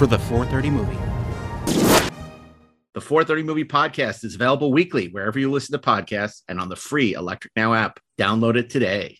for the 430 movie. The 430 Movie Podcast is available weekly wherever you listen to podcasts and on the free Electric Now app. Download it today.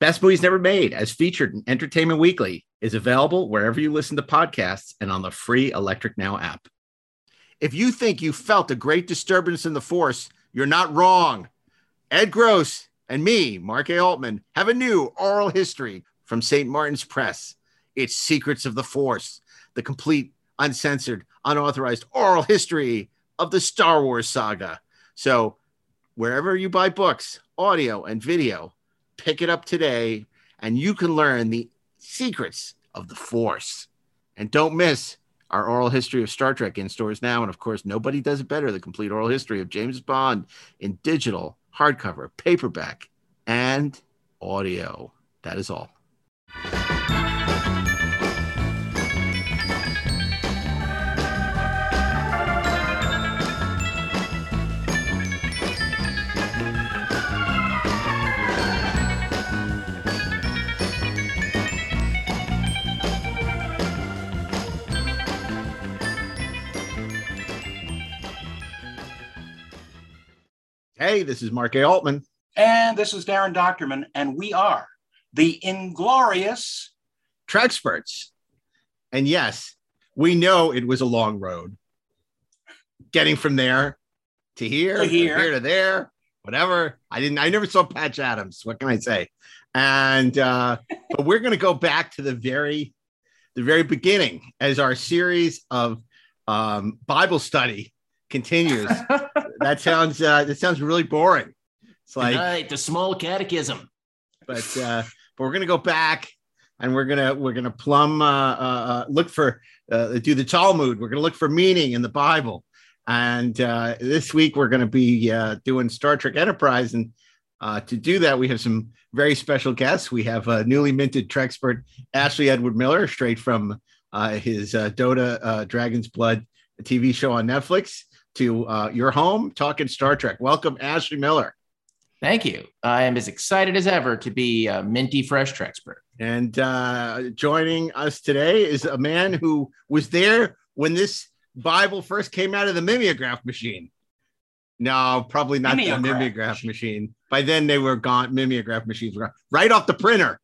Best Movies Never Made, as featured in Entertainment Weekly, is available wherever you listen to podcasts and on the free Electric Now app. If you think you felt a great disturbance in the force, you're not wrong. Ed Gross and me, Mark A. Altman, have a new oral history from St. Martin's Press. It's Secrets of the Force, the complete, uncensored, unauthorized oral history of the Star Wars saga. So, wherever you buy books, audio, and video, pick it up today and you can learn the secrets of the Force. And don't miss our oral history of Star Trek in stores now. And of course, nobody does it better the complete oral history of James Bond in digital, hardcover, paperback, and audio. That is all. Hey, this is Mark A. Altman. And this is Daren Dochterman, and we are the inglorious. Treksperts. And yes, we know it was a long road. Getting from there to here, To here. from here to there, whatever. I didn't, I never saw Patch Adams. What can I say? And uh, but we're gonna go back to the very the very beginning as our series of um, Bible study continues. that sounds uh, that sounds really boring. It's like Tonight, the small catechism. but uh, but we're gonna go back and we're gonna we're gonna plumb uh, uh, uh, look for uh, do the Talmud. We're gonna look for meaning in the Bible. And uh, this week we're gonna be uh, doing Star Trek Enterprise, and uh, to do that we have some very special guests. We have a newly minted Trekspert Ashley Edward Miller, straight from uh, his uh, Dota uh, Dragon's Blood TV show on Netflix, to uh, your home talking Star Trek. Welcome, Ashley Miller. Thank you. I am as excited as ever to be a minty fresh Trekspert. And uh, joining us today is a man who was there when this Bible first came out of the mimeograph machine. No, probably not Mimeograph the mimeograph machine. By then they were gone. Mimeograph machines were gone. right off the printer.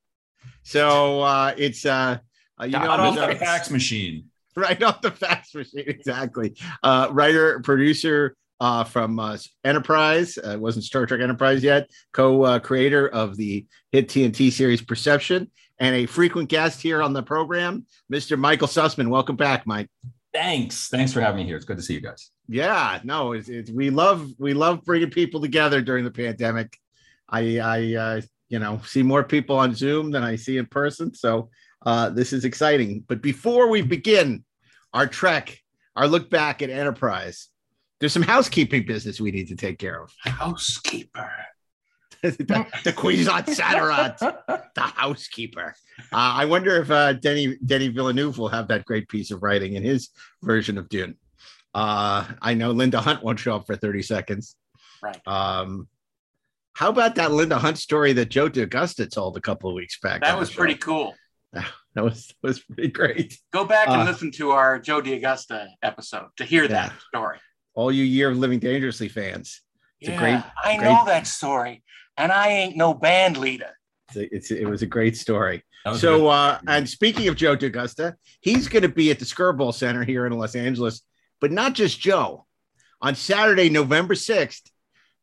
So uh, it's uh, uh, you know Right off the a- fax machine. right off the fax machine. Exactly. Uh, writer, producer uh, from uh, Enterprise. Uh, it wasn't Star Trek Enterprise yet. Co-creator of the hit TNT series Perception, and a frequent guest here on the program, Mr. Michael Sussman. Welcome back, Mike. Thanks. Thanks for having me here. It's good to see you guys. Yeah, no, it's, it's we love we love bringing people together during the pandemic. I I uh, you know see more people on Zoom than I see in person, so uh, this is exciting. But before we begin our trek, our look back at Enterprise, there's some housekeeping business we need to take care of. Housekeeper. the, the Haderach, the housekeeper. Uh, I wonder if uh, Denny Denny Villeneuve will have that great piece of writing in his version of Dune. Uh, I know Linda Hunt won't show up for 30 seconds. Right. Um, how about that Linda Hunt story that Joe D'Agosta told a couple of weeks back? That was pretty cool. That was that was pretty great. Go back and Uh, listen to our Joe D'Agosta episode to hear that story. All you Year of Living Dangerously fans, it's a great. I great- know that story, and I ain't no band leader. It's a- it's, it was a great story. So, uh, and speaking of Joe D'Agosta, he's going to be at the Skirball Center here in Los Angeles, but not just Joe. On Saturday, November 6th,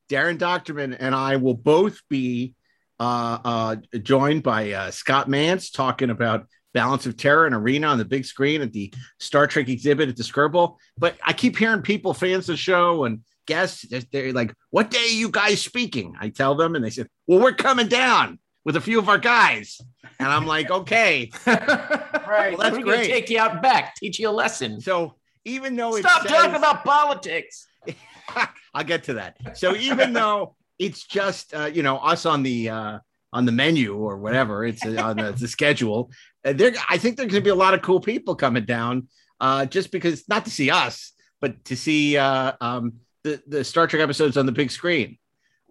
Daren Dochterman and I will both be uh, uh, joined by uh, Scott Mantz talking about Balance of Terror and Arena on the big screen at the Star Trek exhibit at the Skirball. But I keep hearing people, fans of the show and guests, they're- like, What day are you guys speaking? I tell them, and they said, Well, we're coming down with a few of our guys. And I'm like, okay. right. Well, that's We're great. take you out back, teach you a lesson. So even though Stop says- talking about politics. I'll get to that. So even though it's just uh, you know us on the uh, on the menu or whatever, it's uh, on the, the schedule. Uh, there, I think there's going to be a lot of cool people coming down, uh, just because not to see us, but to see uh, um, the the Star Trek episodes on the big screen.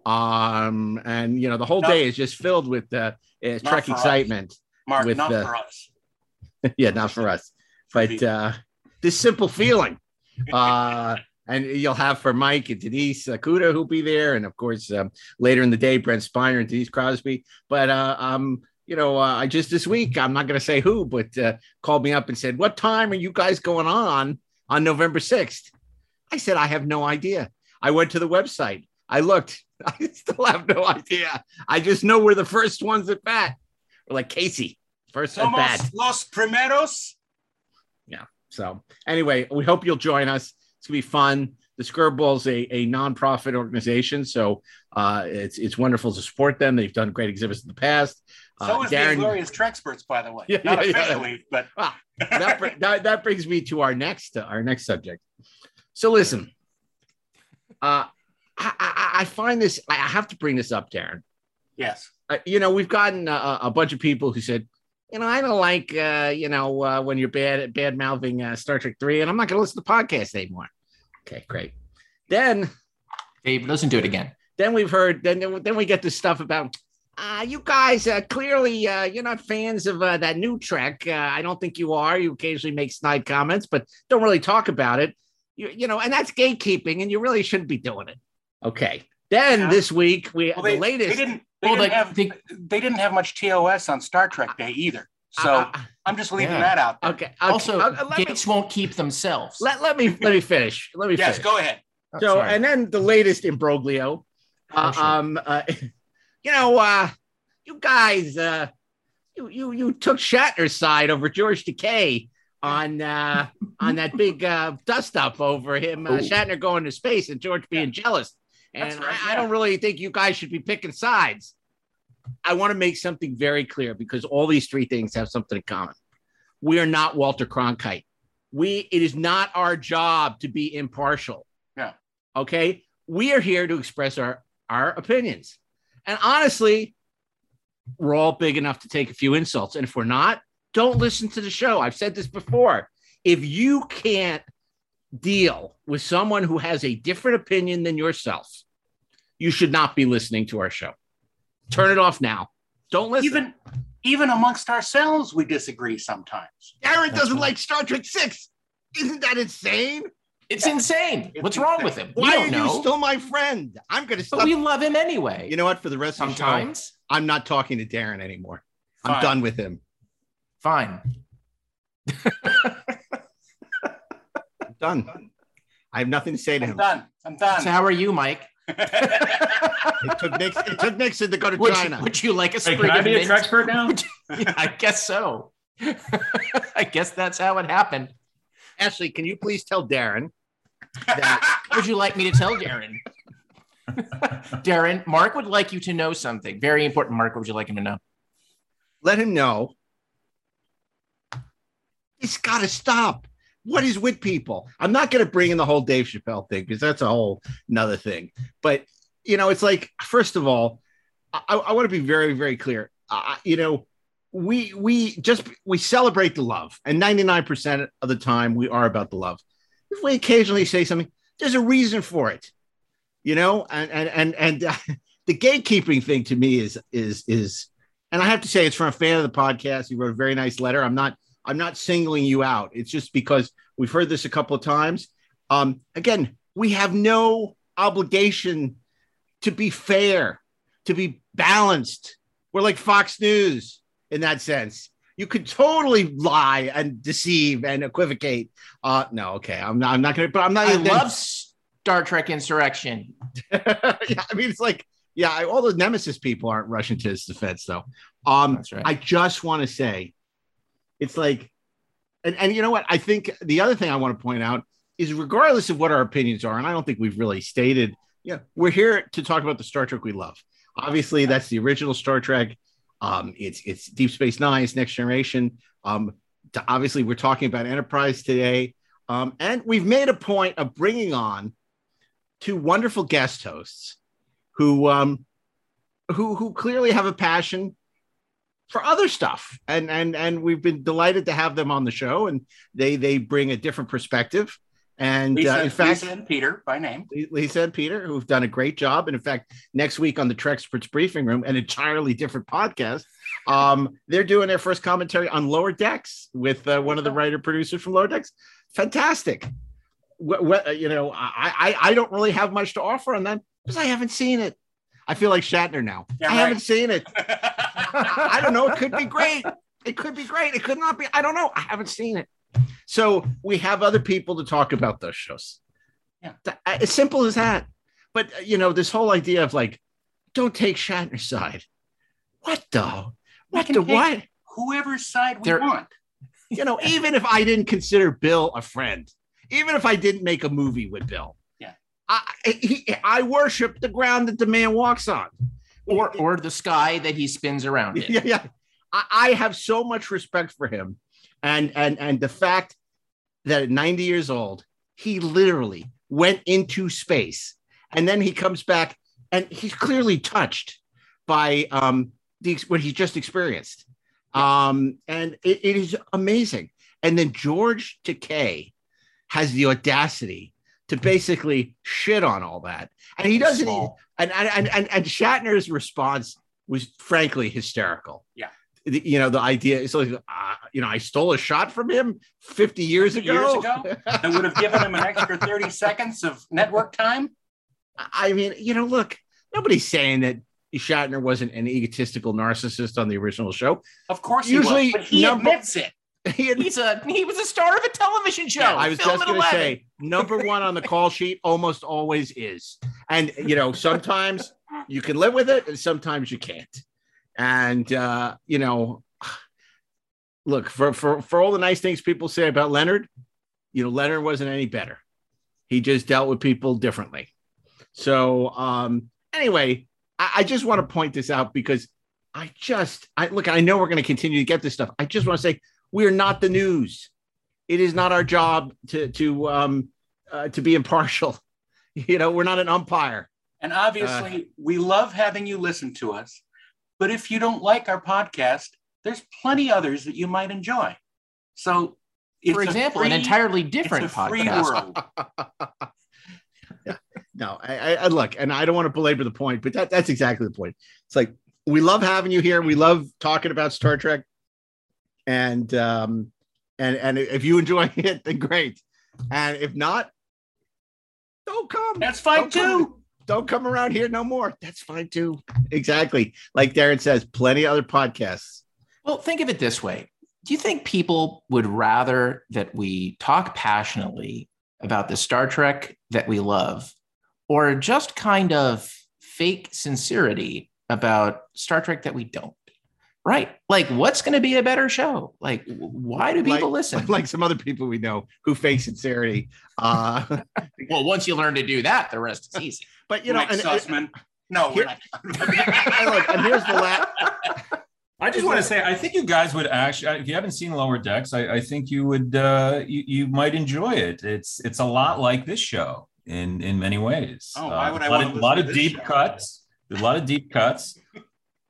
Um, and you know the whole day is just filled with uh, uh, Trek for us. excitement. Mark, With not the- for us. yeah, not for us, but uh, this simple feeling. Uh, and you'll have for Mike and Denise uh, Kuda who'll be there, and of course um, later in the day Brent Spiner and Denise Crosby. But uh, um, you know, uh, I just this week I'm not going to say who, but uh, called me up and said, "What time are you guys going on on November 6th?" I said, "I have no idea." I went to the website. I looked. I still have no idea. I just know we're the first ones at bat. We're like Casey, first at bat. Los primeros. Yeah. So anyway, we hope you'll join us. It's gonna be fun. The Skirball's a, a nonprofit organization, so uh, it's it's wonderful to support them. They've done great exhibits in the past. So Uh, is the Glorious Treksperts, by the way. Yeah, Not yeah, yeah. but Ah, that, that that brings me to our next uh, our next subject. So listen, uh, I, I, I find this. I have to bring this up, Darren. yes. uh, you know, we've gotten a, a bunch of people who said, you know, I don't like, uh, you know, uh, when you're bad bad mouthing uh, Star Trek three, and I'm not going to listen to podcasts anymore. Okay, great. Then, Dave, listen to it again. then we've heard. Then then we get this stuff about. Uh, you guys uh, clearly uh, you're not fans of uh, that new Trek. Uh, I don't think you are. You occasionally make snide comments, but don't really talk about it. You, you know, and that's gatekeeping, and you really shouldn't be doing it. Okay. Then Yeah. this week we Well, the they, latest. they didn't. They Well, didn't they- have. they- They, didn't have much TOS on Star Trek Day either. So Uh, I'm just leaving yeah. that out. There. okay. okay. Also, uh, let me- gates won't keep themselves. let, let me let me finish. Let me Yes, finish. go ahead. Oh, So sorry. and then the latest imbroglio. Uh, Oh, sure. um uh, you know uh you guys uh you you you took Shatner's side over George Takei on uh on that big uh dust up over him uh, Oh. Shatner going to space and George being jealous. And right, I, I don't really think you guys should be picking sides. I want to make something very clear because all these three things have something in common. We are not Walter Cronkite. We it is not our job to be impartial. Yeah. Okay. We are here to express our our opinions. And honestly, we're all big enough to take a few insults. And if we're not, don't listen to the show. I've said this before. If you can't deal with someone who has a different opinion than yourself, you should not be listening to our show. Turn it off now. Don't listen. Even even amongst ourselves, we disagree sometimes. Aaron doesn't right. like Star Trek 6. Isn't that insane? it's insane. What's wrong with him? Why don't are know. you still my friend? I'm going to but stop. we love him anyway. you know what? For the rest of the show, sometimes. I'm not talking to Darren anymore. I'm done with him. Fine. I'm done. I have nothing to say to him. I'm him. done. I'm done. So how are you, Mike? It took Nixon, it took Nixon to go to Would China. You, would you like a Hey, can I of be a mint? Trekspert now? Yeah, I guess so. I guess that's how it happened. Ashley, can you please tell Darren that Would you like me to tell Darren? Darren, Mark would like you to know something very important. Mark, what would you like him to know? let him know He's got to stop. What is with people? I'm not going to bring in the whole Dave Chappelle thing because that's a whole another thing. But you know, it's like first of all, I, I want to be very, very clear. You know, we we just we celebrate the love, and 99 percent of the time we are about the love. If we occasionally say something, there's a reason for it. you know, and and and and uh, the gatekeeping thing to me is is is, and I have to say it's from a fan of the podcast. You wrote a very nice letter. I'm not I'm not singling you out. It's just because we've heard this a couple of times. Um, again, we have no obligation to be fair, to be balanced. We're like Fox News in that sense. You could totally lie and deceive and equivocate. Uh, no, okay, I'm not. I'm not gonna. But I'm not. I even- love Star Trek Insurrection. yeah, I mean, it's like, yeah, I- all the Nemesis people aren't rushing to his defense, though. Um, That's right. I just want to say, it's like, and, and you know what? I think the other thing I want to point out is, regardless of what our opinions are, and I don't think we've really stated, yeah, we're here to talk about the Star Trek we love. Obviously, that's the original Star Trek. Um, it's it's Deep Space Nine, it's Next Generation. Um, to- obviously, we're talking about Enterprise today, um, and we've made a point of bringing on two wonderful guest hosts who um who who clearly have a passion for other stuff and and and we've been delighted to have them on the show and they they bring a different perspective and Lisa, uh, in fact Lisa and Peter by name. Lisa and Peter, who've done a great job. And in fact, next week on the Treksperts Briefing Room, an entirely different podcast, um, they're doing their first commentary on Lower Decks with uh, one of the writer producers from Lower Decks. Fantastic. Wh- wh- you know, I, I I don't really have much to offer on that because I haven't seen it. I feel like Shatner now. Yeah, I right. haven't seen it. I don't know. It could be great. It could be great. It could not be. I don't know. I haven't seen it. So we have other people to talk about those shows. Yeah. As simple as that. But uh, you know, this whole idea of like, don't take Shatner's side. What the? What the what? Whoever's side we There- want. You know, even if I didn't consider Bill a friend, even if I didn't make a movie with Bill, Yeah. I he, I worship the ground that the man walks on. Or or the sky that he spins around in. yeah, yeah. I, I have so much respect for him, and and and the fact that at 90 years old, he literally went into space, and then he comes back, and he's clearly touched by um the what he just experienced, um, and it, it is amazing. And then George Takei has the audacity to basically shit on all that, and he doesn't. Small. And and and and Shatner's response was frankly hysterical. Yeah. The- you know the idea is like uh, you know I stole a shot from him 50 years ago. Years ago, that would have given him an extra 30 seconds of network time. I mean, you know, look, nobody's saying that Shatner wasn't an egotistical narcissist on the original show. Of course he Usually was, but he number- admits it. He had- He's a he was a star of a television show. Yeah, I was just going to say number one on the call sheet almost always is. And, you know, sometimes you can live with it and sometimes you can't. And, uh, you know, look, for, for, for all the nice things people say about Leonard, you know, Leonard wasn't any better. He just dealt with people differently. So, um, anyway, I, I just want to point this out because I just, I look, I know we're going to continue to get this stuff. I just want to say we're not the news it is not our job to to um uh, to be impartial you know we're not an umpire And obviously, we love having you listen to us. But if you don't like our podcast, there's plenty others that you might enjoy. So, it's For example, free- an entirely different it's a free podcast. world. no I, I I look and i don't want to belabor the point but that that's exactly the point it's like we love having you here we love talking about star trek and um and and if you enjoy it then great and if not don't come That's fine Don't come- too. don't come around here no more that's fine too exactly like darren says plenty of other podcasts Well, think of it this way. Do you think people would rather that we talk passionately about the Star Trek that we love or just kind of fake sincerity about Star Trek that we don't? Right. Like, what's going to be a better show? Like, why do people like, listen? like some other people we know who fake sincerity uh well, once you learn to do that, the rest is easy. but you know Mike and, Sussman. No, we're Here- not. and look, and here's the last I just want to say, I think you guys would actually, if you haven't seen Lower Decks, I, I think you would, uh, you, you might enjoy it. It's it's a lot like this show in in many ways. Oh, why Uh, would I a lot wanna of, a lot of deep show? cuts, a lot of deep cuts.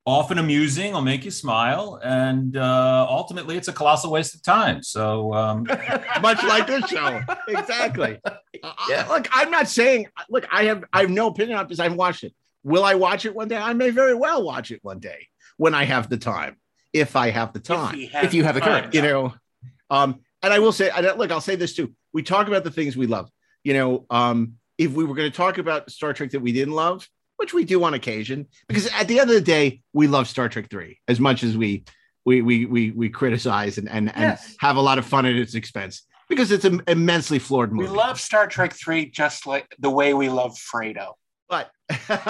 Often amusing, will make you smile, and uh, ultimately, it's a colossal waste of time. So, um, much like this show, exactly. yeah. look, I'm not saying. Look, I have I have no opinion on this. I've watched it. Will I watch it one day? I may very well watch it one day when I have the time, if I have the time, if, if you have the courage, you know. Um, and I will say, I, look, I'll say this too. We talk about the things we love. You know, um, if we were going to talk about Star Trek that we didn't love, which we do on occasion, because at the end of the day, we love Star Trek three as much as we we we we, we criticize and and, yes. and have a lot of fun at its expense because it's an immensely flawed movie. We love Star Trek three just like the way we love Fredo. But but,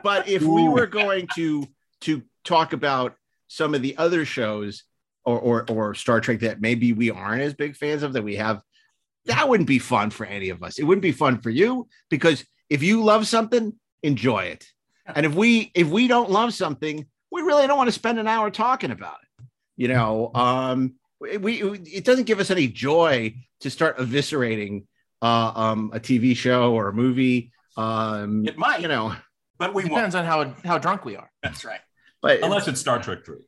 but if we were going to to talk about some of the other shows or, or or Star Trek that maybe we aren't as big fans of that we have, that wouldn't be fun for any of us. It wouldn't be fun for you because if you love something, enjoy it. And if we if we don't love something, we really don't want to spend an hour talking about it. You know, um, we it doesn't give us any joy to start eviscerating uh, um, a TV show or a movie. Um, it might, you know, but we depends won't. on how how drunk we are. That's right. But unless it's Star Trek three,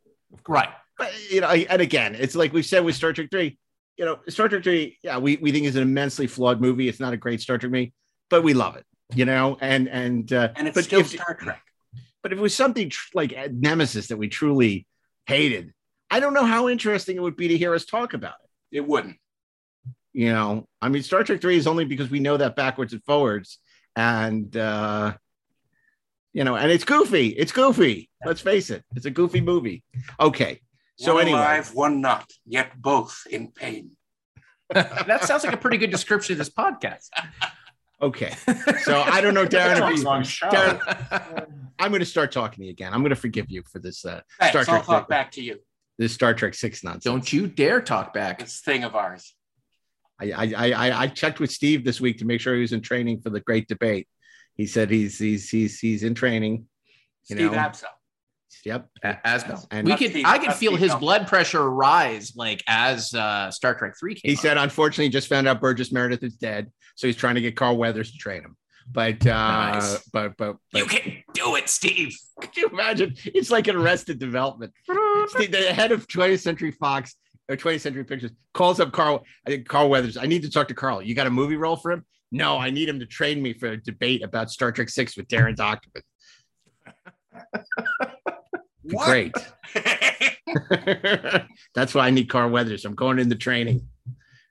right? But you know, and again, it's like we said with Star Trek three. You know, Star Trek three, yeah, we we think is an immensely flawed movie. It's not a great Star Trek movie, but we love it. You know, and and uh, and it's but still if, Star Trek. But if it was something tr- like Nemesis that we truly hated, I don't know how interesting it would be to hear us talk about it. It wouldn't. You know, I mean, Star Trek 3 is only because we know that backwards and forwards. And, uh, you know, and it's goofy. It's goofy. Let's face it. It's a goofy movie. Okay. So, one anyway. alive, one not, yet both in pain. that sounds like a pretty good description of this podcast. Okay. So I don't know, Darren. if you, Darren I'm going to start talking to you again. I'm going to forgive you for this uh, Thanks, Star Trek. I'll talk back to you. This Star Trek Six nonsense. Don't you dare talk back. This thing of ours. I, I, I, I checked with Steve this week to make sure he was in training for the great debate. He said he's he's he's he's in training. You Steve know. Asbell. Yep, Asbell. And we could, I could feel his blood pressure rise like as uh, Star Trek Three came. He said, unfortunately, he just found out Burgess Meredith is dead, so he's trying to get Carl Weathers to train him. But uh, nice. but, but but you can do it, Steve. Could you imagine? It's like an Arrested Development. Steve, the head of 20th Century Fox or 20th Century Pictures calls up Carl I think Carl Weathers. I need to talk to Carl. You got a movie role for him? No, I need him to train me for a debate about Star Trek Six with Darren Octopus. Great. That's why I need Carl Weathers. I'm going into training,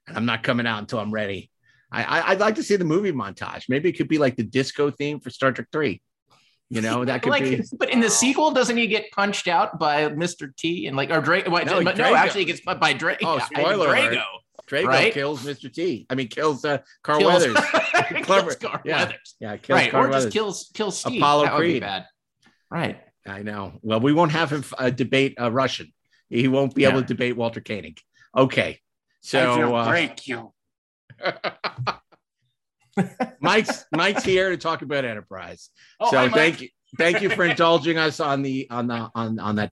and I'm not coming out until I'm ready. I, would like to see the movie montage. Maybe it could be like the disco theme for Star Trek Three. You know that could like, be. But in the sequel, doesn't he get punched out by Mr. T and like or Drake? Wait, no, no, actually, he gets put by Drake. Oh, spoiler! Drago. Drago right? kills Mr. T. I mean, kills uh, Carl kills, Weathers. kills Carl yeah. Weathers. Yeah, kills right. Carl or Weathers. just kills kills Steve. Apollo that Creed. bad. Right. I know. Well, we won't have him uh, debate a Russian. He won't be yeah. able to debate Walter Koenig. Okay. So uh, break you. Mike's Mike's here to talk about Enterprise. Oh, so hi, thank you, thank you for indulging us on the on the on on that.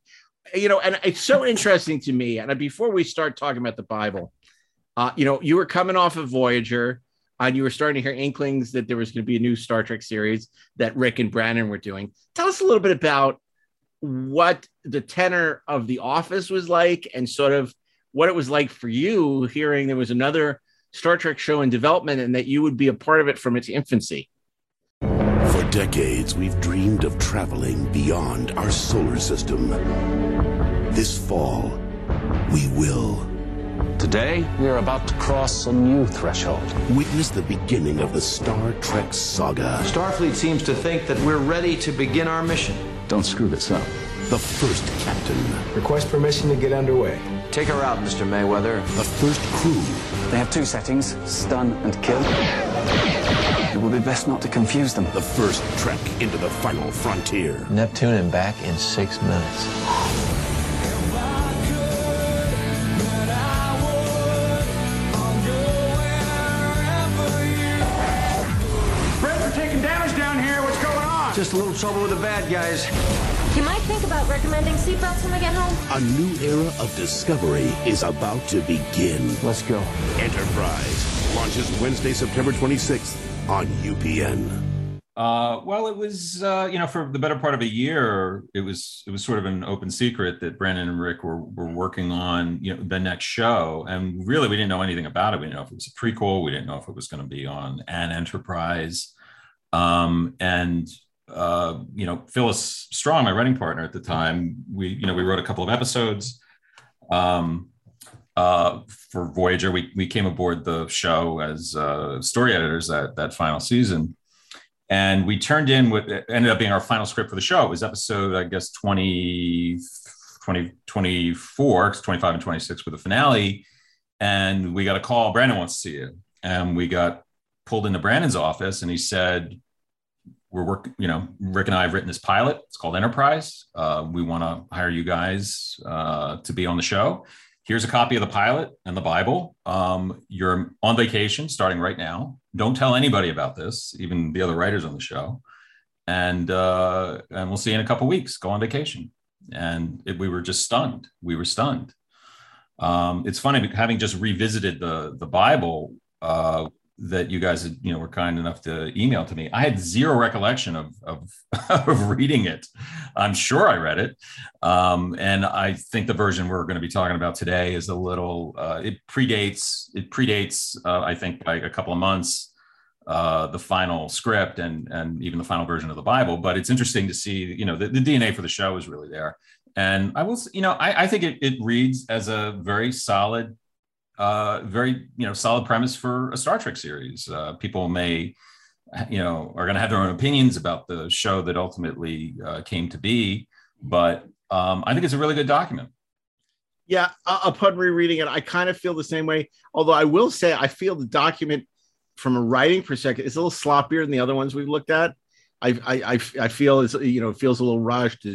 You know, and it's so interesting to me. And before we start talking about the Bible, uh, you know, you were coming off of Voyager, and you were starting to hear inklings that there was going to be a new Star Trek series that Rick and Brannon were doing. Tell us a little bit about what the tenor of The Office was like, and sort of what it was like for you hearing there was another Star Trek show in development and that you would be a part of it from its infancy. For decades, we've dreamed of traveling beyond our solar system. This fall, we will. Today, we are about to cross a new threshold. Witness the beginning of the Star Trek saga. Starfleet seems to think that we're ready to begin our mission. Don't screw this up. The first captain. Request permission to get underway. Take her out, Mr. Mayweather. The first crew. They have two settings stun and kill. It would be best not to confuse them. The first trek into the final frontier. Neptune and back in six minutes. Just a little trouble with the bad guys. You might think about recommending seatbelts when we get home. A new era of discovery is about to begin. Let's go. Enterprise launches Wednesday, September 26th on UPN. Uh, well, it was uh, you know for the better part of a year, it was it was sort of an open secret that Brannon and Rick were were working on you know the next show, and really we didn't know anything about it. We didn't know if it was a prequel. We didn't know if it was going to be on an Enterprise, um, and uh, you know Phyllis Strong, my writing partner at the time, we you know we wrote a couple of episodes. Um, uh, for Voyager, we, we came aboard the show as uh, story editors that that final season and we turned in what ended up being our final script for the show. It was episode, I guess, 20, 20 24, 25 and 26 with the finale. And we got a call, Brannon wants to see you. And we got pulled into Brannon's office and he said, we're working, you know, Rick and I have written this pilot. It's called Enterprise. Uh, we want to hire you guys uh, to be on the show. Here's a copy of the pilot and the Bible. Um, you're on vacation starting right now don't tell anybody about this, even the other writers on the show. And uh, and we'll see you in a couple weeks. Go on vacation. And it, we were just stunned. We were stunned. Um, it's funny having just revisited the the Bible uh, that you guys you know were kind enough to email to me. I had zero recollection of of, of reading it. I'm sure I read it, um, and I think the version we're going to be talking about today is a little. Uh, it predates it predates uh, I think by a couple of months uh, the final script and and even the final version of the Bible. But it's interesting to see you know the, the DNA for the show is really there. And I will, you know, I, I think it, it reads as a very solid uh, very you know solid premise for a Star Trek series. Uh, people may you know are going to have their own opinions about the show that ultimately uh, came to be, but um, I think it's a really good document. Yeah, upon rereading it, I kind of feel the same way. Although I will say, I feel the document from a writing perspective is a little sloppier than the other ones we've looked at. I I, I feel it's you know feels a little rushed,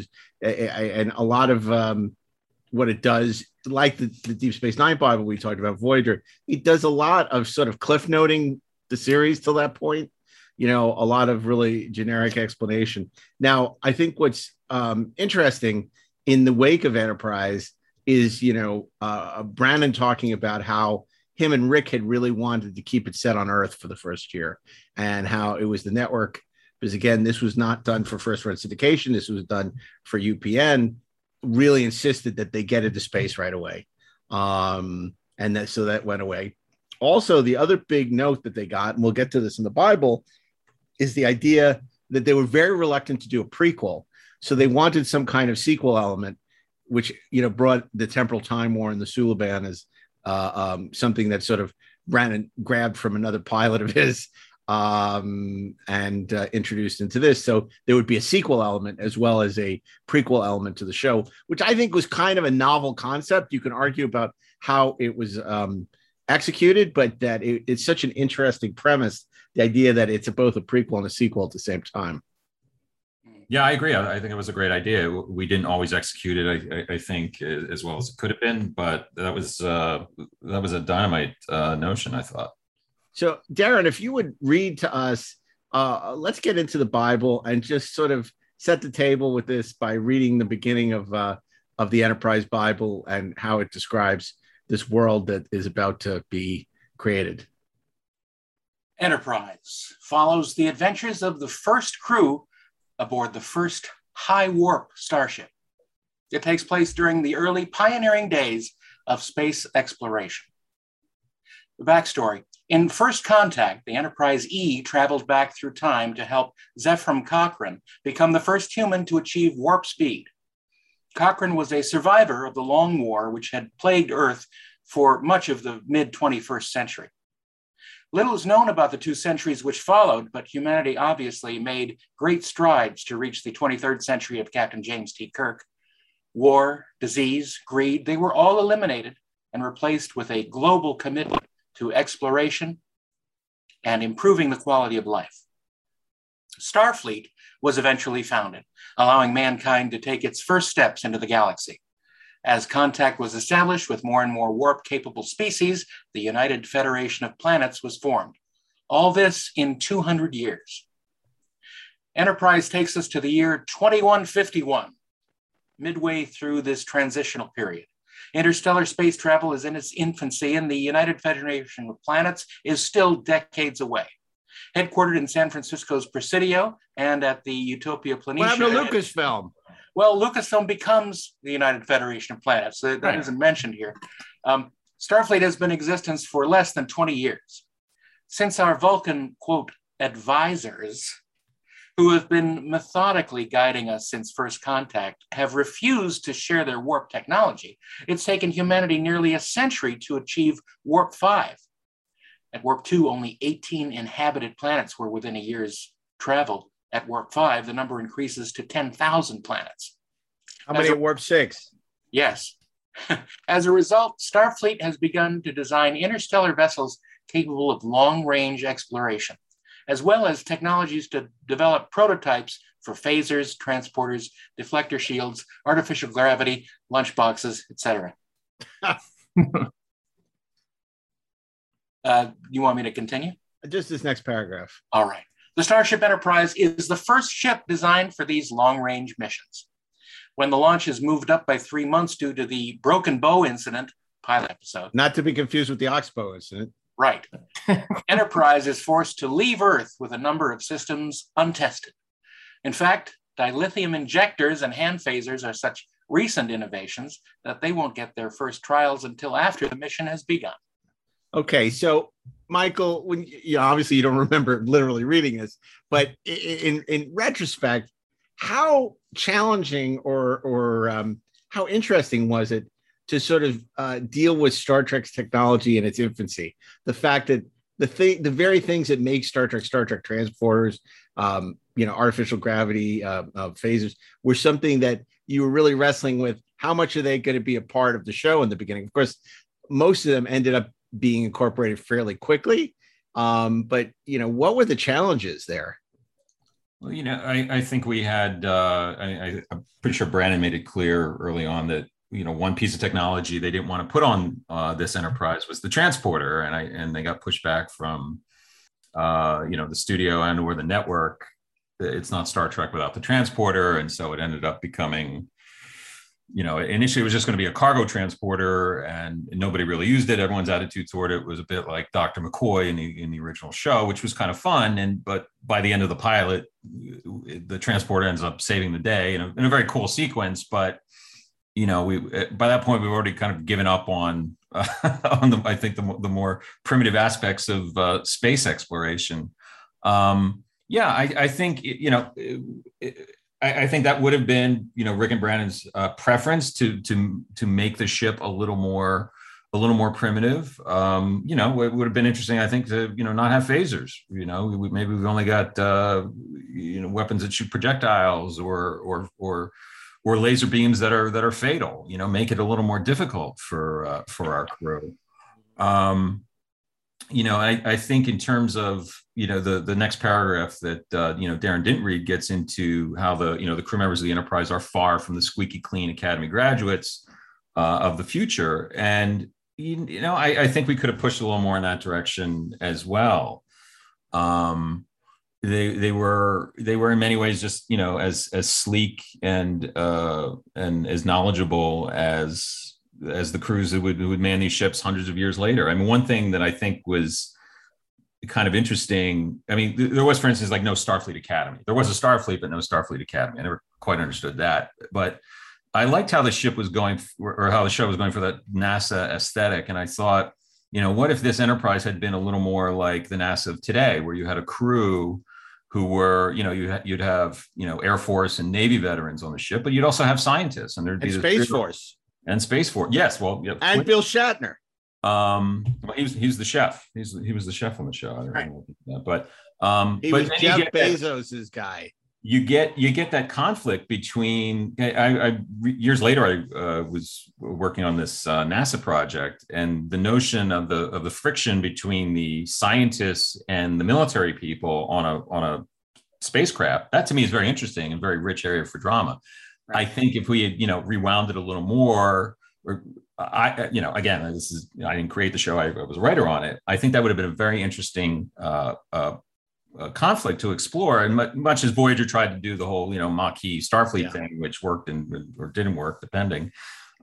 and a lot of um, what it does, like the, the, Deep Space Nine Bible we talked about, Voyager, it does a lot of sort of cliff noting the series till that point. You know, a lot of really generic explanation. Now, I think what's um, interesting in the wake of Enterprise is, you know, uh, Brannon talking about how him and Rick had really wanted to keep it set on Earth for the first year and how it was the network. Because again, this was not done for first run syndication. This was done for UPN really insisted that they get into space right away. Um, and that, so that went away. Also, the other big note that they got, and we'll get to this in the Bible, is the idea that they were very reluctant to do a prequel. So they wanted some kind of sequel element, which you know brought the temporal time war and the Suliban as uh, um, something that sort of ran and grabbed from another pilot of his um, and uh, introduced into this. So there would be a sequel element as well as a prequel element to the show, which I think was kind of a novel concept. You can argue about how it was um, executed, but that it, it's such an interesting premise. The idea that it's both a prequel and a sequel at the same time. Yeah, I agree. I, I think it was a great idea. We didn't always execute it, I, I, think, as well as it could have been, but that was uh, that was a dynamite uh, notion. I thought. So, Darren, if you would read to us, uh, let's get into the Bible and just sort of set the table with this by reading the beginning of uh, of the Enterprise Bible and how it describes this world that is about to be created. Enterprise follows the adventures of the first crew aboard the first high warp starship. It takes place during the early pioneering days of space exploration. The backstory in First Contact, the Enterprise E traveled back through time to help Zefram Cochrane become the first human to achieve warp speed. Cochrane was a survivor of the Long War, which had plagued Earth for much of the mid 21st century. Little is known about the two centuries which followed, but humanity obviously made great strides to reach the 23rd century of Captain James T. Kirk. War, disease, greed, they were all eliminated and replaced with a global commitment to exploration and improving the quality of life. Starfleet was eventually founded, allowing mankind to take its first steps into the galaxy. As contact was established with more and more warp capable species, the United Federation of Planets was formed. All this in 200 years. Enterprise takes us to the year 2151, midway through this transitional period. Interstellar space travel is in its infancy, and the United Federation of Planets is still decades away. Headquartered in San Francisco's Presidio and at the Utopia Planitia. What happened to Lucasfilm? Well, Lucasfilm becomes the United Federation of Planets. That Right. isn't mentioned here. Um, Starfleet has been in existence for less than 20 years. Since our Vulcan, quote, advisors, who have been methodically guiding us since first contact, have refused to share their warp technology, it's taken humanity nearly a century to achieve Warp 5. At Warp 2, only 18 inhabited planets were within a year's travel. At Warp 5, the number increases to 10,000 planets. How many a- at Warp 6? Yes. As a result, Starfleet has begun to design interstellar vessels capable of long range exploration, as well as technologies to develop prototypes for phasers, transporters, deflector shields, artificial gravity, lunchboxes, etc. uh, you want me to continue? Just this next paragraph. All right. The Starship Enterprise is the first ship designed for these long range missions. When the launch is moved up by three months due to the broken bow incident, pilot episode, Not to be confused with the Oxbow incident. Right, Enterprise is forced to leave Earth with a number of systems untested. In fact, dilithium injectors and hand phasers are such recent innovations that they won't get their first trials until after the mission has begun. Okay, so Michael, when you obviously you don't remember literally reading this, but in in retrospect, how challenging or or um, how interesting was it to sort of uh, deal with Star Trek's technology in its infancy? The fact that the thing, the very things that make Star Trek Star Trek transporters, um, you know, artificial gravity uh, uh, phasers, were something that you were really wrestling with. How much are they going to be a part of the show in the beginning? Of course, most of them ended up being incorporated fairly quickly. Um, but you know, what were the challenges there? Well, you know, I, I think we had, uh, I, I'm pretty sure Brannon made it clear early on that, you know, one piece of technology they didn't want to put on uh, this enterprise was the transporter. And I, and they got pushed back from, uh, you know, the studio and or the network. It's not Star Trek without the transporter. And so it ended up becoming, you know, initially it was just going to be a cargo transporter and nobody really used it. Everyone's attitude toward it was a bit like Dr. McCoy in the in the original show, which was kind of fun. And but by the end of the pilot, the transporter ends up saving the day in a, in a very cool sequence. But you know, we by that point we've already kind of given up on uh, on the I think the, the more primitive aspects of uh, space exploration. Um, yeah, I, I think you know. It, I, I think that would have been, you know, Rick and Brannon's uh, preference to to to make the ship a little more a little more primitive. Um, you know, it would have been interesting, I think, to you know not have phasers. You know, we, maybe we've only got uh, you know weapons that shoot projectiles or or or or laser beams that are that are fatal. You know, make it a little more difficult for uh, for our crew. Um, you know, I, I think in terms of you know the the next paragraph that uh, you know Darren didn't read gets into how the you know the crew members of the Enterprise are far from the squeaky clean Academy graduates uh, of the future, and you, you know I, I think we could have pushed a little more in that direction as well. Um, they they were they were in many ways just you know as as sleek and uh, and as knowledgeable as as the crews that would, would man these ships hundreds of years later. I mean, one thing that I think was kind of interesting. I mean, there was, for instance, like no Starfleet Academy. There was a Starfleet, but no Starfleet Academy. I never quite understood that. But I liked how the ship was going, for, or how the show was going for that NASA aesthetic. And I thought, you know, what if this Enterprise had been a little more like the NASA of today, where you had a crew who were, you know, you ha- you'd have, you know, Air Force and Navy veterans on the ship, but you'd also have scientists, and there'd be And the Space Force and Space Force. Yes, well, yeah, and Bill Shatner. um, well, he was he's the chef. He's he was the chef on the show. I don't know that, but um, He but was Jeff Bezos's guy. You get you get that conflict between I, I years later I uh, was working on this uh, NASA project and the notion of the of the friction between the scientists and the military people on a on a spacecraft that to me is very interesting and very rich area for drama. I think if we had you know rewound it a little more or I you know again this is I didn't create the show I, I was a writer on it I think that would have been a very interesting uh, uh, conflict to explore. And mu- much as Voyager tried to do the whole, you know, Maquis Starfleet thing, which worked and or didn't work, depending.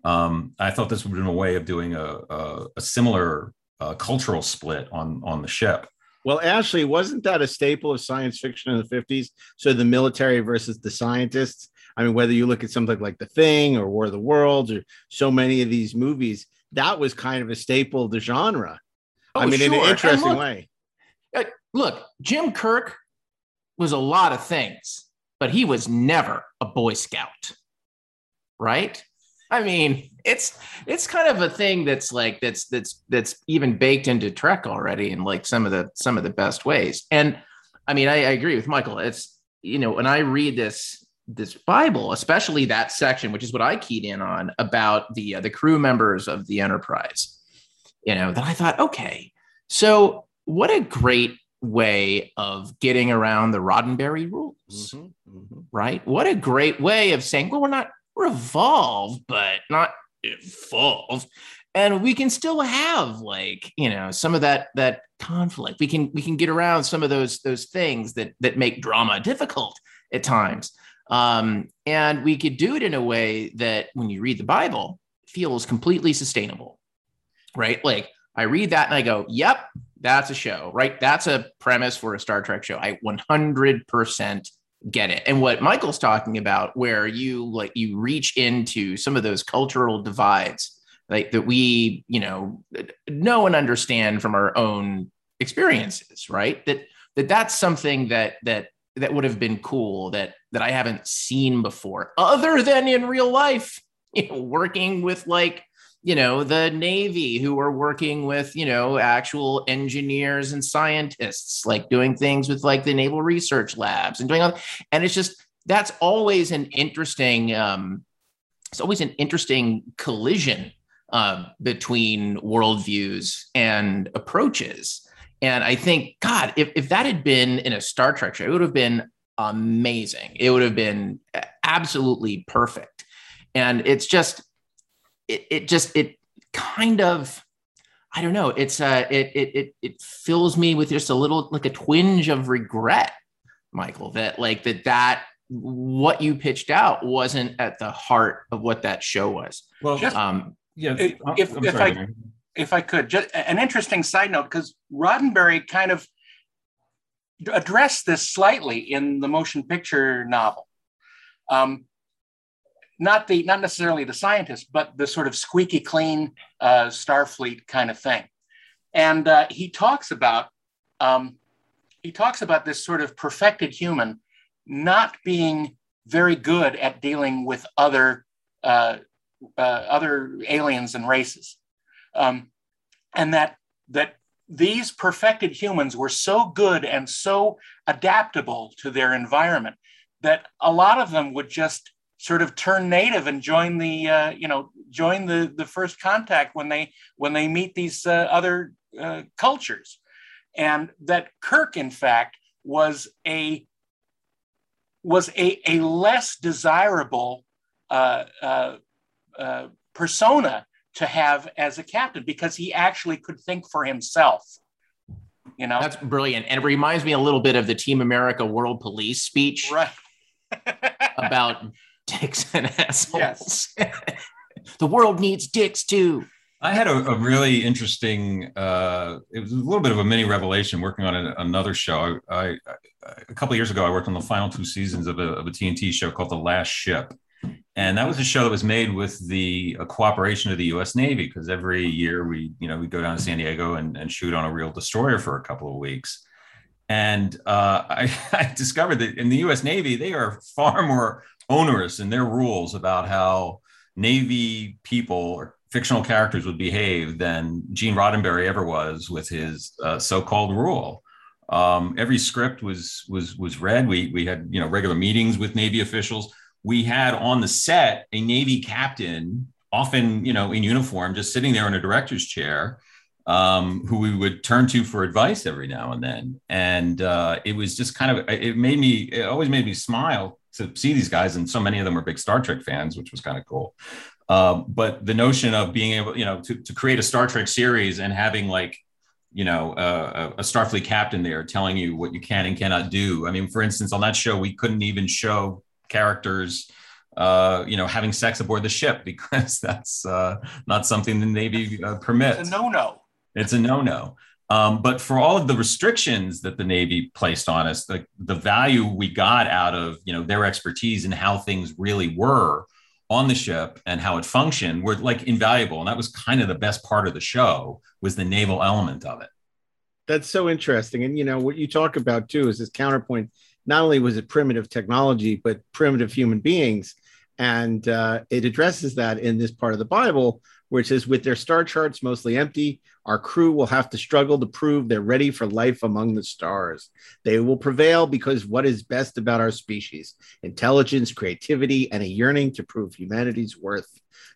Um, I thought this would have been a way of doing a, a, a similar uh, cultural split on on the ship. Well, Ashley, wasn't that a staple of science fiction in the 50s? So the military versus the scientists. I mean, whether you look at something like The Thing or War of the Worlds or so many of these movies, that was kind of a staple of the genre. I Oh, mean, in an interesting look- way. Look, Jim Kirk was a lot of things, but he was never a Boy Scout, right? I mean, it's it's kind of a thing that's like that's that's that's even baked into Trek already in like some of the some of the best ways. And I mean, I, I agree with Michael. It's you know when I read this this Bible, especially that section, which is what I keyed in on about the uh, the crew members of the Enterprise. You know, that I thought, okay, so what a great way of getting around the Roddenberry rules, right? What a great way of saying, well, we're not we're but not evolved, and we can still have like you know some of that that conflict. We can we can get around some of those those things that that make drama difficult at times, um, and we could do it in a way that when you read the Bible feels completely sustainable, right? Like I read that and I go, yep, that's a show, right? That's a premise for a Star Trek show. I 100% get it. And what Michael's talking about, where you like you reach into some of those cultural divides, like that we, you know, know and understand from our own experiences, right? That that that's something that that that would have been cool that that I haven't seen before, other than in real life, you know, working with like you know the navy who are working with you know actual engineers and scientists like doing things with like the naval research labs and doing all and it's just that's always an interesting um it's always an interesting collision uh, between worldviews and approaches. And i think god if, if that had been in a star trek show it would have been amazing. It would have been absolutely perfect. And it's just it, it just it kind of I don't know. It's uh it it it it fills me with just a little like a twinge of regret, Michael, that like that that what you pitched out wasn't at the heart of what that show was. Well, um yeah. if if, I'm if I Mary. if I could, just an interesting side note because Roddenberry kind of addressed this slightly in the motion picture novel. Um, not the not necessarily the scientist, but the sort of squeaky clean uh, Starfleet kind of thing. And uh, he talks about um, he talks about this sort of perfected human not being very good at dealing with other uh, uh, other aliens and races, um, and that that these perfected humans were so good and so adaptable to their environment that a lot of them would just sort of turn native and join the uh, you know join the the first contact when they when they meet these uh, other uh, cultures. And that kirk in fact was a was a, a less desirable uh, uh, uh, persona to have as a captain because he actually could think for himself you know? That's brilliant. And it reminds me a little bit of the Team America World Police speech right. about dicks and assholes. the world needs dicks too. I had a, a really interesting. Uh, it was a little bit of a mini revelation working on a, another show. I, I, a couple of years ago, I worked on the final two seasons of a, of a TNT show called The Last Ship, and that was a show that was made with the uh, cooperation of the U.S. Navy because every year we, you know, we go down to San Diego and, and shoot on a real destroyer for a couple of weeks. And uh, I, I discovered that in the U.S. Navy, they are far more onerous in their rules about how Navy people or fictional characters would behave than Gene Roddenberry ever was with his uh, so-called rule. Um, every script was was was read. We we had you know regular meetings with Navy officials. We had on the set a Navy captain, often you know in uniform, just sitting there in a director's chair, um, who we would turn to for advice every now and then. And uh, it was just kind of it made me it always made me smile to see these guys, and so many of them were big Star Trek fans, which was kind of cool. Uh, but the notion of being able, you know, to, to create a Star Trek series and having like, you know, uh, a Starfleet captain there telling you what you can and cannot do. I mean, for instance, on that show, we couldn't even show characters, uh, you know, having sex aboard the ship because that's uh, not something the Navy uh, permits. It's a no-no. It's a no-no. Um, but for all of the restrictions that the Navy placed on us, the, the value we got out of you know their expertise and how things really were on the ship and how it functioned were like invaluable. And that was kind of the best part of the show was the naval element of it. That's so interesting. And you know what you talk about too is this counterpoint. Not only was it primitive technology, but primitive human beings, and uh, it addresses that in this part of the Bible where it says, with their star charts mostly empty, our crew will have to struggle to prove they're ready for life among the stars. They will prevail because what is best about our species intelligence, creativity, and a yearning to prove humanity's worth.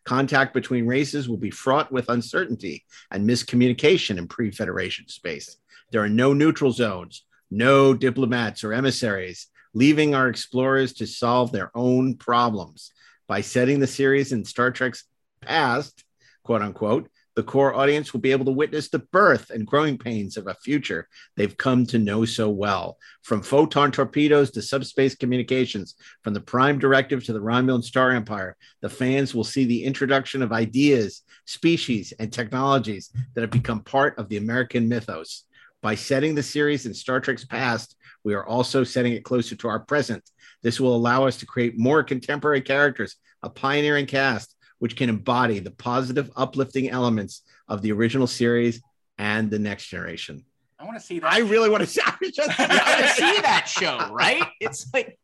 Contact between races will be fraught with uncertainty and miscommunication in pre Federation space. There are no neutral zones, no diplomats or emissaries, leaving our explorers to solve their own problems. By setting the series in Star Trek's past, quote unquote, the core audience will be able to witness the birth and growing pains of a future they've come to know so well. From photon torpedoes to subspace communications, from the Prime Directive to the Romulan Star Empire, the fans will see the introduction of ideas, species, and technologies that have become part of the American mythos. By setting the series in Star Trek's past, we are also setting it closer to our present. This will allow us to create more contemporary characters, a pioneering cast, which can embody the positive, uplifting elements of the original series and the next generation. I want to see that. I really want to see, I just, I want to see that show, right? It's like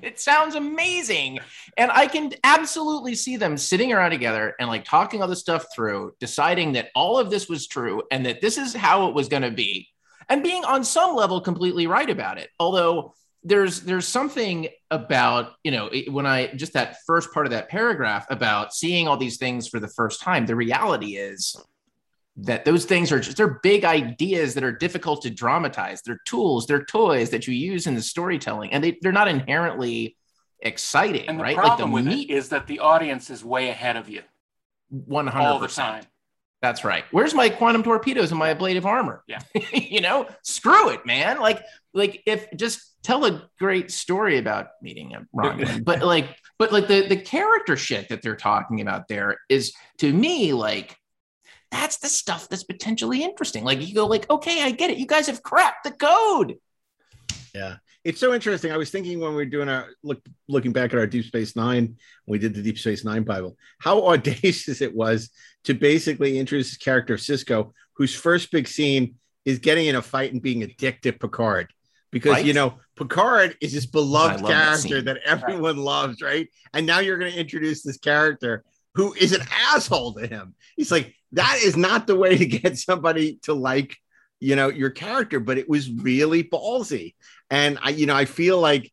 it sounds amazing. And I can absolutely see them sitting around together and like talking all this stuff through, deciding that all of this was true and that this is how it was going to be, and being on some level completely right about it. Although there's there's something about you know when i just that first part of that paragraph about seeing all these things for the first time the reality is that those things are just they're big ideas that are difficult to dramatize they're tools they're toys that you use in the storytelling and they, they're not inherently exciting And the right problem like with the it meat is that the audience is way ahead of you 100% all the time. That's right. Where's my quantum torpedoes and my ablative armor? Yeah. you know, screw it, man. Like, like if just tell a great story about meeting a Romulan, but like, but like the the character shit that they're talking about there is to me like that's the stuff that's potentially interesting. Like you go like, okay, I get it. You guys have cracked the code. Yeah, it's so interesting. I was thinking when we were doing our look, looking back at our Deep Space Nine, we did the Deep Space Nine Bible, how audacious it was to basically introduce this character Sisko, whose first big scene is getting in a fight and being a dick to Picard, because Right. you know Picard is this beloved I love that character scene. that, everyone loves, right? And now you're going to introduce this character who is an asshole to him. He's like, that is not the way to get somebody to like you know your character but it was really ballsy and i you know i feel like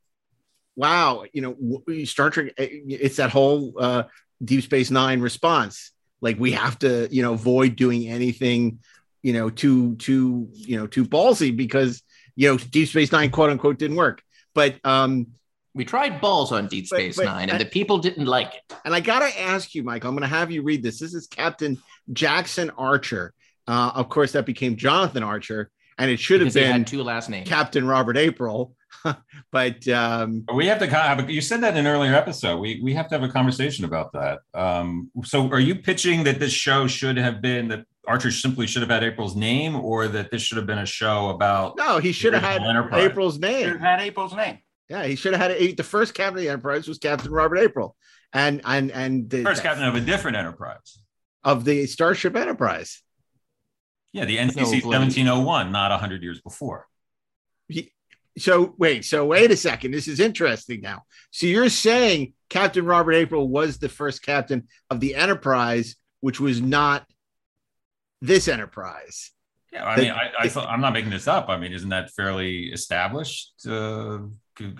wow you know w- star trek eh, it's that whole uh deep space nine response like we have to you know avoid doing anything you know too too you know too ballsy because you know deep space nine quote unquote didn't work but um We tried balls on Deep Space but- Nine, and the people didn't like it. and I gotta ask you, Mike, I'm gonna have you read this. This is Captain Jackson Archer. Uh, of course, that became Jonathan Archer, and it should have Because they been had two last names. Captain Robert April. but um, We have to kind of, you said that in an earlier episode. We we have to have a conversation about that. Um, so are you pitching that this show should have been that Archer simply should have had April's name, or that this should have been a show about no, he should have had original Enterprise? April's Should name. have had April's name. Yeah, he should have had a, the first captain of the Enterprise was Captain Robert April, and and and the, first captain of a different Enterprise? of the Starship Enterprise. Yeah, the no NCC validity. 1701, not 100 years before. So wait, so wait a second. This is interesting now. So you're saying Captain Robert April was the first captain of the Enterprise, which was not this Enterprise. Yeah, I The- mean, I, I thought, I'm not making this up. I mean, isn't that fairly established? Uh,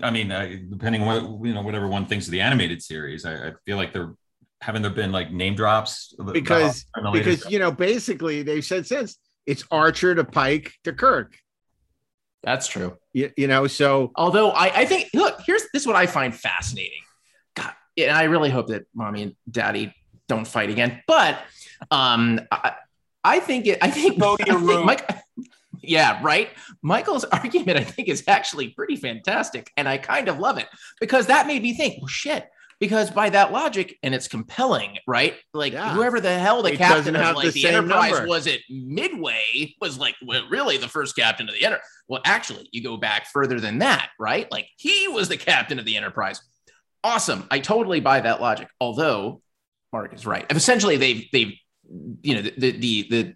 I mean, uh, depending on what you know, whatever one thinks of the animated series, I, I feel like there haven't there been like name drops Because in because you know, basically they've said since it's Archer to Pike to Kirk. That's true. You, you know, so Although I, I think, look, here's this is what I find fascinating. God, and I really hope that mommy and daddy don't fight again. But um, I, I think it. I think Go to your I think room. Mike, yeah, right. Michael's argument, I think, is actually pretty fantastic, and I kind of love it because that made me think. Well, shit. Because by that logic, and it's compelling, right? Like Yeah. whoever the hell the It captain of like the the, Enterprise number. was at Midway was like well, really the first captain of the Enterprise. Well, actually, you go back further than that, right? Like he was the captain of the Enterprise. Awesome. I totally buy that logic. Although Mark is right. Essentially, they've they've you know the the the,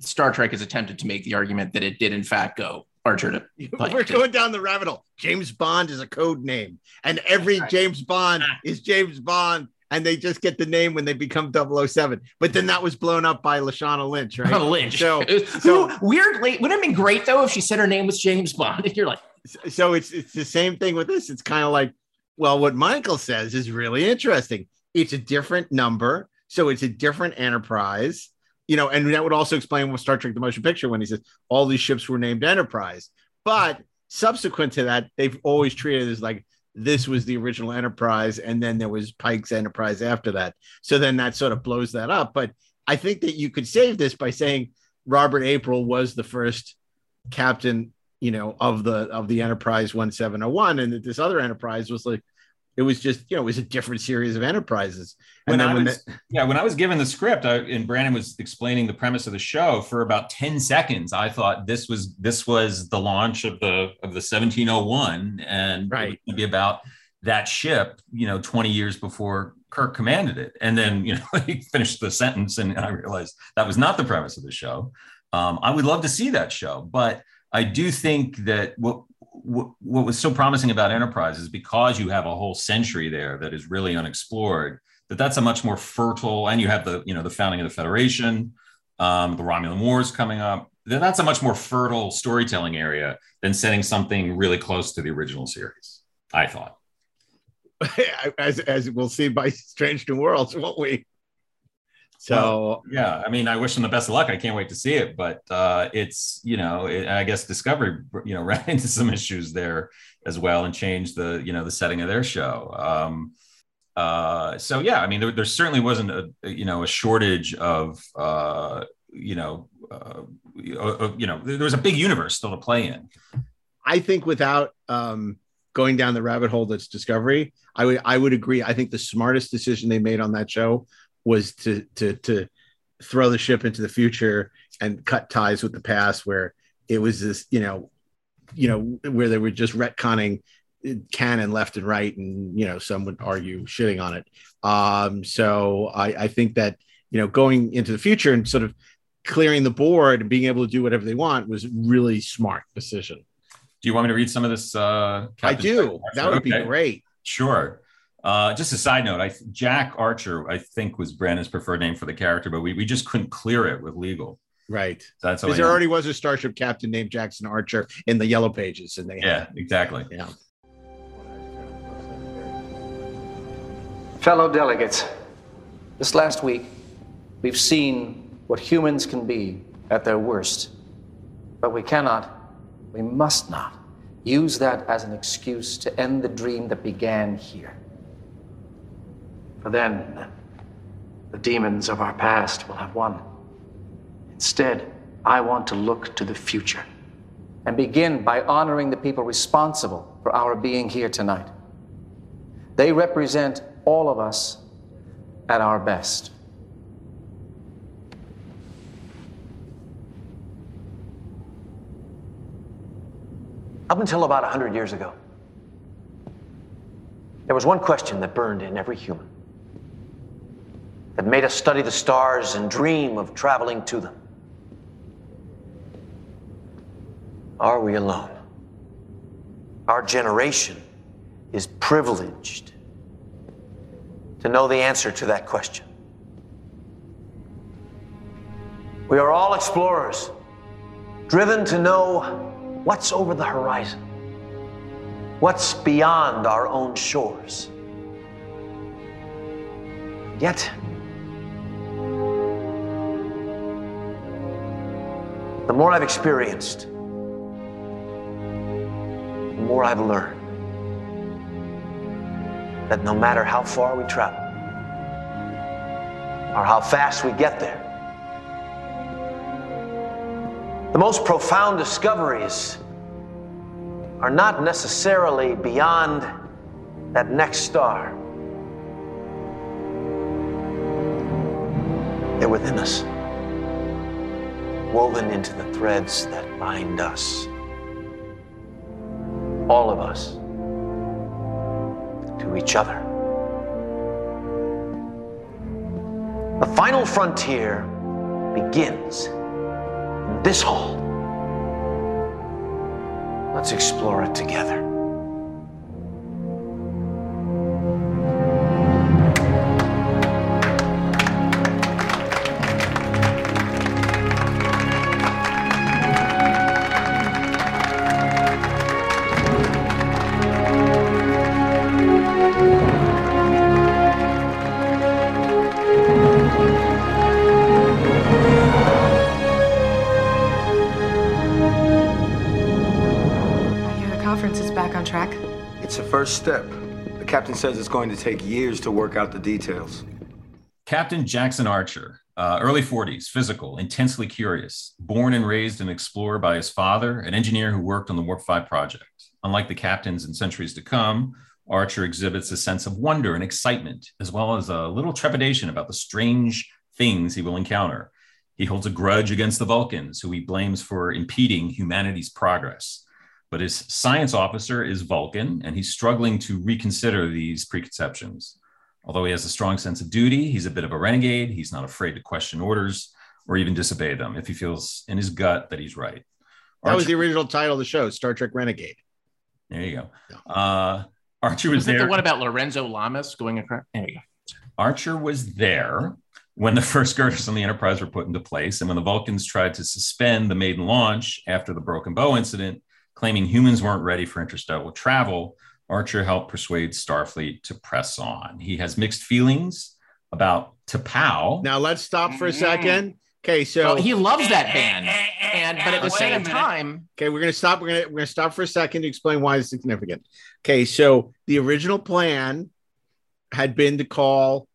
Star Trek has attempted to make the argument that it did in fact go Archer to Pike We're going down the rabbit hole. James Bond is a code name, and every James Bond Ah. is James Bond, and they just get the name when they become 007. But then that was blown up by Lashana Lynch, right? Lynch. So, Who so, weirdly wouldn't it have been great though if she said her name was James Bond? And you're like, so it's it's the same thing with this. It's kind of like, well, what Michael says is really interesting. It's a different number, so it's a different enterprise. You know, and that would also explain what Star Trek: The Motion Picture when he says all these ships were named Enterprise. But subsequent to that, they've always treated it as like this was the original Enterprise, and then there was Pike's Enterprise after that. So then that sort of blows that up. But I think that you could save this by saying Robert April was the first captain, you know, of the of the Enterprise 1701, and that this other Enterprise was like it was just you know it was a different series of enterprises. And when then I when was, yeah, when I was given the script, I, and Brannon was explaining the premise of the show for about ten seconds, I thought this was this was the launch of the of the 1701, and Right. it be about that ship, you know, 20 years before Kirk commanded it. And then, you know, he finished the sentence, and I realized that was not the premise of the show. Um, I would love to see that show, but I do think that what what, was so promising about Enterprise is because you have a whole century there that is really unexplored. That that's a much more fertile, and you have the you know the founding of the Federation, um, the Romulan Wars coming up. That that's a much more fertile storytelling area than setting something really close to the original series. I thought. as as we'll see by Strange New Worlds, won't we? So yeah, I mean, I wish them the best of luck. I can't wait to see it, but uh, it's you know, it, I guess Discovery you know ran into some issues there as well and changed the you know the setting of their show. Um, uh, so yeah, I mean, there, there certainly wasn't a you know a shortage of uh, you know uh, uh, you know there was a big universe still to play in. I think without um, going down the rabbit hole that's Discovery, I would I would agree. I think the smartest decision they made on that show was to to to throw the ship into the future and cut ties with the past, where it was this you know you know where they were just retconning canon left and right, and you know some would argue shitting on it. Um, so I, I think that you know going into the future and sort of clearing the board and being able to do whatever they want was really smart decision. Do you want me to read some of this? Uh, I Captain do. Jack That would be great. Sure. Uh, just a side note, I Jack Archer, I think was Brannon's preferred name for the character, but we, we just couldn't clear it with legal. Right. So that's Because there know. already was a starship captain named Jackson Archer in the Yellow Pages, and they Yeah, exactly. Yeah. Fellow delegates, this last week, we've seen what humans can be at their worst. But we cannot, we must not, use that as an excuse to end the dream that began here. For then, the demons of our past will have won. Instead, I want to look to the future and begin by honoring the people responsible for our being here tonight. They represent all of us at our best. Up until about 100 years ago, there was one question that burned in every human that made us study the stars and dream of traveling to them. Are we alone? Our generation is privileged to know the answer to that question. We are all explorers, driven to know what's over the horizon, what's beyond our own shores. Yet, The more I've experienced, the more I've learned that no matter how far we travel or how fast we get there, the most profound discoveries are not necessarily beyond that next star. They're within us woven into the threads that bind us, all of us, to each other. The final frontier begins in this hall. Let's explore it together. Step. The captain says it's going to take years to work out the details. Captain Jackson Archer, uh, early 40s, physical, intensely curious, born and raised an explorer by his father, an engineer who worked on the Warp 5 project. Unlike the captains in centuries to come, Archer exhibits a sense of wonder and excitement, as well as a little trepidation about the strange things he will encounter. He holds a grudge against the Vulcans, who he blames for impeding humanity's progress. But his science officer is Vulcan, and he's struggling to reconsider these preconceptions. Although he has a strong sense of duty, he's a bit of a renegade. He's not afraid to question orders or even disobey them if he feels in his gut that he's right. That was the original title of the show, Star Trek Renegade. there you go. Uh, Archer was Was it there. the one about Lorenzo Lamas going across? There you go. Archer was there when the first girders on the Enterprise were put into place, and when the Vulcans tried to suspend the maiden launch after the Broken Bow incident, claiming humans weren't ready for interstellar travel. Archer helped persuade Starfleet to press on. He has mixed feelings about T'Pau. Now let's stop for a second. Okay, so Well, he loves that band, and but at the same time, Okay, we're gonna stop. We're gonna we're gonna stop for a second to explain why it's significant. Okay, so the original plan had been to call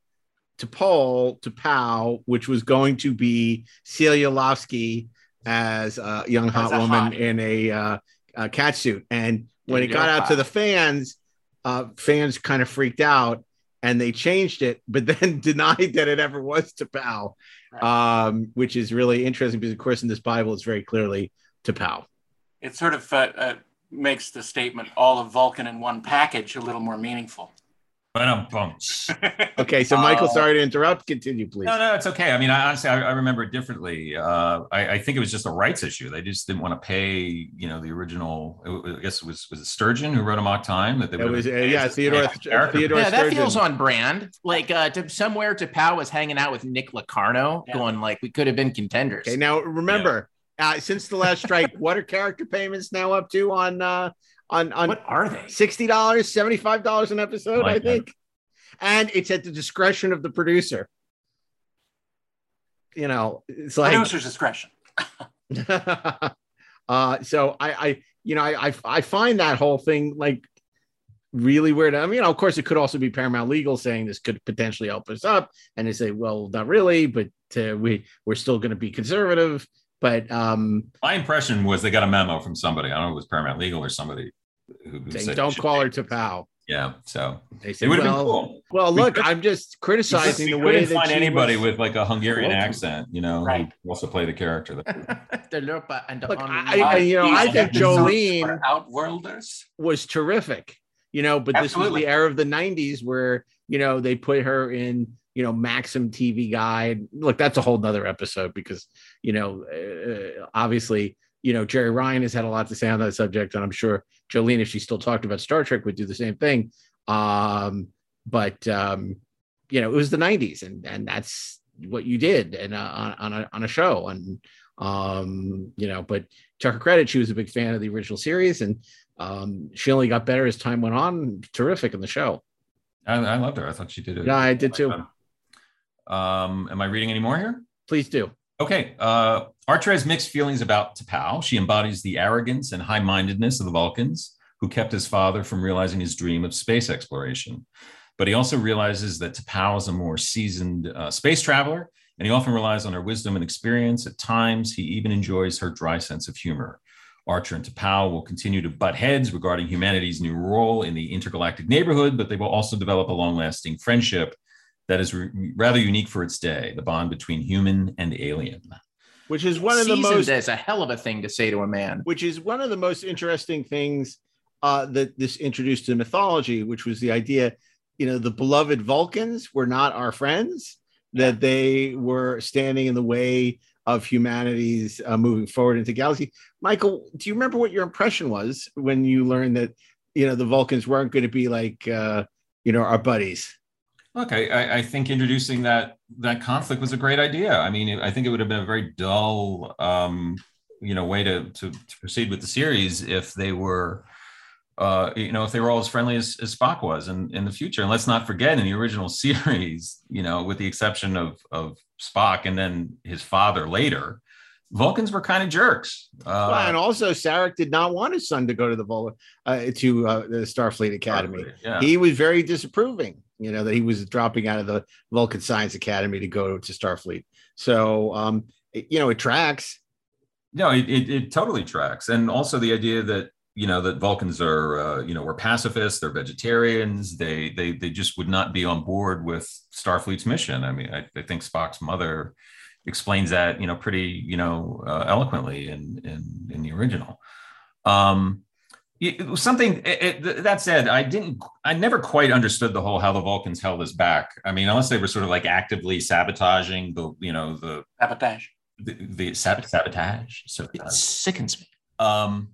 T'Pau to Pow, which was going to be Celia Lofsky as a young hot a woman hottie. in a, uh, a cat suit. And when it got out to the fans, uh, fans kind of freaked out and they changed it, but then denied that it ever was T'Pau, um, which is really interesting because, of course, in this Bible, it's very clearly T'Pau. It sort of uh, uh, makes the statement "all of Vulcan in one package" a little more meaningful. But I'm bummed. Okay, so Michael, Oh. sorry to interrupt. Continue, please. No, no, it's okay. I mean, I honestly, I, I remember it differently. Uh, I, I think it was just a rights issue. They just didn't want to pay, you know, the original. I guess it was was it Sturgeon who wrote Amok Time that they It was, uh, yeah, Theodore- Theodore yeah, that feels on brand. Like uh, to, somewhere T'Pau was hanging out with Nick Locarno, going like we could have been contenders. Okay, now remember, uh, since the last strike, what are character payments now up to on uh, on on? What are they? Sixty dollars, seventy five dollars an episode, I Like that. think, and it's at the discretion of the producer. You know, it's like Producer's discretion. uh, so I, I, you know, I, I, I find that whole thing like really weird. I mean, you know, of course, it could also be Paramount Legal saying this could potentially help us up, and they say, well, not really, but uh, we we're still going to be conservative. But um, My impression was they got a memo from somebody. I don't know if it was Paramount Legal or somebody who, who said don't call her T'Pau. Yeah, so They said, it would have well, been cool. Well, look, could- I'm just criticizing we the way that find she anybody was- with like a Hungarian Well, accent, you know, Right. who also play the character. The Lurpa and the Look, I, I, you know, I think episodes Jolene Outworlders. was terrific, you know, but this was the era of the 90s where, you know, they put her in, you know, Maxim TV Guide. Look, that's a whole nother episode because, you know, uh, obviously, you know, Jeri Ryan has had a lot to say on that subject. And I'm sure Jolene, if she still talked about Star Trek, would do the same thing. Um, but, um, you know, it was the 90s and, and that's what you did and uh, on, on, a, on a show. And, um, you know, but to her credit, she was a big fan of the original series and, um, she only got better as time went on. Terrific in the show. I, I loved her. I thought she did it. Yeah, I did too. Um, am I reading any more here? Please do. Okay. Uh, Archer has mixed feelings about T'Pau. She embodies the arrogance and high mindedness of the Vulcans, who kept his father from realizing his dream of space exploration. But he also realizes that T'Pau is a more seasoned uh, space traveler, and he often relies on her wisdom and experience. At times, he even enjoys her dry sense of humor. Archer and T'Pau will continue to butt heads regarding humanity's new role in the intergalactic neighborhood, but they will also develop a long lasting friendship that is re- rather unique for its day the bond between human and alien. which is one of the most is a hell of a thing to say to a man. which is one of the most interesting things uh, that this introduced to mythology, which was the idea, you know, the beloved Vulcans were not our friends, that they were standing in the way of humanity's uh, moving forward into galaxy. Michael, do you remember what your impression was when you learned that, you know, the Vulcans weren't going to be like, uh, you know, our buddies? Look, I, I, think introducing that that conflict was a great idea. I mean, I think it would have been a very dull, um, you know, way to, to to proceed with the series if they were, uh, you know, if they were all as friendly as, as Spock was in, in the future. And let's not forget, in the original series, you know, with the exception of of Spock and then his father later, Vulcans were kind of jerks. Uh, Well, and also, Sarek did not want his son to go to the Vol- uh, to uh, the Starfleet Academy. Starfleet, yeah. He was very disapproving, you know, that he was dropping out of the Vulcan Science Academy to go to Starfleet. So, um, it- you know, it tracks. No, it, it, it totally tracks. And also the idea that, you know, that Vulcans are, uh, you know, were pacifists, they're vegetarians, they, they, they just would not be on board with Starfleet's mission. I mean, I, I think Spock's mother explains that, you know, pretty, you know, uh, eloquently in, in, in the original. Um, something it, it- that said, I didn't, I never quite understood the whole how the Vulcans held us back. I mean, unless they were sort of like actively sabotaging the, you know, the Sabotage. the, the sab- sabotage. So It sickens me. um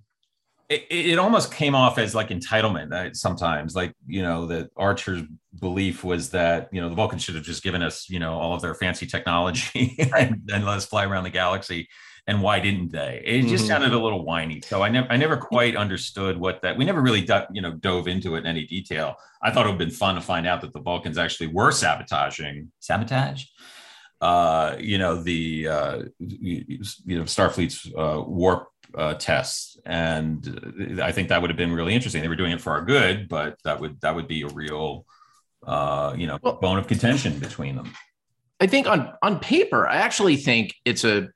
it, it almost came off as like entitlement uh, sometimes like you know that archer's belief was that you know the vulcans should have just given us you know all of their fancy technology and then let us fly around the galaxy and why didn't they it just Mhm. sounded a little whiny so i never i never quite understood what that we never really do, you know dove into it in any detail i thought it would have been fun to find out that the vulcans actually were sabotaging sabotage uh, you know the uh, you, you know Starfleet's uh, warp uh, tests, and uh, I think that would have been really interesting. They were doing it for our good, but that would that would be a real uh, you know bone of contention between them. I think on on paper, I actually think it's a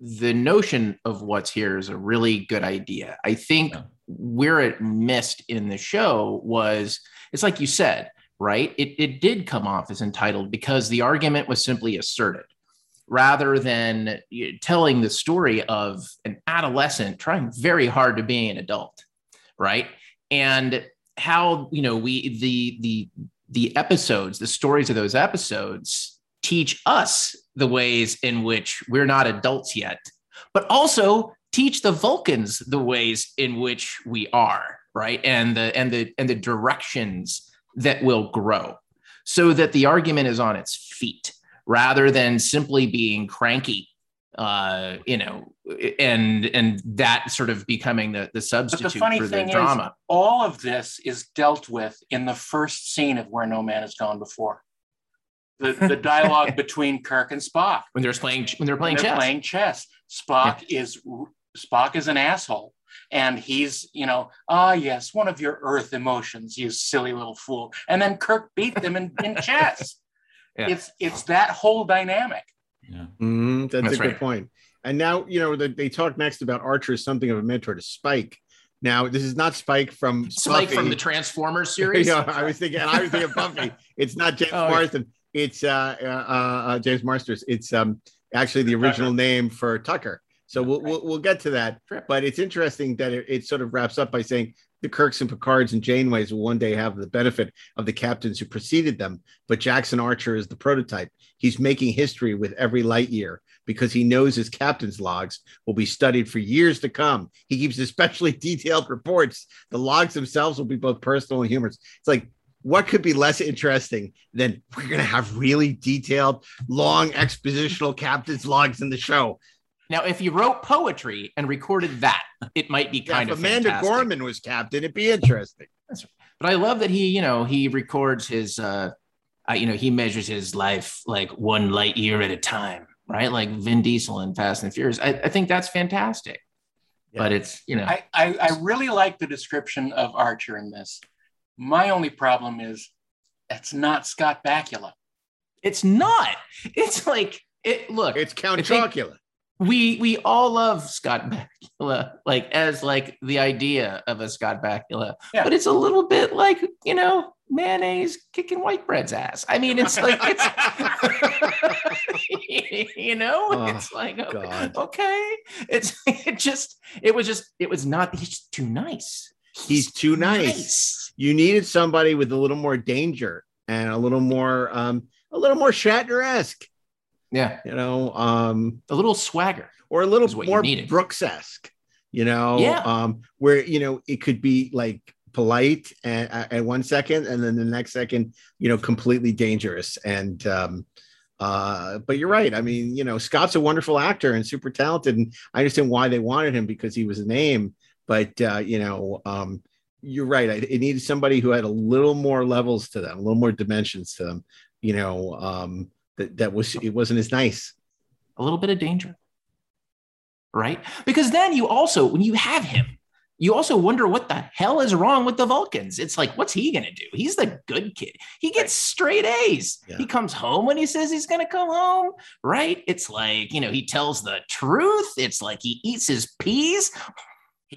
the notion of what's here is a really good idea. I think where it missed in the show was it's like you said, right? It it did come off as entitled because the argument was simply asserted rather than telling the story of an adolescent trying very hard to be an adult, right? And how you know we the the the episodes, the stories of those episodes teach us the ways in which we're not adults yet, but also teach the Vulcans the ways in which we are, right? And the and the and the directions that will grow so that the argument is on its feet rather than simply being cranky uh you know and and that sort of becoming the the But substitute the funny for the thing is, drama all of this is dealt with in the first scene of Where No Man Has Gone Before. The, the dialogue between Kirk and Spock. when they're playing when they're playing When they're chess playing chess. Spock is Spock is an asshole. And he's, you know, ah, yes, one of your Earth emotions, you silly little fool. And then Kirk beat them in, in chess. Yeah. It's it's that whole dynamic. Mhm, that's, That's a good point. And now, you know, they, they talk next about Archer as something of a mentor to Spike. Now, this is not Spike from Spike from the Transformers series. yeah, I was thinking, and I was thinking Buffy. It's not James Oh, yeah. Marsden. It's uh, uh, uh, James Marsters. It's um, actually the original name for Tucker. So we'll, we'll we'll get to that. But it's interesting that it, it sort of wraps up by saying the Kirks and Picards and Janeways will one day have the benefit of the captains who preceded them. But Jackson Archer is the prototype. He's making history with every light year because he knows his captain's logs will be studied for years to come. He keeps especially detailed reports. The logs themselves will be both personal and humorous. It's like, what could be less interesting than we're going to have really detailed, long expositional captain's logs in the show? Now, if you wrote poetry and recorded that, it might be Yeah, kind if of Amanda fantastic. Gorman was captain, it'd be interesting. But I love that he, you know, he records his, uh, uh, you know, he measures his life like one light year at a time, right? Like Vin Diesel in Fast and Furious. I, I think that's fantastic. But it's, you know, I, I, I really like the description of Archer in this. My only problem is it's not Scott Bakula. It's not. It's like it. Look, it's Count I Chocula. We we all love Scott Bakula, like as like the idea of a Scott Bakula, Yeah. but it's a little bit like you know mayonnaise kicking white bread's ass. I mean, it's like it's you know, Oh, it's like God. okay. It's it just it was just it was not he's too nice. He's too nice. You needed somebody with a little more danger and a little more um a little more Shatner-esque. Yeah. You know, um a little swagger. Or a little more. Brooks-esque, you know, Yeah. um where you know it could be like polite and at one second and then the next second, you know, completely dangerous. And um uh but you're right. I mean, you know, Scott's a wonderful actor and super talented and I understand why they wanted him because he was a name, but uh, you know, um you're right. I, it needed somebody who had a little more levels to them, a little more dimensions to them. You know, um, that that was it wasn't as nice. A little bit of danger, right? Because then you also, when you have him, you also wonder what the hell is wrong with the Vulcans. It's like, what's he gonna do? He's the good kid. He gets straight A's. He comes home when he says he's gonna come home, right? It's like, you know, he tells the truth. It's like he eats his peas.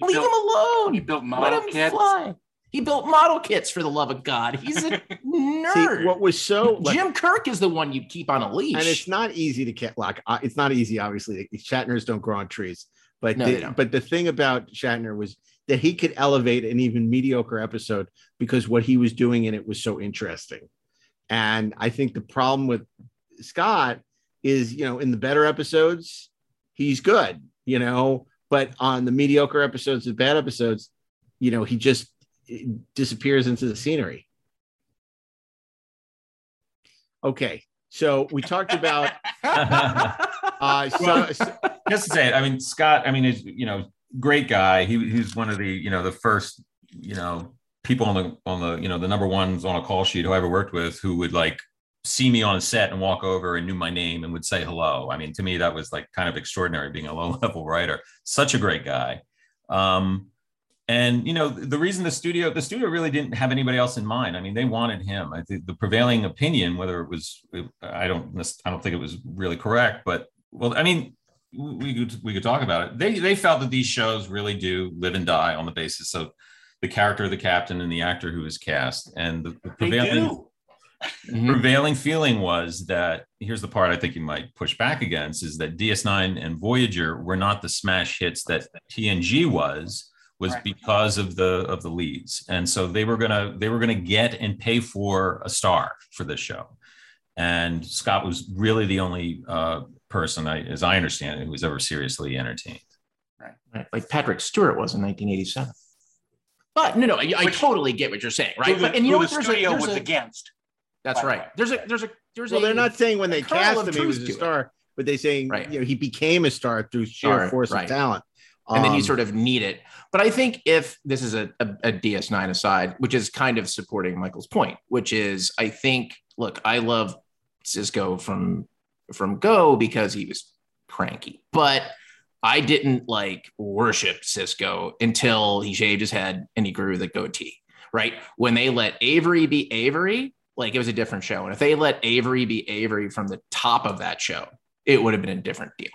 Leave built- him alone. he built Let model him kits. fly. He built model kits for the love of God. He's a nerd. See, what was so like, Jim Kirk is the one you keep on a leash. and it's not easy to get like uh, it's not easy. Obviously, Shatner's don't grow on trees, but No, the, but the thing about Shatner was that he could elevate an even mediocre episode because what he was doing in it was so interesting. And I think the problem with Scott is, you know, in the better episodes, he's good, you know, but on the mediocre episodes, the bad episodes, you know, he just disappears into the scenery. Okay. So we talked about uh so, Well, so- just to say, I mean, Scott, I mean, is you know, great guy. He he's one of the you know the first you know people on the on the you know the number ones on a call sheet who I ever worked with who would like see me on a set and walk over and knew my name and would say hello. I mean, to me, that was like kind of extraordinary being a low level writer. Such a great guy. Um, and you know the reason the studio the studio really didn't have anybody else in mind i mean they wanted him i think the prevailing opinion whether it was i don't i don't think it was really correct but well i mean we could we could talk about it they they felt that these shows really do live and die on the basis of the character of the captain and the actor who is cast and the, the prevailing do. prevailing feeling was that here's the part I think you might push back against is that DS9 and Voyager were not the smash hits that TNG was was because of the of the leads and so they were gonna they were gonna get and pay for a star for this show and Scott was really the only uh, person I, as I understand it who was ever seriously entertained Right, like Patrick Stewart was in 1987. But no, no, I, I totally get what you're saying, right? The- But and you know who what? the There's a, studio there's was a- against. That's right. way. There's a there's a there's a well, a they're not saying when they cast him he was a to it. star, but they saying you know he became a star through sheer Star, force right. of talent. and then you Um, sort of need it. But I think if this is a, a, a DS9 aside, which is kind of supporting Michael's point, which is I think, look, I love Sisko from from Go because he was cranky, but I didn't like worship Sisko until he shaved his head and he grew the goatee. Right when they let Avery be Avery, like it was a different show. And if they let Avery be Avery from the top of that show, it would have been a different deal.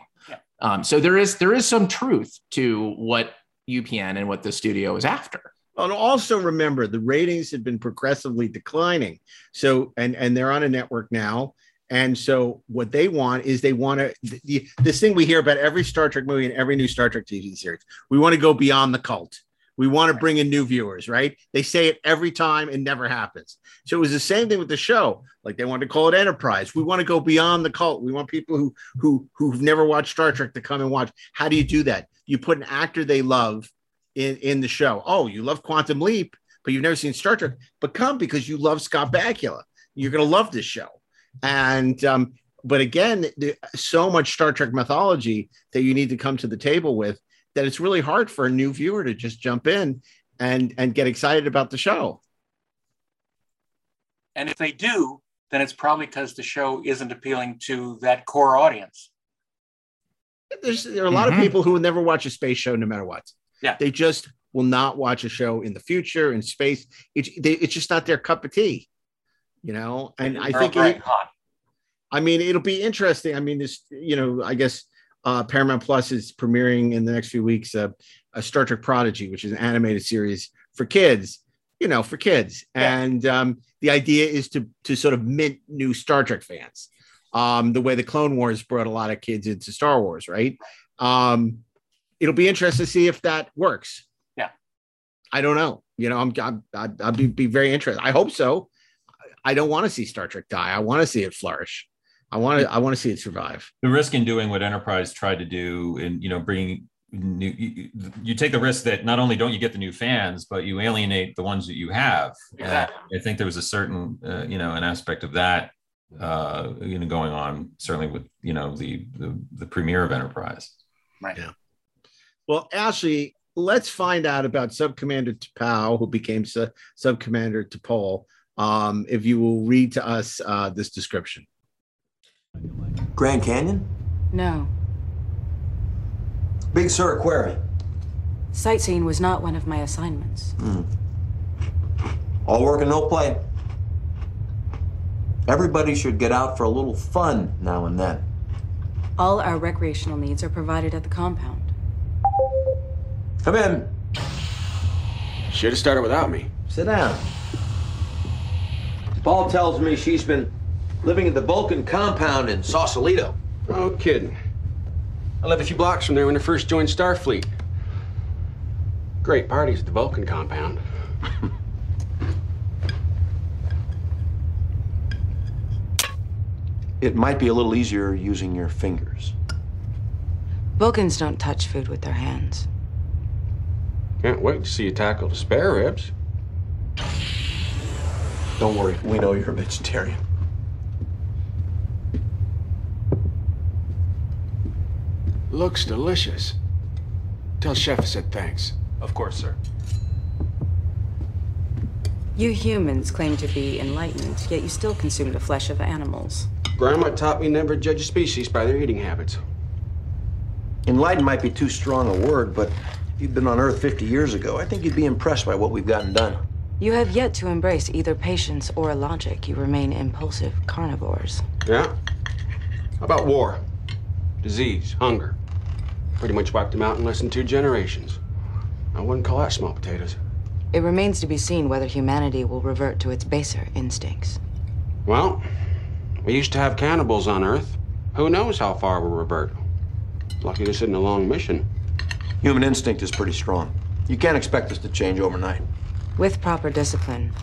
Um, so there is there is some truth to what UPN and what the studio is after. And also remember the ratings had been progressively declining. So and and they're on a network now. And so what they want is they want to the, this thing we hear about every Star Trek movie and every new Star Trek TV series. We want to go beyond the cult. We want to bring in new viewers, right? They say it every time and never happens. So it was the same thing with the show. Like they wanted to call it Enterprise. We want to go beyond the cult. We want people who who who've never watched Star Trek to come and watch. How do you do that? You put an actor they love in in the show. Oh, you love Quantum Leap, but you've never seen Star Trek. But come because you love Scott Bakula. You're going to love this show. And um, but again, so much Star Trek mythology that you need to come to the table with that it's really hard for a new viewer to just jump in and and get excited about the show. And if they do, then it's probably because the show isn't appealing to that core audience. There's there are a lot Mhm. of people who will never watch a space show no matter what. Yeah. They just will not watch a show in the future in space. It's they, it's just not their cup of tea, you know. And I think it, hot. I mean, it'll be interesting. I mean, this, you know, I guess uh, Paramount Plus is premiering in the next few weeks uh, a Star Trek Prodigy, which is an animated series for kids. you know, for kids. And um, the idea is to to sort of mint new Star Trek fans. Um, the way the Clone Wars brought a lot of kids into Star Wars, right? Um, it'll be interesting to see if that works. Yeah. I don't know. You know, I'm, I'm I'd, I'd be, be very interested. I hope so. I don't want to see Star Trek die. I want to see it flourish. I want to I want to see it survive. the risk in doing what enterprise tried to do and you know bringing new you, you take the risk that not only don't you get the new fans but you alienate the ones that you have And Exactly. i think there was a certain uh, you know an aspect of that uh you know going on certainly with you know the the, the premiere of enterprise Right. Yeah. Well, Ashley, let's find out about Sub Commander T'Pau, who became Su- Sub Commander T'Pol. Um, if you will read to us uh, this description. Grand Canyon? No. Big Sur Aquarium. Sightseeing was not one of my assignments. Hmm. All work and no play. Everybody should get out for a little fun now and then. All our recreational needs are provided at the compound. Come in. Should have started without me. Sit down. T'Pol tells me she's been living at the Vulcan compound in Sausalito. No kidding. I lived a few blocks from there when I first joined Starfleet. Great parties at the Vulcan compound. It might be a little easier using your fingers. Vulcans don't touch food with their hands. Can't wait to see you tackle the spare ribs. Don't worry, we know you're a vegetarian. Looks delicious. Tell Chef I said thanks. Of course, sir. You humans claim to be enlightened, yet you still consume the flesh of animals. Grandma taught me never to judge a species by their eating habits. Enlightened might be too strong a word, but if you'd been on Earth 50 years ago, I think you'd be impressed by what we've gotten done. You have yet to embrace either patience or logic. You remain impulsive carnivores. Yeah? How about war? Disease, hunger. Pretty much wiped them out in less than two generations. I wouldn't call that small potatoes. It remains to be seen whether humanity will revert to its baser instincts. Well, we used to have cannibals on Earth. Who knows how far we'll revert? Lucky this isn't a long mission. Human instinct is pretty strong. You can't expect us to change overnight. With proper discipline,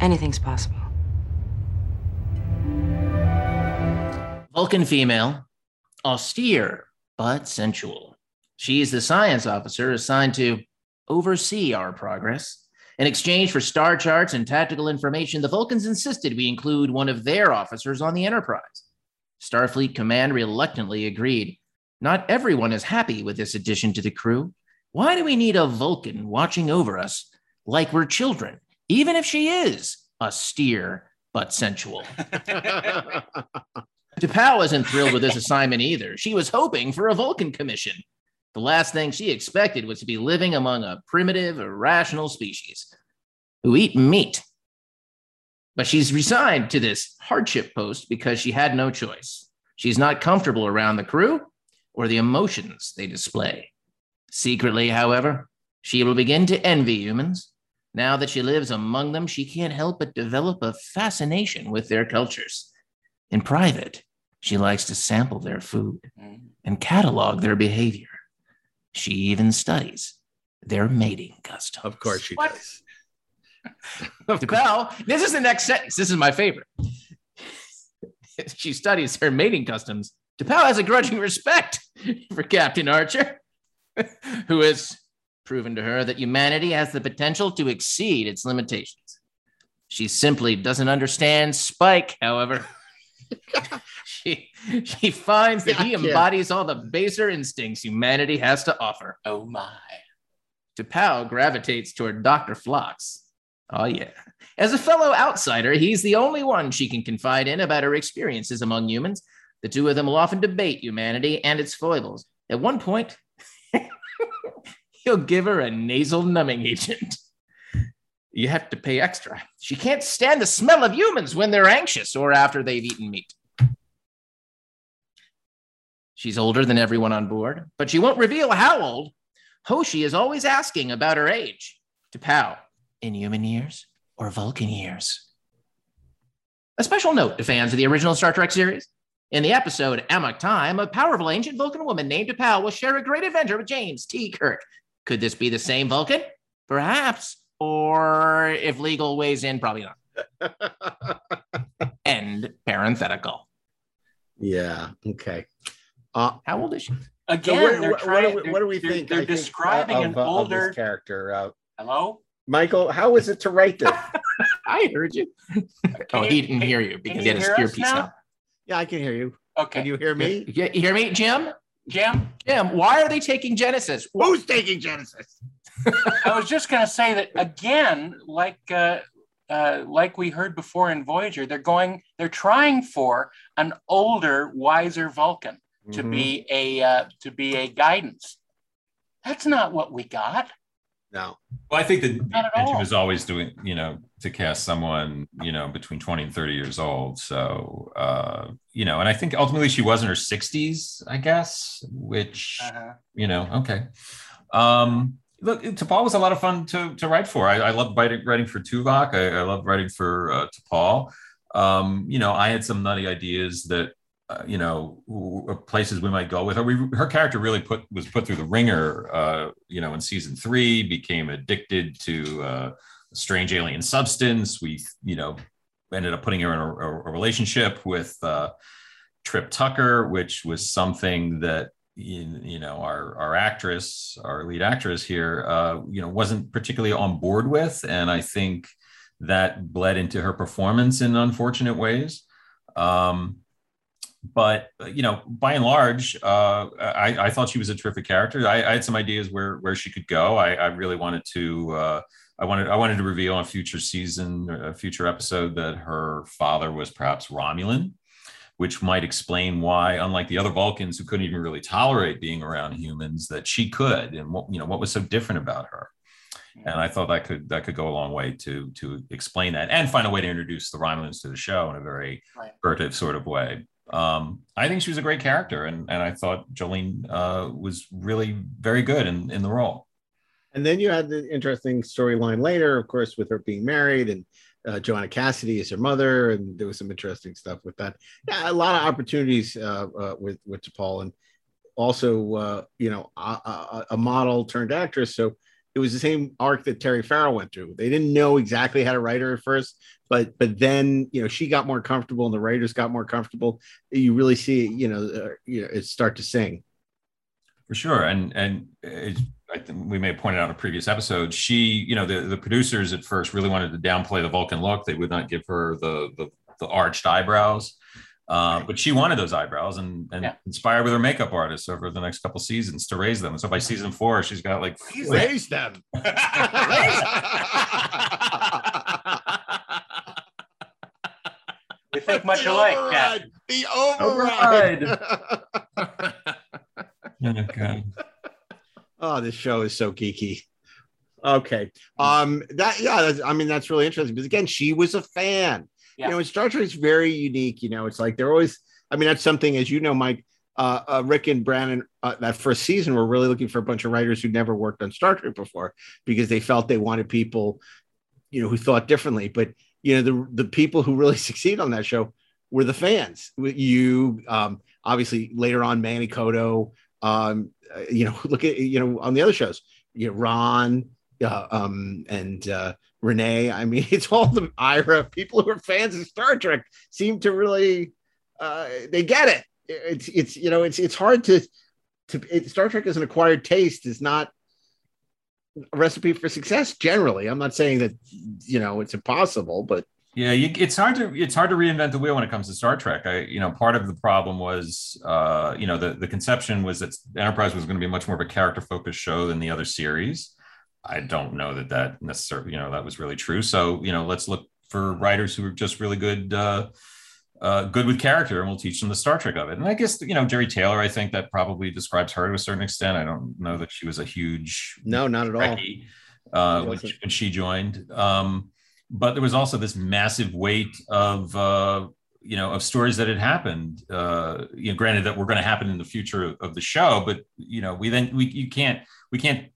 anything's possible. Vulcan female, austere but sensual. She's the science officer assigned to oversee our progress. In exchange for star charts and tactical information, the Vulcans insisted we include one of their officers on the Enterprise. Starfleet Command reluctantly agreed. Not everyone is happy with this addition to the crew. Why do we need a Vulcan watching over us like we're children, even if she is austere but sensual? T'Pau wasn't thrilled with this assignment either. She was hoping for a Vulcan commission. The last thing she expected was to be living among a primitive, irrational species who eat meat. But she's resigned to this hardship post because she had no choice. She's not comfortable around the crew or the emotions they display. Secretly, however, she will begin to envy humans. Now that she lives among them, she can't help but develop a fascination with their cultures. In private, she likes to sample their food mm. and catalog their behavior. She even studies their mating customs. Of course she does. T'Pau, this is the next sentence. This is my favorite. she studies her mating customs. T'Pau has a grudging respect for Captain Archer, who has proven to her that humanity has the potential to exceed its limitations. She simply doesn't understand Spike, however. She, she finds that he Yeah, embodies all the baser instincts humanity has to offer. Oh my. T'Pau gravitates toward Dr. Phlox. Oh, yeah. As a fellow outsider, he's the only one she can confide in about her experiences among humans. The two of them will often debate humanity and its foibles. At one point, he'll give her a nasal numbing agent. You have to pay extra. She can't stand the smell of humans when they're anxious or after they've eaten meat. She's older than everyone on board, but she won't reveal how old. Hoshi is always asking about her age. T'Pau, in human years or Vulcan years? A special note to fans of the original Star Trek series. In the episode Amok Time, a powerful ancient Vulcan woman named T'Pau will share a great adventure with James T. Kirk. Could this be the same Vulcan? Perhaps. Or if legal weighs in, probably not. End parenthetical. Yeah. Okay. Uh, How old is she? Again, what, they're trying- what, do we- what do we they're- think? they're I think, uh, describing of, an uh, of older- this character. Uh, Hello? Michael, how was it to write this? I heard you. oh, he didn't hear you because he had his earpiece out. Yeah, I can hear you. Okay. Can you hear me? You, you hear me, Jim? Jim? Jim, why are they taking Genesis? Who's taking Genesis? I was just going to say that again, like uh, uh, like we heard before in Voyager, they're going, they're trying for an older, wiser Vulcan to Mhm. be a uh, to be a guidance. That's not what we got. No. Well, I think that Not at intention was always doing, you know, to cast someone, you know, between 20 and 30 years old. So, uh, you know, and I think ultimately she was in her 60s, I guess, which, Uh-huh. you know, okay. Um, look, T'Pol was a lot of fun to, to write for. I, I loved writing, writing for Tuvok. I, I loved writing for uh, T'Pol. Um, you know, I had some nutty ideas that, uh, you know, places we might go with her. Her character really put was put through the ringer. Uh, you know, in season three, became addicted to uh, a strange alien substance. We, you know, ended up putting her in a, a- a relationship with uh, Trip Tucker, which was something that you, you know our our actress, our lead actress here, uh, you know, wasn't particularly on board with, and I think that bled into her performance in unfortunate ways. Um, but you know, by and large, uh, I, I thought she was a terrific character. I, I had some ideas where where she could go. I, I really wanted to. Uh, I wanted I wanted to reveal on a future season, a future episode, that her father was perhaps Romulan, which might explain why, unlike the other Vulcans who couldn't even really tolerate being around humans, that she could, and what you know what was so different about her. And I thought that could that could go a long way to to explain that and find a way to introduce the Romulans to the show in a very Right. furtive sort of way. Um, I think she was a great character, and and I thought Jolene uh, was really very good in in the role. And then you had the interesting storyline later, of course, with her being married and uh, Joanna Cassidy is her mother, and there was some interesting stuff with that. Yeah, a lot of opportunities uh, uh, with with T'Pol, and also uh, you know a, a, a model turned actress. So it was the same arc that Terry Farrell went through. They didn't know exactly how to write her at first, but but then you know she got more comfortable, and the writers got more comfortable. You really see you know uh, you know it start to sing. For sure, and and it, I think we may have pointed out in a previous episode. She, you know, the the producers at first really wanted to downplay the Vulcan look. They would not give her the the, the arched eyebrows, uh, but she wanted those eyebrows, and and inspired with her makeup artist over the next couple seasons to raise them. So by season four, she's got like Raise them. We think much alike, Captain. The override. Oh, God. Oh, this show is so geeky. Okay. Um, that yeah, that's, I mean, that's really interesting because again, she was a fan. You know, and Star Trek, Trek's very unique. You know, it's like they're always, I mean, that's something as you know, Mike, uh, uh Rick and Brannon, uh, that first season were really looking for a bunch of writers who never worked on Star Trek before because they felt they wanted people, you know, who thought differently. But you know, the the people who really succeed on that show were the fans. You um obviously later on Manny Coto, um, you know, look at you know on the other shows, you know, Ron, uh, um, and uh, Renee. I mean, it's all the Ira people who are fans of Star Trek seem to really uh, they get it. It's it's you know it's it's hard to to it, Star Trek is an acquired taste is not a recipe for success generally. I'm not saying that you know it's impossible, but Yeah, you, it's hard to it's hard to reinvent the wheel when it comes to Star Trek. I, you know, part of the problem was, uh, you know, the the conception was that Enterprise was going to be much more of a character focused show than the other series. I don't know that that necessarily, you know, that was really true. So, you know, let's look for writers who are just really good, uh, uh, good with character, and we'll teach them the Star Trek of it. And I guess, you know, Jeri Taylor, I think that probably describes her to a certain extent. I don't know that she was a huge no, not at all. Uh, when, she, when she joined. Um, but there was also this massive weight of uh, you know of stories that had happened. Uh, you know, granted that were going to happen in the future of, of the show, but you know, we then we you can't we can't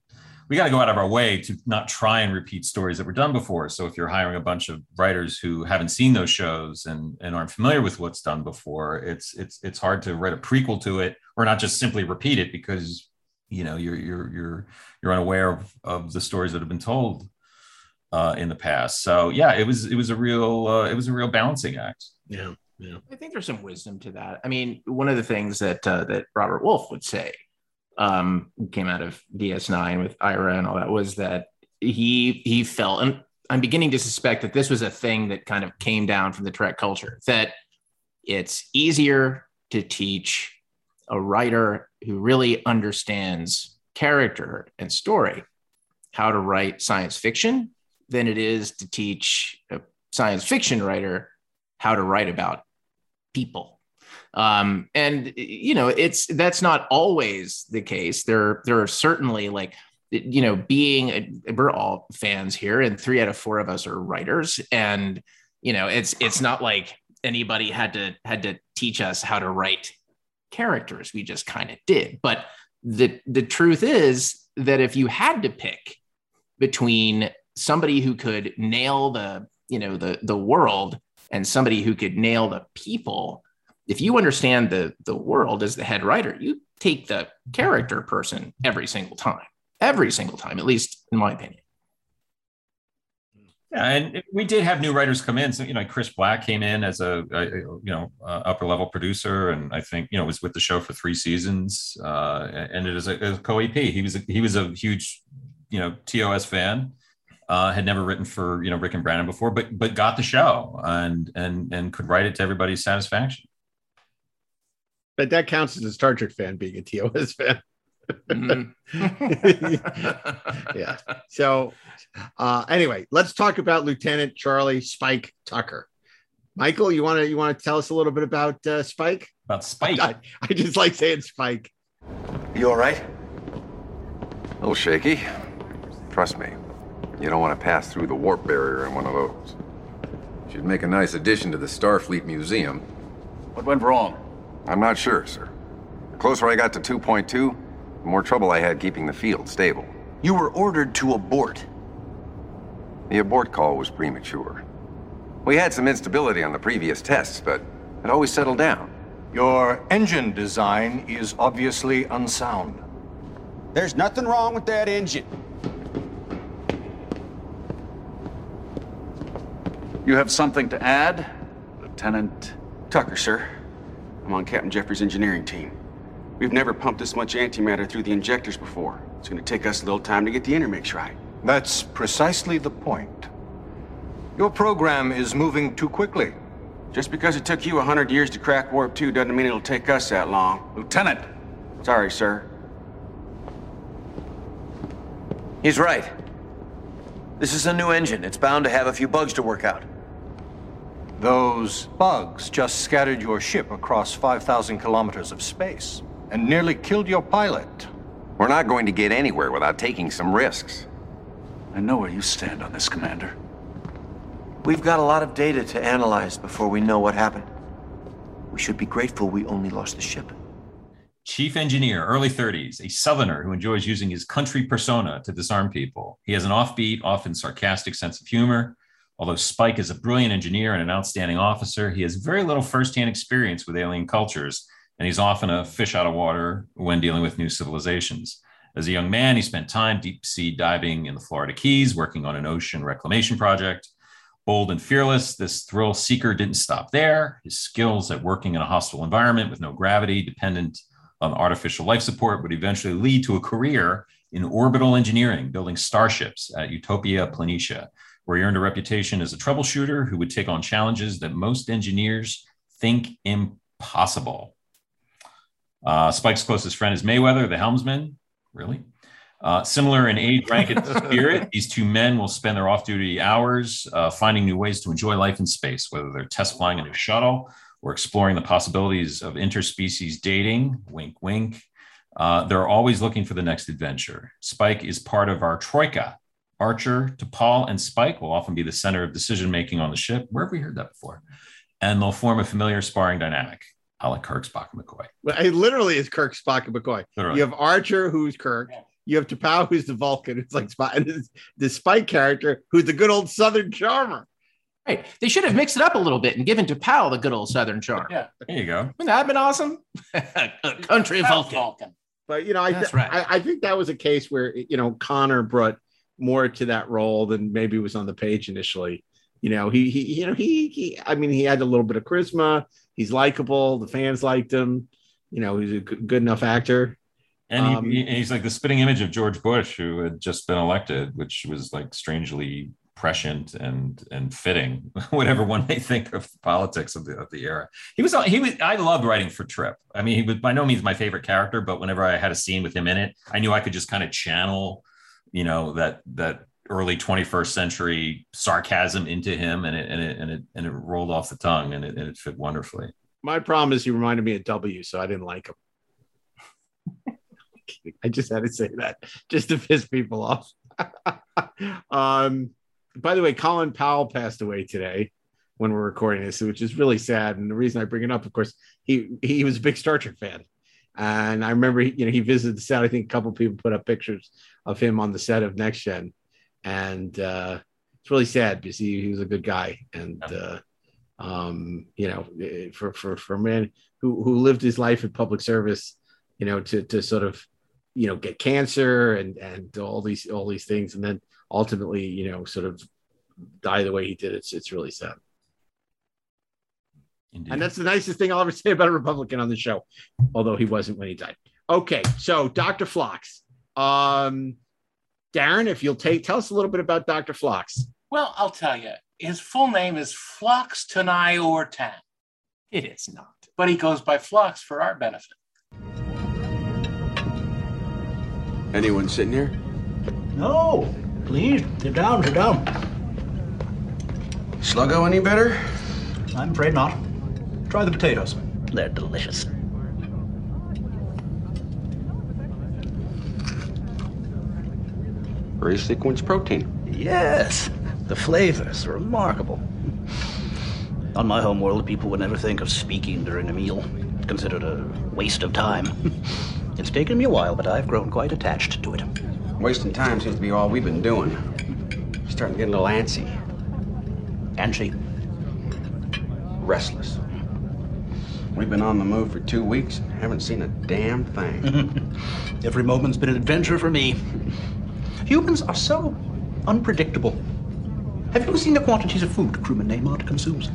we got to go out of our way to not try and repeat stories that were done before. So if you're hiring a bunch of writers who haven't seen those shows and, and aren't familiar with what's done before, it's it's it's hard to write a prequel to it or not just simply repeat it because you know you're you're you're you're unaware of, of the stories that have been told uh, in the past. So yeah, it was it was a real uh, it was a real balancing act. Yeah, yeah. I think there's some wisdom to that. I mean, one of the things that uh, that Robert Wolfe would say um, came out of DS9 with Ira and all that was that he he felt, and I'm beginning to suspect that this was a thing that kind of came down from the Trek culture that it's easier to teach a writer who really understands character and story how to write science fiction than it is to teach a science fiction writer how to write about people. Um, and you know it's that's not always the case. There there are certainly like you know being we're all fans here and three out of four of us are writers. And you know it's it's not like anybody had to had to teach us how to write characters. We just kind of did. But the the truth is that if you had to pick between somebody who could nail the you know the the world and somebody who could nail the people if you understand the the world as the head writer you take the character person every single time every single time at least in my opinion yeah, and we did have new writers come in. So you know, Chris Black came in as a, a you know upper level producer, and I think you know was with the show for three seasons. Uh, ended as a, a co EP. He was a, he was a huge you know TOS fan, uh, had never written for you know Rick and Brannon before, but but got the show and and and could write it to everybody's satisfaction. But that counts as a Star Trek fan being a TOS fan. Mm-hmm. yeah. So uh, anyway, let's talk about Lieutenant Charlie Spike Tucker. Michael, you want to you want to tell us a little bit about uh, Spike? About Spike. I, I just like saying Spike. You all right? A little shaky. Trust me, you don't want to pass through the warp barrier in one of those. Should make a nice addition to the Starfleet Museum. What went wrong? I'm not sure, sir. The closer I got to 2.2, the more trouble I had keeping the field stable. You were ordered to abort. The abort call was premature. We had some instability on the previous tests, but it always settled down. Your engine design is obviously unsound. There's nothing wrong with that engine. You have something to add, Lieutenant? Tucker, sir. I'm on Captain Jeffrey's engineering team. We've never pumped this much antimatter through the injectors before. It's going to take us a little time to get the intermix right. That's precisely the point. Your program is moving too quickly. Just because it took you a hundred years to crack Warp 2 doesn't mean it'll take us that long. Lieutenant! Sorry, sir. He's right. This is a new engine. It's bound to have a few bugs to work out. Those bugs just scattered your ship across 5,000 kilometers of space and nearly killed your pilot. We're not going to get anywhere without taking some risks. I know where you stand on this, Commander. We've got a lot of data to analyze before we know what happened. We should be grateful we only lost the ship. Chief engineer, early 30s, a southerner who enjoys using his country persona to disarm people. He has an offbeat, often sarcastic sense of humor. Although Spike is a brilliant engineer and an outstanding officer, he has very little firsthand experience with alien cultures, and he's often a fish out of water when dealing with new civilizations. As a young man, he spent time deep sea diving in the Florida Keys, working on an ocean reclamation project. Bold and fearless, this thrill seeker didn't stop there. His skills at working in a hostile environment with no gravity, dependent on artificial life support, would eventually lead to a career in orbital engineering, building starships at Utopia Planitia, where he earned a reputation as a troubleshooter who would take on challenges that most engineers think impossible. Uh, Spike's closest friend is Mayweather, the helmsman. Really? Uh, similar in age, rank, and spirit, these two men will spend their off duty hours uh, finding new ways to enjoy life in space, whether they're test flying a new shuttle or exploring the possibilities of interspecies dating. Wink, wink. Uh, they're always looking for the next adventure. Spike is part of our troika. Archer, T'Pol, and Spike will often be the center of decision making on the ship. Where have we heard that before? And they'll form a familiar sparring dynamic, a la Kirk, Spock, and McCoy. Well, It literally is Kirk, Spock, and McCoy. Literally. You have Archer, who's Kirk. You have T'Pau, who's the Vulcan, who's like Spock, and this, this Spike character, who's the good old Southern charmer. Right. They should have mixed it up a little bit and given to Powell the good old Southern charm. Yeah. There you go. Wouldn't that have been awesome? Country Vulcan. Vulcan. But you know, I, th- right. I I think that was a case where you know Connor brought more to that role than maybe was on the page initially. You know, he he you know he he I mean he had a little bit of charisma. He's likable. The fans liked him. You know, he's a good, enough actor. And he, Um, he- he's like the spitting image of George Bush, who had just been elected, which was like strangely prescient and and fitting, whatever one may think of politics of the of the era. He was he was I loved writing for Trip. I mean, he was by no means my favorite character, but whenever I had a scene with him in it, I knew I could just kind of channel, you know, that that early 21st century sarcasm into him and it and it and it, and it rolled off the tongue and it, and it fit wonderfully. My problem is he reminded me of W, so I didn't like him. I just had to say that just to piss people off. um, by the way, Colin Powell passed away today when we're recording this, which is really sad. And the reason I bring it up, of course, he he was a big Star Trek fan, and I remember you know he visited the set. I think a couple people put up pictures of him on the set of Next Gen, and uh, it's really sad because he, he was a good guy and. Uh, um, you know, eh, for for for a man who who lived his life in public service, you know, to to sort of, you know, get cancer and and all these all these things, and then ultimately, you know, sort of die the way he did. It's it's really sad. And that's the nicest thing I'll ever say about a Republican on the show, although he wasn't when he died. Okay, so Dr. Phlox. Um, Daren, if you'll take tell us a little bit about Dr. Phlox. Well, I'll tell you, his full name is Phlox Tanai Ortan. It is not. But he goes by Phlox for our benefit. Anyone sitting here? No, please, sit down, sit down. Sluggo any better? I'm afraid not. Try the potatoes. They're delicious. Very sequence protein. Yes, the flavor's are remarkable. On my home world, people would never think of speaking during a meal. Considered a waste of time. it's taken me a while, but I've grown quite attached to it. Wasting time seems to be all we've been doing. Starting to get a little antsy. Antsy? Restless. We've been on the move for two weeks and haven't seen a damn thing. Every moment's been an adventure for me. Humans are so unpredictable. Have you seen the quantities of food crewman Neymar consumes?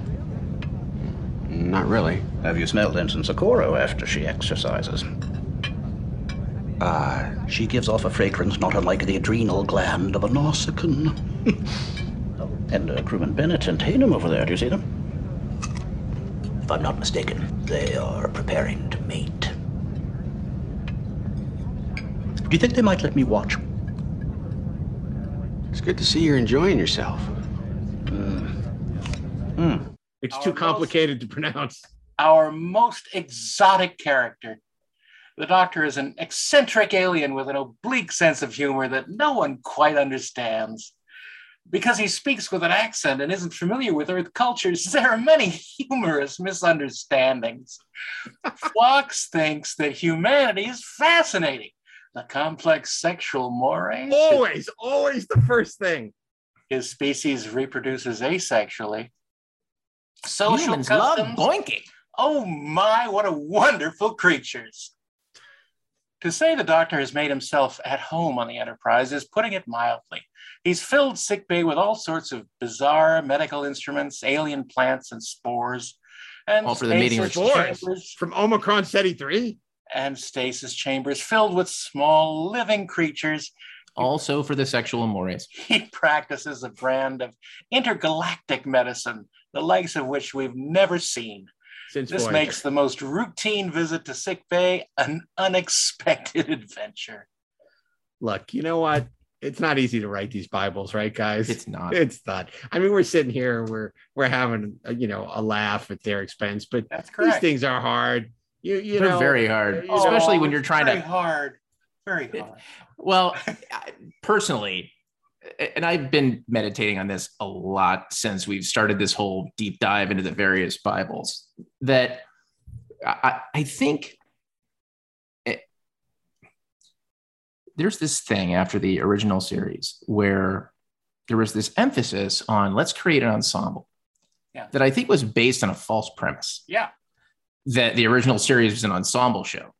Not really. Have you smelled Ensign Socorro after she exercises? Ah, she gives off a fragrance not unlike the adrenal gland of a Nausicaan. oh, and uh, crewman Bennett and Tatum over there, do you see them? If I'm not mistaken, they are preparing to mate. Do you think they might let me watch? It's good to see you're enjoying yourself. Hmm. It's too complicated to pronounce. Our most exotic character. The Doctor is an eccentric alien with an oblique sense of humor that no one quite understands. Because he speaks with an accent and isn't familiar with Earth cultures, there are many humorous misunderstandings. Phlox thinks that humanity is fascinating. The complex sexual mores. Always, always the first thing. His species reproduces asexually. Social Humans love customs. boinking. Oh my, what a wonderful creatures. To say the doctor has made himself at home on the Enterprise is putting it mildly. He's filled sickbay with all sorts of bizarre medical instruments, alien plants, and spores. And All for the mating stasis ritual. chambers From Omicron Ceti 3? and stasis chambers filled with small living creatures. Also for the sexual mores. He practices a brand of intergalactic medicine, the likes of which we've never seen. Since This Voyager. makes the most routine visit to sick bay an unexpected adventure. Look, you know what? It's not easy to write these Bibles, right, guys? It's not. It's not. I mean, we're sitting here, we're we're having a, you know a laugh at their expense, but That's these things are hard. You you They're know very hard, you oh, know, especially when you're trying Very to. hard. Very hard. Well, personally, and I've been meditating on this a lot since we've started this whole deep dive into the various Bibles. That I, I think it- there's this thing after the original series where there was this emphasis on let's create an ensemble Yeah. that I think was based on a false premise Yeah. That the original series was an ensemble show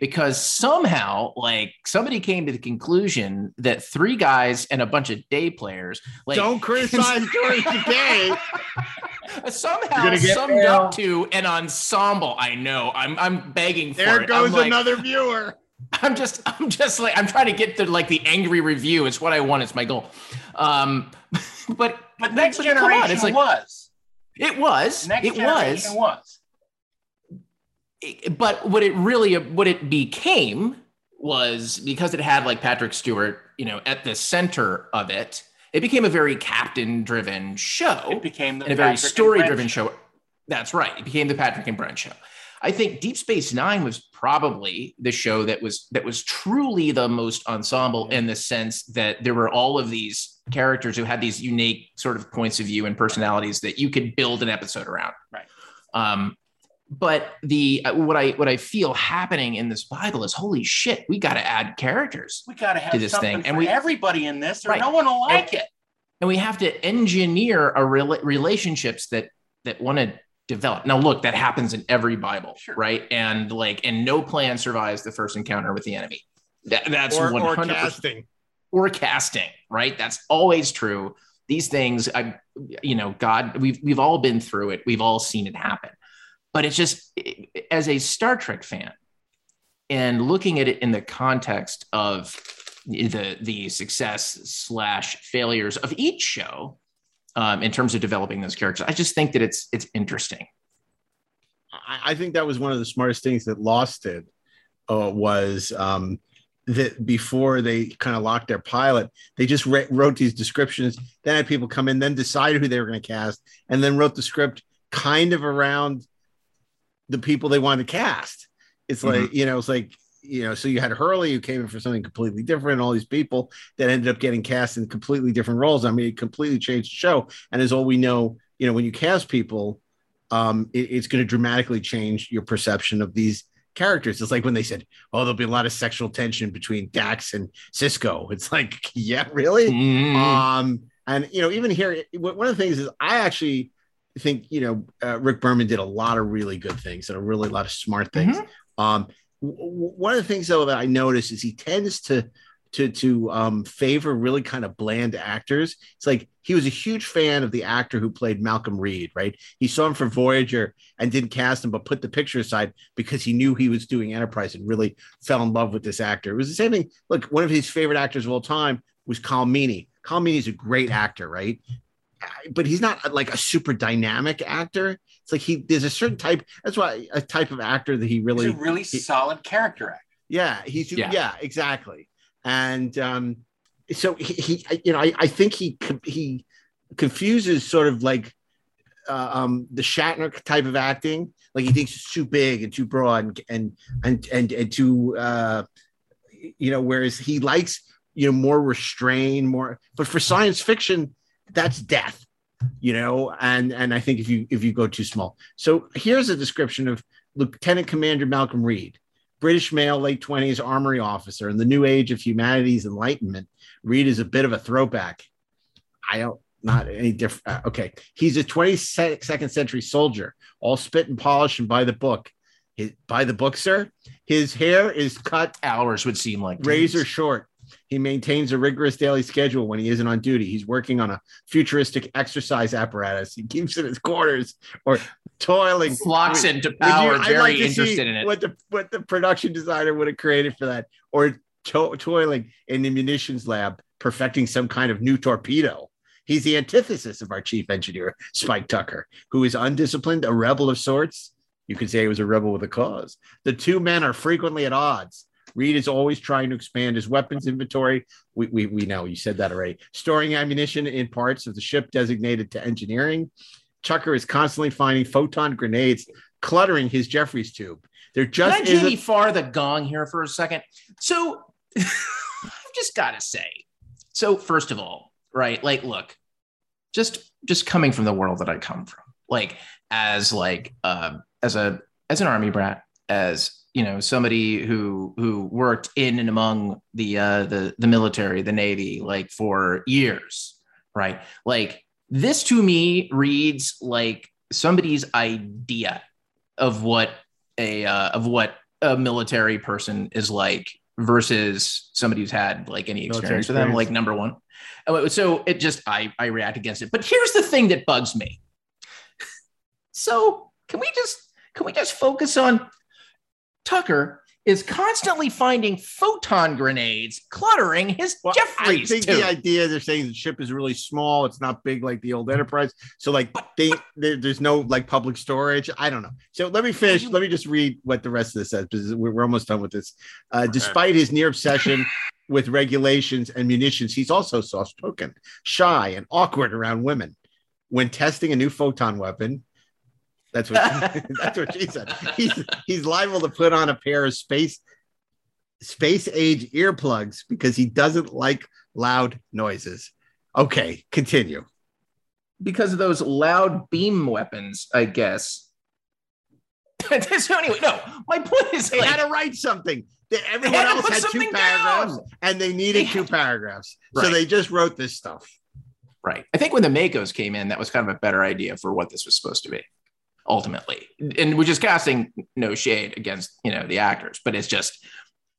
because somehow like somebody came to the conclusion that three guys and a bunch of day players like Don't criticize George Takei. somehow You're gonna get summed mail. up to an ensemble i know i'm i'm begging for There it goes like- another viewer. i'm just i'm just like i'm trying to get to like the angry review it's what i want it's my goal um but But next but come on, generation it's like- was. it was Next it was generation was. But what it really what it became was because it had like Patrick Stewart, you know, at the center of it. It became a very captain driven show. It became the and a very Patrick story Brent driven show. That's right. It became the Patrick and Brent show. I think Deep Space Nine was probably the show that was that was truly the most ensemble in the sense that there were all of these characters who had these unique sort of points of view and personalities that you could build an episode around. Right. Um, but the uh, what I what I feel happening in this Bible is holy shit, we got to add characters We got to have to this thing, and we everybody in this, or Right. no one will like And- it. and we have to engineer a rela- relationships that that want to develop. Now, look, that happens in every Bible, right? And like, and no plan survives the first encounter with the enemy. That, that's Or- or one hundred casting. or casting, right? That's always true. These things, I, you know, God, we've we've all been through it. We've all seen it happen. But it's just as a Star Trek fan, and looking at it in the context of the the success slash failures of each show um, in terms of developing those characters, I just think that it's it's interesting. I, think that was one of the smartest things that Lost did. Uh, was um, that before they kind of locked their pilot, they just re- wrote these descriptions, then had people come in, then decided who they were going to cast, and then wrote the script kind of around the people they wanted to cast. It's like you know, it's like you know, so you had Hurley who came in for something completely different, and all these people that ended up getting cast in completely different roles. I mean, it completely changed the show. And as all we know, you know, when you cast people, um, it- it's going to dramatically change your perception of these characters. It's like when they said, "Oh, there'll be a lot of sexual tension between Dax and Sisko." It's like, yeah, really. Um, and you know, even here, one of the things is I actually think you know uh, Rick Berman did a lot of really good things and a really lot of smart things. Um, w- one of the things though that I notice is he tends to to to um, favor really kind of bland actors. It's like he was a huge fan of the actor who played Malcolm Reed, right? He saw him for Voyager and didn't cast him, but put the picture aside because he knew he was doing Enterprise and really fell in love with this actor. It was the same thing. Look, one of his favorite actors of all time was Colm Meaney. Colm is a great actor, right? But he's not like a super dynamic actor. It's like he there's a certain type. That's why a type of actor that he really He's a really solid character actor. yeah, he's yeah, Yeah. exactly. And um, so he, he you know, I, I think he he confuses sort of like uh, um the Shatner type of acting. Like he thinks it's too big and too broad and and and and, and too uh, you know, whereas he likes you know more restrained, more. But for science fiction, that's death you know? And and i think if you if you go too small. So here's a description of lieutenant commander malcolm reed british male late 20s armory officer. In the new age of humanity's enlightenment reed is a bit of a throwback. I don't not any different uh, okay. He's a 22nd century soldier all spit and polish and by the book. His, by the book sir? His hair is cut hours would seem like razor days. short he maintains a rigorous daily schedule when he isn't on duty. He's working on a futuristic exercise apparatus. He keeps in his quarters or toiling. Flocks into power, I'd very see interested in it. What the what the production designer would have created for that, or to- toiling in the munitions lab, perfecting some kind of new torpedo. He's the antithesis of our chief engineer, Spike Tucker, who is undisciplined, a rebel of sorts. You could say he was a rebel with a cause. The two men are frequently at odds. Reed is always trying to expand his weapons inventory. We, we, we know you said that already. Storing ammunition in parts of the ship designated to engineering. Tucker is constantly finding photon grenades cluttering his Jefferies tube. They're just Can I. Farr the gong here for a second? So I've just got to say. So first of all, right? Like, look, just just coming from the world that I come from, like as like um, as a as an army brat, as you know somebody who who worked in and among the uh the the military the navy like for years right? Like this to me reads like somebody's idea of what a uh, of what a military person is like versus somebody who's had like any experience with them like number one. So it just i i react against it. But here's the thing that bugs me. So can we just can we just focus on Tucker is constantly finding photon grenades cluttering his I Jefferies. think tube. the idea they're saying the ship is really small. It's not big like the old Enterprise. So like they there, there's no like public storage. I don't know. So let me finish. Let me just read what the rest of this says because we're, almost done with this. Uh, despite his near obsession with regulations and munitions, he's also soft spoken, shy, and awkward around women. When testing a new photon weapon, that's what that's what she said. He's he's liable to put on a pair of space space age earplugs because he doesn't like loud noises. Okay, continue. because of those loud beam weapons, I guess. so anyway, no, my point is They like, had to write something. They- Everyone had else had two paragraphs down. and they needed two paragraphs. So they just wrote this stuff. right. I think when the Makos came in, that was kind of a better idea for what this was supposed to be, ultimately. And which is casting no shade against you know the actors, but it's just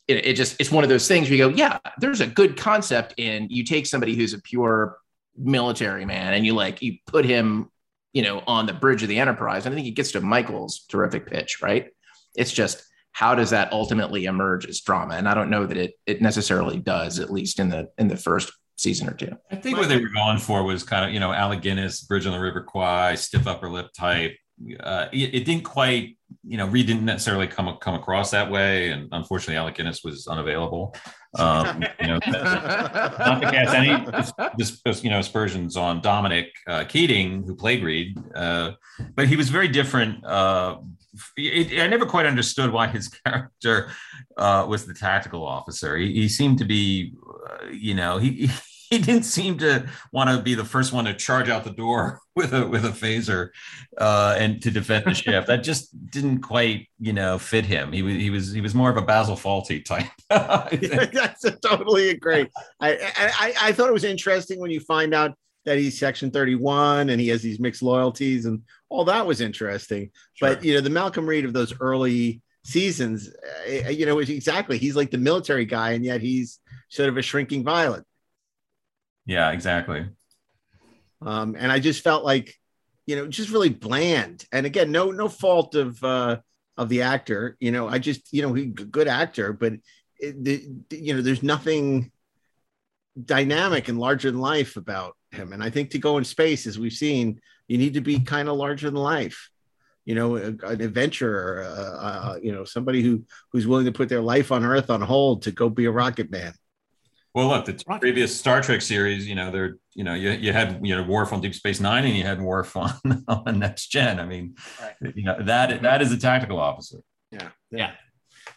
it, it just it's one of those things where you go, yeah, there's a good concept in you take somebody who's a pure military man and you like you put him you know on the bridge of the enterprise and i think it gets to michael's terrific pitch right it's just how does that ultimately emerge as drama and i don't know that it it necessarily does at least in the in the first season or two I think what they were going for was kind of, you know, Alec Guinness, Bridge on the River Kwai, stiff upper lip type. Uh, it, it didn't quite, you know, Reed didn't necessarily come come across that way, and unfortunately, Alec Guinness was unavailable. Um, you know, not to cast any this, this, you know aspersions on Dominic uh, Keating, who played Reed, uh, but he was very different. Uh, it, I never quite understood why his character uh, was the tactical officer. He, he seemed to be, uh, you know, he he didn't seem to want to be the first one to charge out the door with a with a phaser uh, and to defend the ship. That just didn't quite, you know, fit him. He was he was he was more of a Basil Fawlty type. That's a totally agree. I, I I thought it was interesting when you find out that he's section 31 and he has these mixed loyalties and all that was interesting. But you know, the Malcolm Reed of those early seasons, uh, you know, exactly. He's like the military guy, and yet he's sort of a shrinking violet. Yeah, exactly. um, and I just felt like, you know, just really bland. And again, no no fault of uh, of the actor. You know, I just you know he good actor, but it, the, you know, there's nothing dynamic and larger than life about him. And I think to go in space, as we've seen, you need to be kind of larger than life. You know, a- an adventurer, uh, uh, you know, somebody who who's willing to put their life on Earth on hold to go be a rocket man. Well, look, the previous Star Trek series, you know, there, you know, you, you had you know Worf on Deep Space Nine, and you had Worf on, on Next Gen. I mean, you know, that that is a tactical officer. Yeah. Yeah.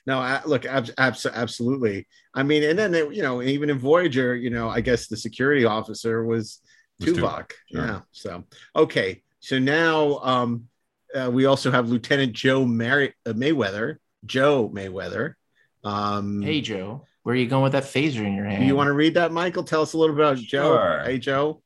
No, I, look, abs- abs- absolutely. I mean, and then they, you know, even in Voyager, you know, I guess the security officer was Was Tuvok. Tuvok, sure. Yeah. So okay. So now um, uh, we also have Lieutenant Joe Mar- uh, Mayweather. Joe Mayweather. Um, hey joe where are you going with that phaser in your hand do you want to read that, Michael? Tell us a little bit about Joe. Sure. Hey, Joe.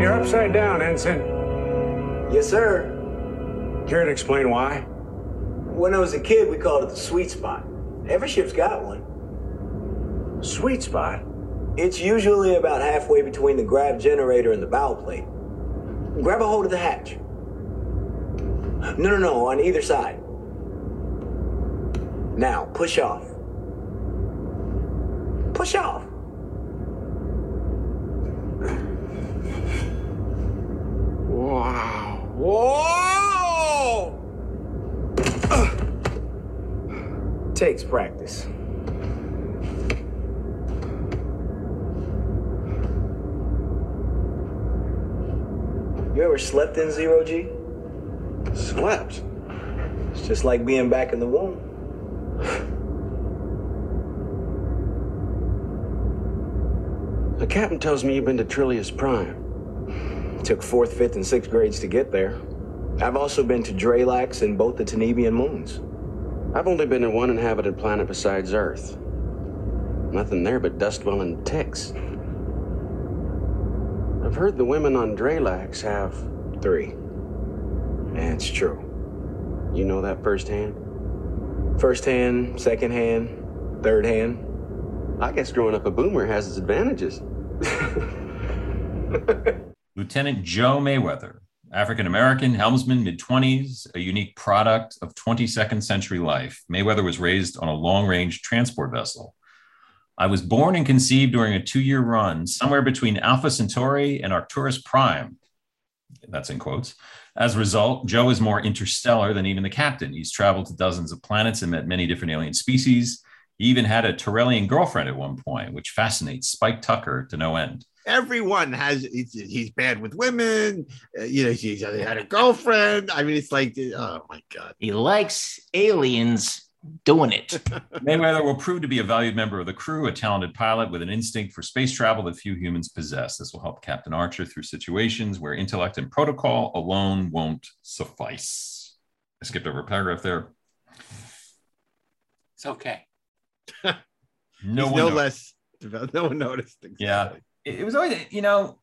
You're upside down, Ensign. Yes, sir. Care to explain why? When I was a kid, we called it the sweet spot. Every ship's got one. Sweet spot? It's usually about halfway between the grav generator and the bow plate. Grab a hold of the hatch. No, no, no, on either side. Now, push off. Push off. Wow. Whoa! Takes practice. You ever slept in zero G? Slept? It's just like being back in the womb. The captain tells me you've been to Trillius Prime. Took fourth, fifth, and sixth grades to get there. I've also been to Dralax and both the Tenebian moons. I've only been to one inhabited planet besides Earth. Nothing there but dust dwelling ticks. I've heard the women on Dralax have three. Yeah, it's true. You know that firsthand? Firsthand, hand, second hand, third hand. I guess growing up a boomer has its advantages. Lieutenant Joe Mayweather, African American, helmsman, mid 20s, a unique product of 22nd century life. Mayweather was raised on a long range transport vessel. I was born and conceived during a two year run somewhere between Alpha Centauri and Arcturus Prime. That's in quotes. As a result, Joe is more interstellar than even the captain. He's traveled to dozens of planets and met many different alien species. He even had a Torellian girlfriend at one point, which fascinates Spike Tucker to no end. Everyone has he's, he's bad with women. Uh, you know, he's had a girlfriend. I mean, it's like, oh my god. He likes aliens doing it. Mayweather will prove to be a valued member of the crew, a talented pilot with an instinct for space travel that few humans possess. This will help Captain Archer through situations where intellect and protocol alone won't suffice. I skipped over a paragraph there. It's okay. No He's one no noticed. less. No one noticed. Yeah, it, it was always you know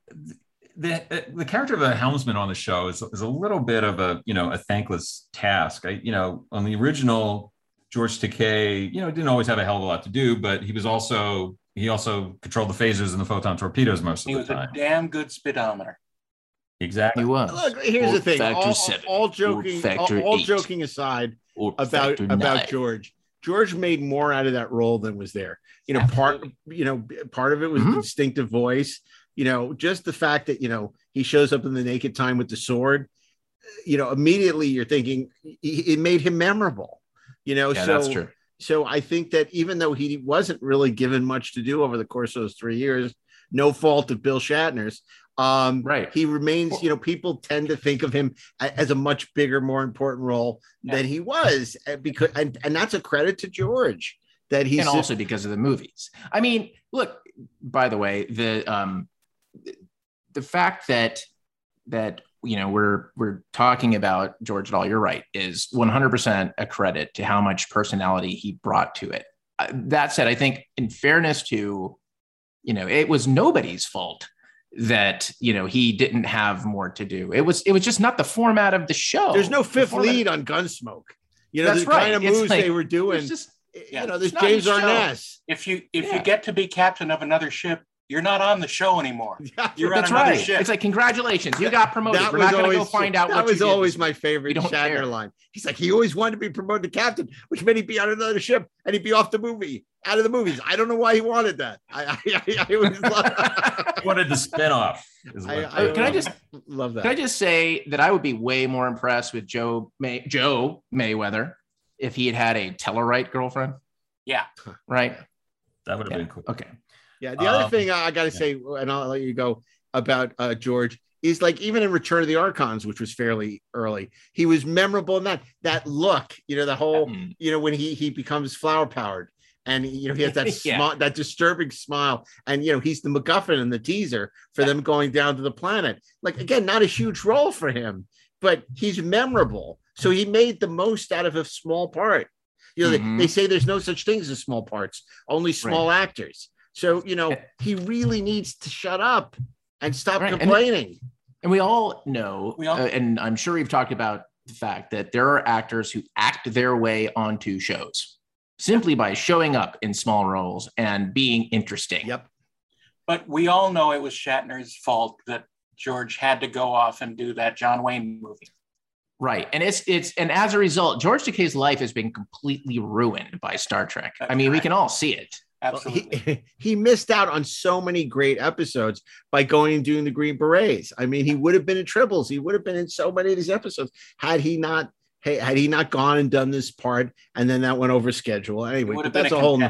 the the character of a helmsman on the show is, is a little bit of a you know a thankless task. I you know on the original George Takei you know didn't always have a hell of a lot to do, but he was also he also controlled the phasers and the photon torpedoes most of the time. He was a damn good speedometer. Exactly. He was. Look, here's the thing. All, all joking, all, all joking aside about about nine. George. George made more out of that role than was there. You know, part you know part of it was Mm-hmm. the distinctive voice. You know, just the fact that you know he shows up in the naked time with the sword. You know, immediately you're thinking it made him memorable. You know, Yeah, so that's true. so I think that even though he wasn't really given much to do over the course of those three years, no fault of Bill Shatner's. Um, right. He remains, you know, people tend to think of him as a much bigger, more important role than he was, uh, because and, and that's a credit to George that he's and also because of the movies. I mean, look. By the way, the um, the fact that that you know we're we're talking about George Dahl, you're right, is 100% a credit to how much personality he brought to it. Uh, that said, I think in fairness to, you know, it was nobody's fault that you know he didn't have more to do. It was it was just not the format of the show. there's no fifth format- lead on Gunsmoke. You know, That's the kind right. of It's moves like- they were doing. it's just- you know, there's James his. Arness. If you if Yeah. you get to be captain of another ship, you're not on the show anymore. You're That's on another right. ship. It's like congratulations, you got promoted. That We're was not going to go always- find out That what was you did. always my favorite Shatner care. line. He's like, he always wanted to be promoted to captain, which meant he'd be on another ship and he'd be off the movie, out of the movies. I don't know why he wanted that. I, I, I, I always love, wanted the spinoff. Is I, I Can I just love that. Can I just say that I would be way more impressed with Joe May, Joe Mayweather if he had had a Tellarite girlfriend, Yeah. right? that would have been cool. Okay. Yeah. The other Um, thing I got to say, and I'll let you go about uh, George, is like even in Return of the Archons, which was fairly early, he was memorable in that that look. You know, the whole you know when he he becomes flower powered. And you know he has that Yeah. smile, that disturbing smile, and you know he's the MacGuffin and the teaser for them going down to the planet. Like again, not a huge role for him, but he's memorable. So he made the most out of a small part. You know, they- Mhm. they, say there's no such things as small parts, only small actors. So, you know, he really needs to shut up and stop Right, complaining. And we all know, We all- uh, and I'm sure we've talked about the fact that there are actors who act their way onto shows simply by showing up in small roles and being interesting. Yep. But we all know it was Shatner's fault that George had to go off and do that John Wayne movie. Right. And it's it's and as a result, George Takei's life has been completely ruined by Star Trek. I mean, we can all see it. Well, he, he missed out on so many great episodes by going and doing the Green Berets. I mean, he would have been in Tribbles. He would have been in so many of these episodes had he not hey, had he not gone and done this part and then that went over schedule. Anyway, but that's a a whole.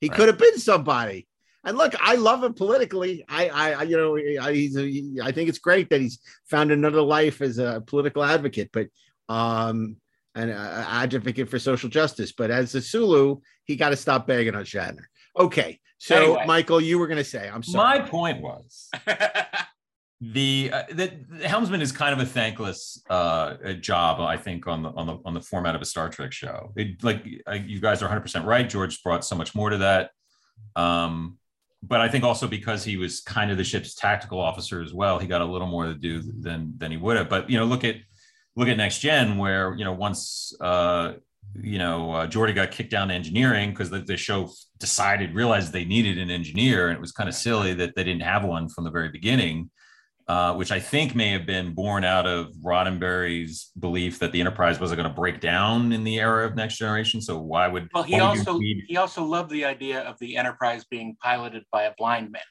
He could have been somebody. And look, I love him politically. I, I, I you know, I, he's a, he- I think it's great that he's found another life as a political advocate, but um, an uh, advocate for social justice. But as a Sulu, he got to stop begging on Shatner. Okay, so Anyway. Michael, you were going to say, I'm sorry. My point was the, uh, the the helmsman is kind of a thankless uh job i think on the on the on the format of a star trek show it like uh, you guys are 100% right george brought so much more to that um but i think also because he was kind of the ship's tactical officer as well he got a little more to do than than he would have but you know look at look at next gen where you know once uh you know uh, Geordi got kicked down to engineering because the, the show decided realized they needed an engineer and it was kind of silly that they didn't have one from the very beginning uh, which I think may have been born out of Roddenberry's belief that the Enterprise wasn't going to break down in the era of Next Generation. So why would Well, he why would you also need- he also loved the idea of the Enterprise being piloted by a blind man.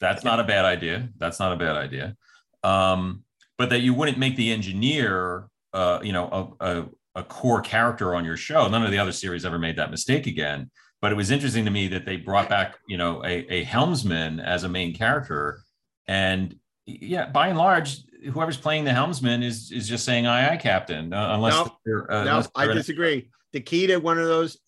That's not a bad idea. That's not a bad idea. Um, but that you wouldn't make the engineer, uh, you know, a, a, a core character on your show. None of the other series ever made that mistake again. But it was interesting to me that they brought back, you know, a, a helmsman as a main character, and yeah, by and large, whoever's playing the helmsman is is just saying "aye, aye, captain," uh, unless No, they're, uh, no, unless I disagree. The key to one of those,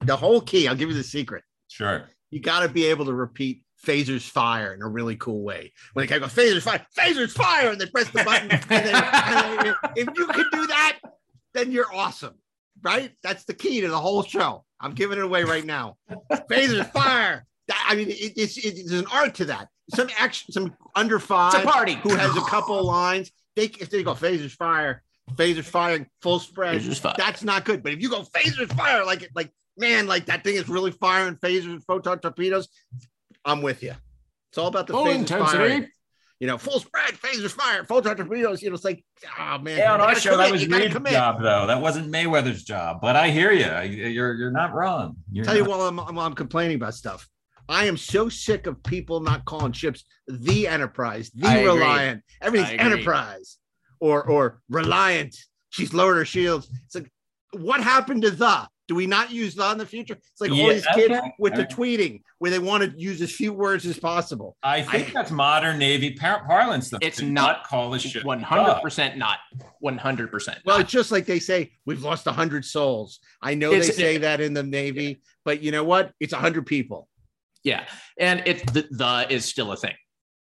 the whole key, I'll give you the secret. Sure. You got to be able to repeat phasers fire in a really cool way. When the guy goes, phasers fire, phasers fire, and they press the button. and then, and if you can do that, then you're awesome, right? That's the key to the whole show. I'm giving it away right now. phasers fire. That, I mean, it, it's, it's an art to that. Some action, some under five It's a party. who has a couple lines. They if they go phasers fire, phasers firing full spread. Phasers fire. That's not good. But if you go phasers fire, like like man, like that thing is really firing phasers and photon torpedoes, I'm with you. It's all about the Full phasers intensity. firing. You know, full spread, phasers fire, photon torpedoes. You know, it's like, oh man. Yeah, on you our show that was you Reed's job, though. That wasn't Mayweather's job. But I hear you. You're you're not wrong. You're Tell you not- while I'm, while I'm complaining about stuff. I am so sick of people not calling ships the Enterprise, the I agree. Reliant. Everything's Enterprise or or Reliant. She's lowered her shields. It's like, what happened to the? Do we not use that in the future? It's like all Yeah, these kids okay. with the tweeting where they want to use as few words as possible. I think that's modern Navy par- parlance. Though. It's to not. call the ship. One hundred percent not. One hundred percent. Well, it's just like they say, we've lost 100 souls. I know It's- they say that in the Navy, but you know what? It's 100 people. Yeah, and it the, the is still a thing.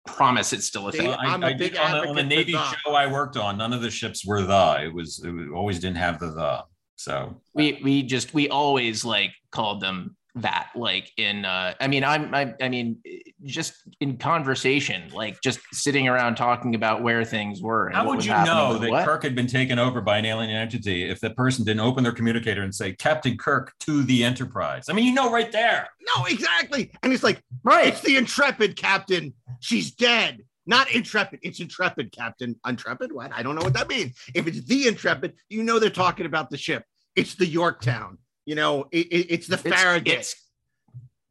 Promise, it's still a thing. Well, I, I'm a I big did- on the, on the Navy the. show I worked on, none of the ships were the. It was it always didn't have the the. So we we just we always like called them that like in uh i mean i'm I, I mean just in conversation like just sitting around talking about where things were and how would you know that what. Kirk had been taken over by an alien entity if the person didn't open their communicator and say Captain Kirk to the Enterprise? I mean, you know right there. No, exactly. And it's like, right. It's the Intrepid captain. She's dead. Not intrepid. It's intrepid, Captain. Intrepid? What? I don't know what that means. If it's the Intrepid, you know they're talking about the ship. It's the Yorktown. You know, it, it- it's the It's- Farragut. it's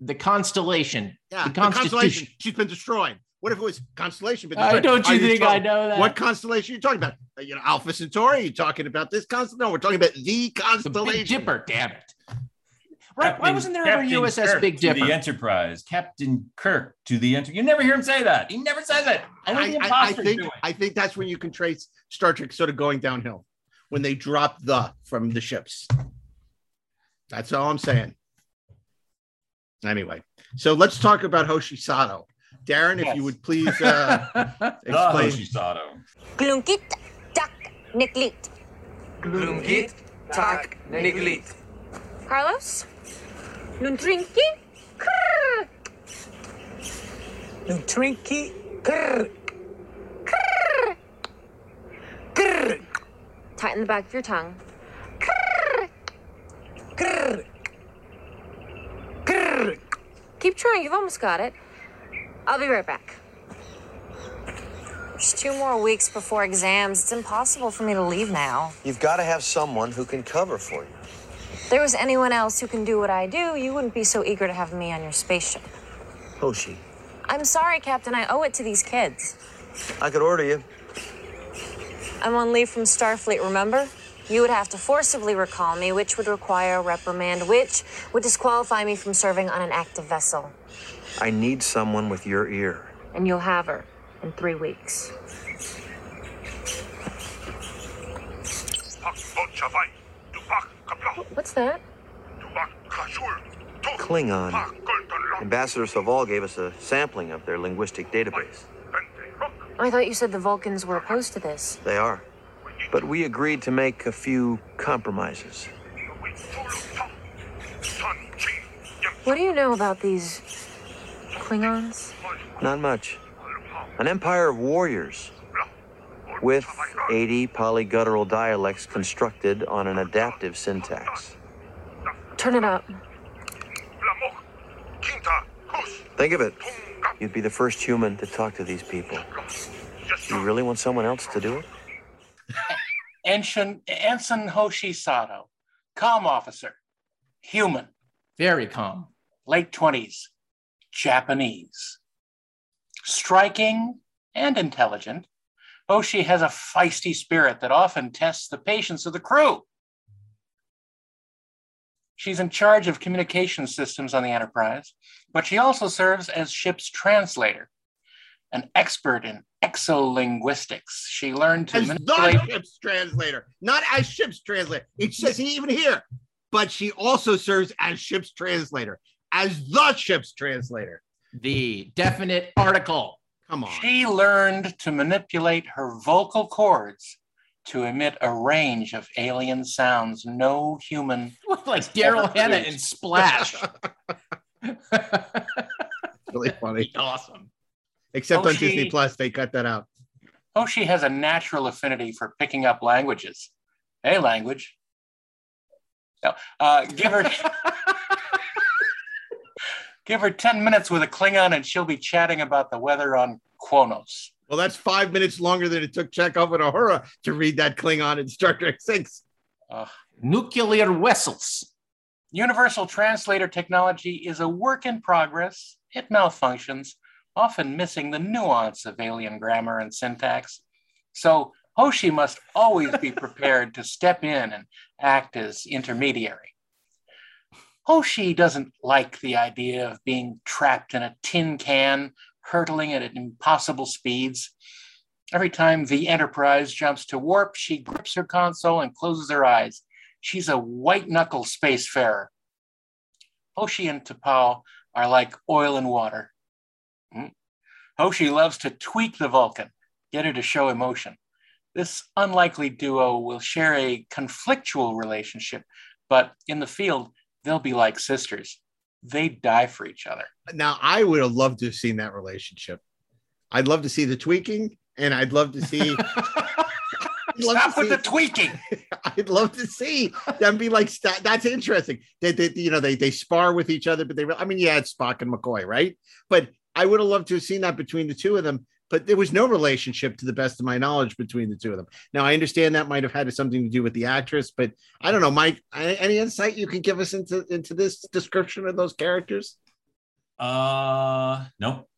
the constellation yeah, the the Constellation. She's been destroyed. What if it was Constellation? But I don't you Are think I know that? What constellation are you talking about? Uh, You know, Alpha Centauri? Are you talking about this constellation? No, we're talking about the the constellation. big dipper damn it right why wasn't there ever uss Kirk big to dipper the Enterprise, Captain Kirk to the Enter. You never hear him say that. He never says it. Only the I, I, I think do. I think that's when you can trace Star Trek sort of going downhill when they drop the from the ships. That's all I'm saying. Anyway, so let's talk about Hoshi Sato. Daren, if you would please uh, explain. Hoshi Sato. Glumkit tak niklit. Glumkit tak niglit. Carlos? Nuntrinki? Krrr. Nutrinki grr. Krrr. Krrr. Tighten the back of your tongue. Krrr. Grr. Krrr. Keep trying, you've almost got it. I'll be right back. There's two more weeks before exams. It's impossible for me to leave now. You've got to have someone who can cover for you. If there was anyone else who can do what I do, you wouldn't be so eager to have me on your spaceship. Hoshi, I'm sorry, Captain. I owe it to these kids. I could order you. I'm on leave from Starfleet, remember? You would have to forcibly recall me, which would require a reprimand, which would disqualify me from serving on an active vessel. I need someone with your ear. And you'll have her in three weeks. What's that? Klingon. Ambassador Soval gave us a sampling of their linguistic database. I thought you said the Vulcans were opposed to this. They are. But we agreed to make a few compromises. What do you know about these Klingons? Not much. An empire of warriors with 80 polyguttural dialects constructed on an adaptive syntax. Turn it up. Think of it. You'd be the first human to talk to these people. You really want someone else to do it? Ensign, Ensign Hoshi Sato, comm officer, human, Very calm. late 20s, Japanese. Striking and intelligent, Oh, Hoshi has a feisty spirit that often tests the patience of the crew. She's in charge of communication systems on the Enterprise, but she also serves as ship's translator. An expert in exolinguistics, she learned to As manipulate. the ship's translator, not as ship's translator. It says even here, but she also serves as ship's translator, as the ship's translator. The definite article. Come on. She learned to manipulate her vocal cords to emit a range of alien sounds no human like Daryl Hannah produced. in Splash. Really funny. awesome. Except Oh, on she- Disney Plus, they cut that out. Oh, she has a natural affinity for picking up languages. Hey, language. No, uh, give her give her 10 minutes with a Klingon and she'll be chatting about the weather on Qo'noS. Well, that's five minutes longer than it took Chekhov and Uhura to read that Klingon in Star Trek Six. Uh, Nuclear vessels. Universal translator technology is a work in progress. It malfunctions, often missing the nuance of alien grammar and syntax. So Hoshi must always be prepared to step in and act as intermediary. Hoshi doesn't like the idea of being trapped in a tin can, hurtling at impossible speeds. Every time the Enterprise jumps to warp, she grips her console and closes her eyes. She's a white knuckle spacefarer. Hoshi and T'Pau are like oil and water. Hmm. Hoshi loves to tweak the Vulcan, get her to show emotion. This unlikely duo will share a conflictual relationship, but in the field, they'll be like sisters. They die for each other. Now, I would have loved to have seen that relationship. I'd love to see the tweaking, and I'd love to see. Love Stop to with see- the tweaking. I'd love to see them be like sta- that's interesting. They, they you know they they spar with each other, but they I mean yeah, it's Spock and McCoy, right? But I would have loved to have seen that between the two of them. But there was no relationship, to the best of my knowledge, between the two of them. Now I understand that might have had something to do with the actress, but I don't know, Mike. Any insight you can give us into into this description of those characters? Uh, nope.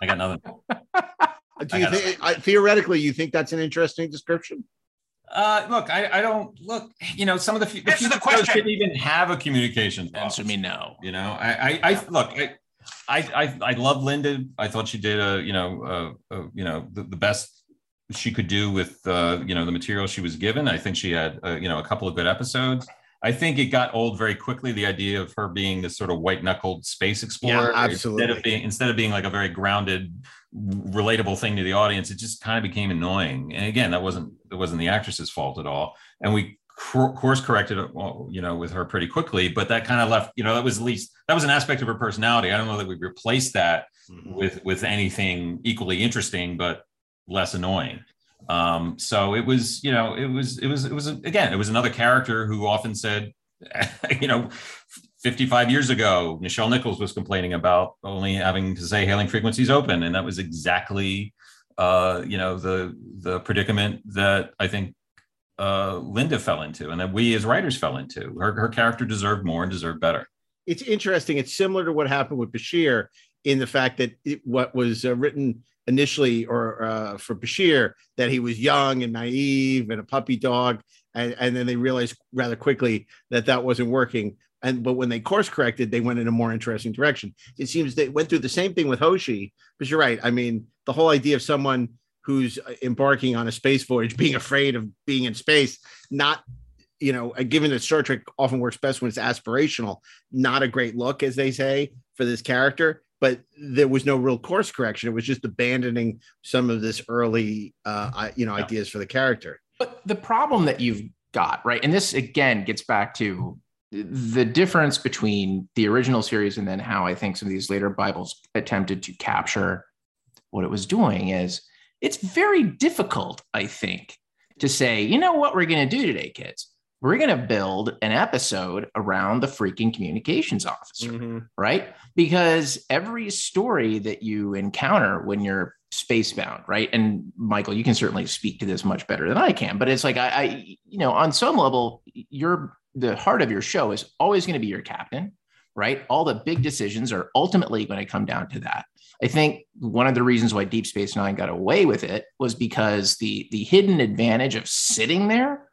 I got nothing. Do you think I, theoretically you think that's an interesting description? Uh, look, I, I don't look. You know, some of the, fe- the Answer the question. shows didn't even have a communications. Answer office. me no. You know, I, I, I look, I, I, I, I love Linda. I thought she did a, you know, uh, uh, you know, the, the best she could do with, uh, you know, the material she was given. I think she had, uh, you know, a couple of good episodes. I think it got old very quickly. The idea of her being this sort of white knuckled space explorer, yeah, absolutely. instead of being instead of being like a very grounded, relatable thing to the audience, it just kind of became annoying. And again, that wasn't that wasn't the actress's fault at all. And we course corrected well, you know, with her pretty quickly. But that kind of left, you know, that was at least that was an aspect of her personality. I don't know that we replaced that with with anything equally interesting, but less annoying. Um, so it was, you know, it was, it was, it was again, it was another character who often said, you know, 55 years ago, Nichelle Nichols was complaining about only having to say hailing frequencies open, and that was exactly, uh, you know, the the predicament that I think uh, Linda fell into, and that we as writers fell into. Her her character deserved more and deserved better. it's interesting. It's similar to what happened with Bashir in the fact that it, what was uh, written initially or uh, for Bashir that he was young and naive and a puppy dog, and, and then they realized rather quickly that that wasn't working. And but when they course corrected, they went in a more interesting direction. It seems they went through the same thing with Hoshi. But you're right. I mean, the whole idea of someone who's embarking on a space voyage being afraid of being in space, not you know, uh, given that Star Trek often works best when it's aspirational, not a great look, as they say, for this character. but there was no real course correction. It was just abandoning some of this early, uh, you know, ideas for the character. But the problem that you've got, right? And this again gets back to the difference between the original series and then how I think some of these later Bibles attempted to capture what it was doing is it's very difficult, I think, to say, you know what we're going to do today, kids? We're going to build an episode around the freaking communications officer, mm-hmm. right? Because every story that you encounter when you're spacebound, right? And Michael, you can certainly speak to this much better than I can, but it's like I, I you know, on some level, you're the heart of your show is always going to be your captain, right? All the big decisions are ultimately going to come down to that. I think one of the reasons why Deep Space Nine got away with it was because the the hidden advantage of sitting there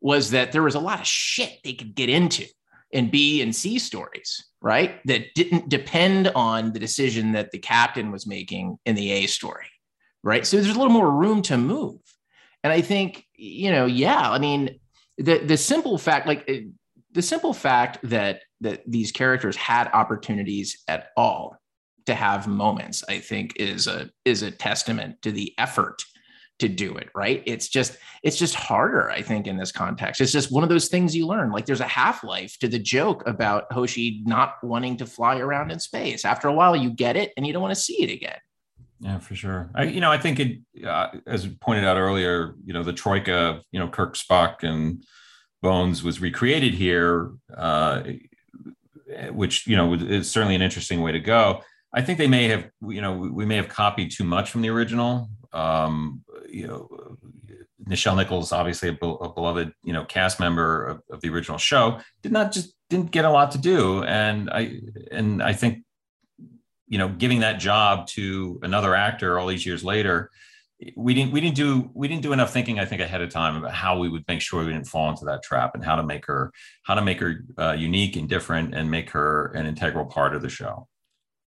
was that there was a lot of shit they could get into in B and C stories, right? That didn't depend on the decision that the captain was making in the A story, right? So there's a little more room to move. And I think, you know, yeah, I mean, the the simple fact, like the simple fact that that these characters had opportunities at all to have moments, I think is a is a testament to the effort to do it right? It's just it's just harder i think in this context. It's just one of those things you learn. Like there's a half-life to the joke about hoshi not wanting to fly around in space. After a while you get it and you don't want to see it again. Yeah, for sure. I, you know, I think it, uh, as pointed out earlier, you know, the troika, you know, Kirk, Spock, and Bones was recreated here, uh, which you know is certainly an interesting way to go. I think they may have, you know, we, we may have copied too much from the original. Um, you know, Nichelle Nichols, obviously a, be- a beloved, you know, cast member of, of the original show, did not just didn't get a lot to do, and I and I think you know giving that job to another actor all these years later we didn't we didn't do we didn't do enough thinking i think ahead of time about how we would make sure we didn't fall into that trap and how to make her how to make her uh, unique and different and make her an integral part of the show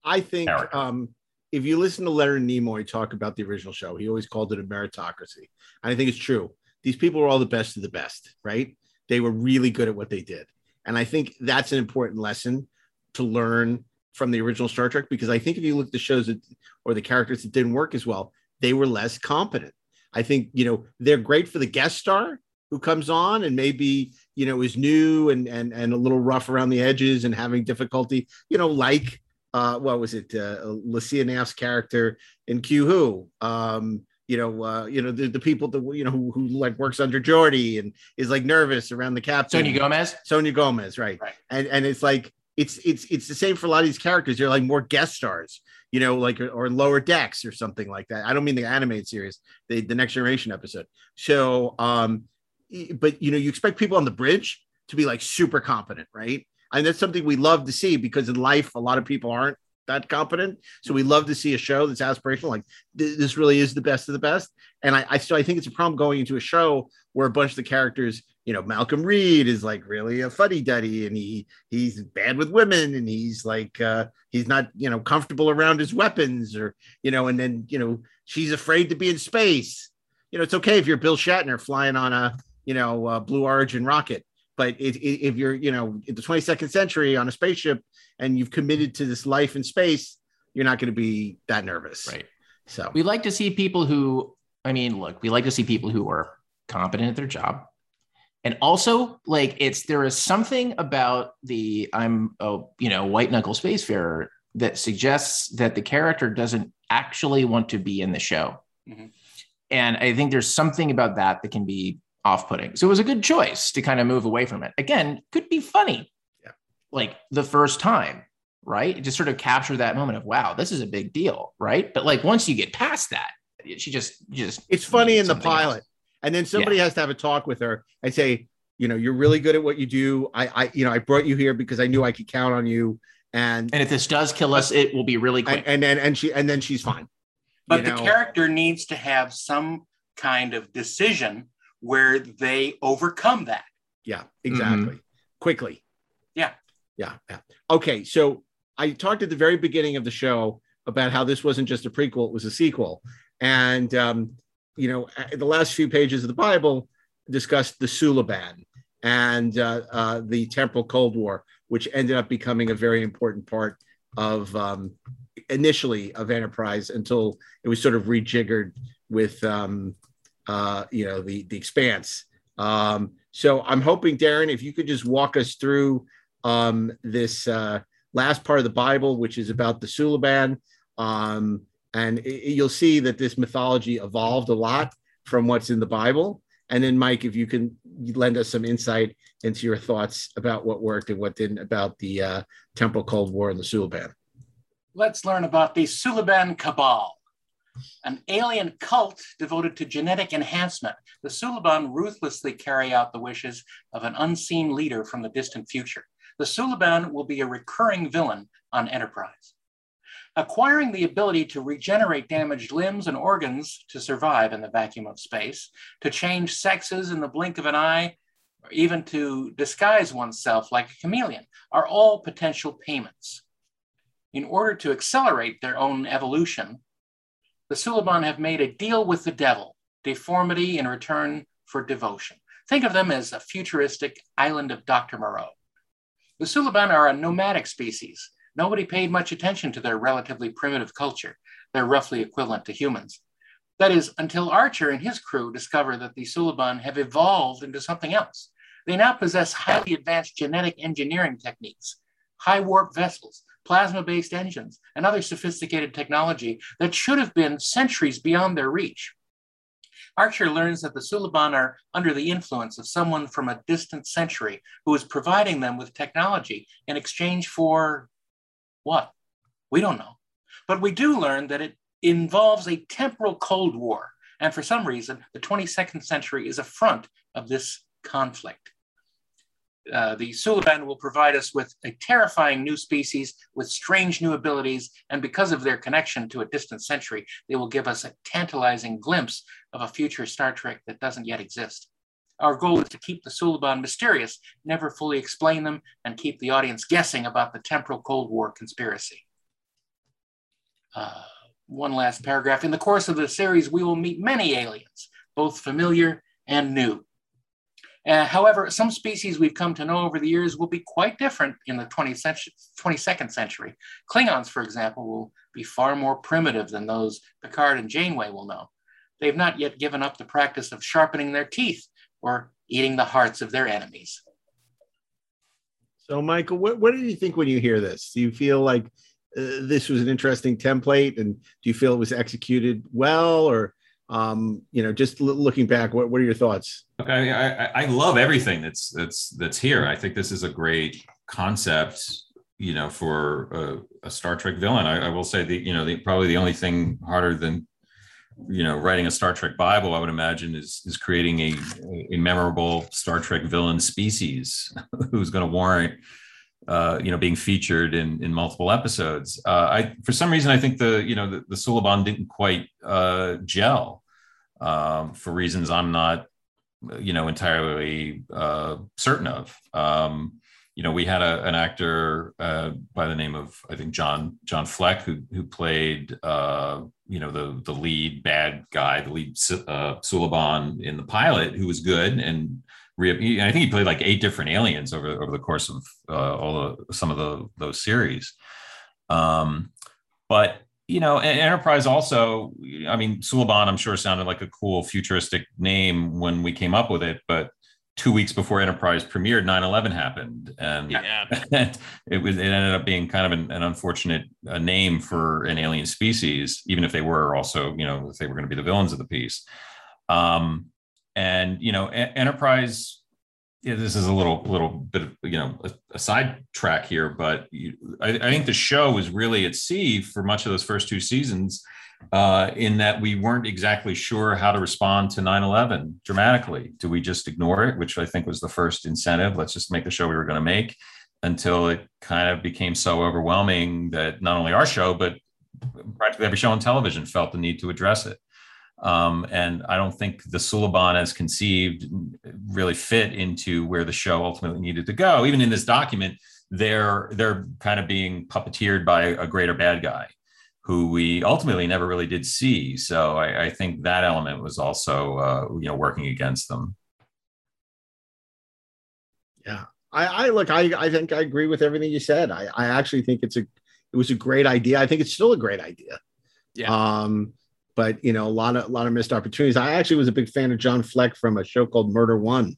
I think um, if you listen to Leonard Nimoy talk about the original show, he always called it a meritocracy. And I think it's true. These people were all the best of the best, right? They were really good at what they did. And I think that's an important lesson to learn from the original Star Trek because I think if you look at the shows that, or the characters that didn't work as well, they were less competent. I think, you know, they're great for the guest star who comes on and maybe, you know, is new and and and a little rough around the edges and having difficulty, you know, like uh, what was it, uh, Lycia Naff's character in Q Who, um, you know, uh, you know the, the people that you know who, who like works under Geordi and is like nervous around the captain. Sonya Gomez. Sonya Gomez, right? Right. And and it's like it's it's it's the same for a lot of these characters. They're like more guest stars, you know, like or lower decks or something like that. I don't mean the animated series, the the Next Generation episode. So, um, but you know, you expect people on the bridge to be like super competent, right? And that's something we love to see because in life, a lot of people aren't that competent. So we love to see a show that's aspirational. Like th- this really is the best of the best. And I, I so I think it's a problem going into a show where a bunch of the characters, you know, Malcolm Reed is like really a fuddy duddy and he he's bad with women and he's like uh he's not, you know, comfortable around his weapons or, you know, and then, you know, she's afraid to be in space. You know, it's okay if you're Bill Shatner flying on a, you know, Blue Origin rocket but it, it, if you're you know in the 22nd century on a spaceship and you've committed to this life in space you're not going to be that nervous. Right. So. We like to see people who i mean look we like to see people who are competent at their job. And also like it's there is something about the i'm a you know white knuckle spacefarer that suggests that the character doesn't actually want to be in the show. Mhm. and i think there's something about that that can be off-putting. So it was a good choice to kind of move away from it. Again could be funny. Yeah. like the first time right? Just sort of capture that moment of wow this is a big deal right? But like once you get past that she just just it's funny in the something else. pilot. And then somebody has to have a talk with her and say you know you're really good at what you do. I i you know i brought you here because i knew i could count on you. And and if this does kill us it will be really quick. and, and then and she and then she's fine. But You the know? character needs to have some kind of decision where they overcome that. Yeah, exactly. Quickly. Yeah. Yeah. yeah. Okay. So I talked at the very beginning of the show about how this wasn't just a prequel, it was a sequel. And, um, you know, the last few pages of the Bible discussed the Suliban and uh, uh, the Temporal Cold War, which ended up becoming a very important part of, um, initially of Enterprise until it was sort of rejiggered with um, uh, you know the the Expanse. Um, so I'm hoping Daren, if you could just walk us through um, this uh, last part of the Bible, which is about the Suliban, um, and it, you'll see that this mythology evolved a lot from what's in the Bible. And then, Mike, if you can lend us some insight into your thoughts about what worked and what didn't about the uh, Temporal Cold War and the Suliban. Let's learn about the Suliban Cabal, an alien cult devoted to genetic enhancement. The Suliban ruthlessly carry out the wishes of an unseen leader from the distant future. The Suliban will be a recurring villain on Enterprise. Acquiring the ability to regenerate damaged limbs and organs to survive in the vacuum of space, to change sexes in the blink of an eye, or even to disguise oneself like a chameleon, are all potential payments. In order to accelerate their own evolution, the Suliban have made a deal with the devil, deformity in return for devotion. Think of them as a futuristic island of Dr. Moreau. The Suliban are a nomadic species. Nobody paid much attention to their relatively primitive culture. They're roughly equivalent to humans. That is, until Archer and his crew discover that the Suliban have evolved into something else. They now possess highly advanced genetic engineering techniques, high warp vessels, plasma based engines, and other sophisticated technology that should have been centuries beyond their reach. Archer learns that the Suliban are under the influence of someone from a distant century who is providing them with technology in exchange for what? We don't know. But we do learn that it involves a temporal Cold War. And for some reason, the 22nd century is a front of this conflict. Uh, the Suliban will provide us with a terrifying new species with strange new abilities, and because of their connection to a distant century, they will give us a tantalizing glimpse of a future Star Trek that doesn't yet exist. Our goal is to keep the Suliban mysterious, never fully explain them, and keep the audience guessing about the temporal Cold War conspiracy. Uh, one last paragraph. In the course of the series, we will meet many aliens, both familiar and new. Uh, however, some species we've come to know over the years will be quite different in the 20th century, 22nd century. Klingons, for example, will be far more primitive than those Picard and Janeway will know. They've not yet given up the practice of sharpening their teeth or eating the hearts of their enemies. So, Michael, what, what did you think when you hear this? Do you feel like uh, this was an interesting template, and do you feel it was executed well, or um, you know, just looking back, what, what are your thoughts? Okay, I, I love everything that's that's that's here. I think this is a great concept, you know, for a, a Star Trek villain. I, I, will say the you know the, probably the only thing harder than you know writing a Star Trek Bible, I would imagine, is is creating a a memorable Star Trek villain species who's going to warrant uh, you know, being featured in in multiple episodes. Uh, I for some reason I think the you know the, the Suliban didn't quite uh, gel um, for reasons I'm not you know entirely uh, certain of. Um, you know, we had a, an actor uh, by the name of I think John John Fleck who who played uh, you know the the lead bad guy, the lead uh, in the pilot, who was good and I think he played like eight different aliens over over the course of uh, all the some of the those series. Um, but you know, Enterprise also, I mean, Suliban, I'm sure sounded like a cool futuristic name when we came up with it, but two weeks before Enterprise premiered, 9/11 happened, and yeah. it was it ended up being kind of an, an unfortunate uh, name for an alien species, even if they were also, you know, if they were going to be the villains of the piece. Um, and you know, a- Enterprise. Yeah, this is a little little bit of you know a, a side track here, but you, I, I think the show was really at sea for much of those first two seasons uh, in that we weren't exactly sure how to respond to 9-11 dramatically. Do we just ignore it, which I think was the first incentive? Let's just make the show we were going to make until it kind of became so overwhelming that not only our show, but practically every show on television felt the need to address it. Um, and I don't think the Suliban as conceived really fit into where the show ultimately needed to go. Even in this document, they're they're kind of being puppeteered by a greater bad guy who we ultimately never really did see. So I, I think that element was also uh, you know working against them. Yeah, I, I look, I, I think I agree with everything you said. I, I actually think it's a It was a great idea. I think it's still a great idea. Yeah. Um, but you know, a lot of a lot of missed opportunities. I actually was a big fan of John Fleck from a show called Murder One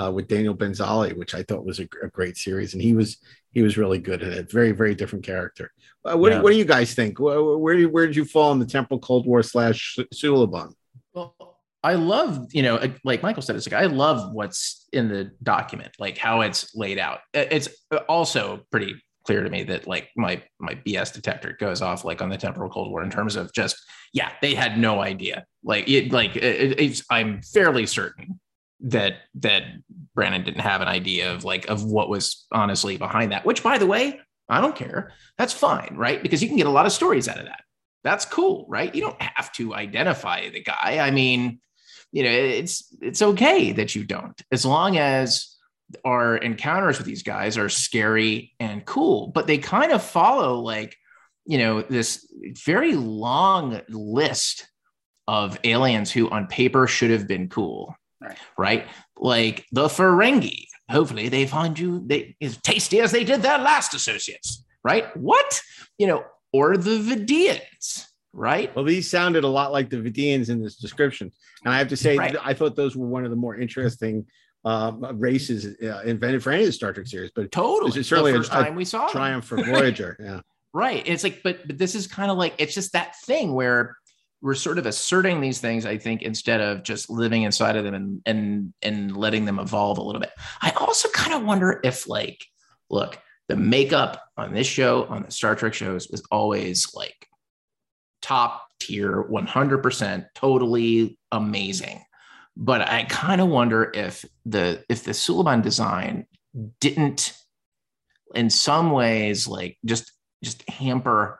uh, with Daniel Benzali, which I thought was a, a, great series, and he was he was really good at it. Very very different character. Uh, what, yeah. do, what do you guys think? Where where, where did you fall in the Temporal Cold War slash Suliban? Well, I love, you know, like Michael said, it's like I love what's in the document, like how it's laid out. It's also pretty clear to me that like my my BS detector goes off like on the temporal Cold War in terms of just yeah, they had no idea. Like it, like it, I'm fairly certain that that Brannon didn't have an idea of like of what was honestly behind that. Which, by the way, I don't care. That's fine, right? Because you can get a lot of stories out of that. That's cool, right? You don't have to identify the guy. I mean, you know, it's it's okay that you don't, as long as our encounters with these guys are scary and cool, but they kind of follow like, you know, this very long list of aliens who on paper should have been cool. Right. right? Like the Ferengi. Hopefully they find you they as tasty as they did their last associates. Right? What? You know, or the Vidians, right? Well, these sounded a lot like the Vidians in this description. And I have to say, right. I thought those were one of the more interesting um, races uh, invented for any of the Star Trek series. But totally, it's certainly the first a, time we saw triumph for Voyager. yeah, right. It's like, but but this is kind of like it's just that thing where we're sort of asserting these things. I think instead of just living inside of them and and and letting them evolve a little bit. I also kind of wonder if like, look, the makeup on this show on the Star Trek shows was always like top tier, one hundred percent, totally amazing but I kind of wonder if the if the Suliban design didn't in some ways like just just hamper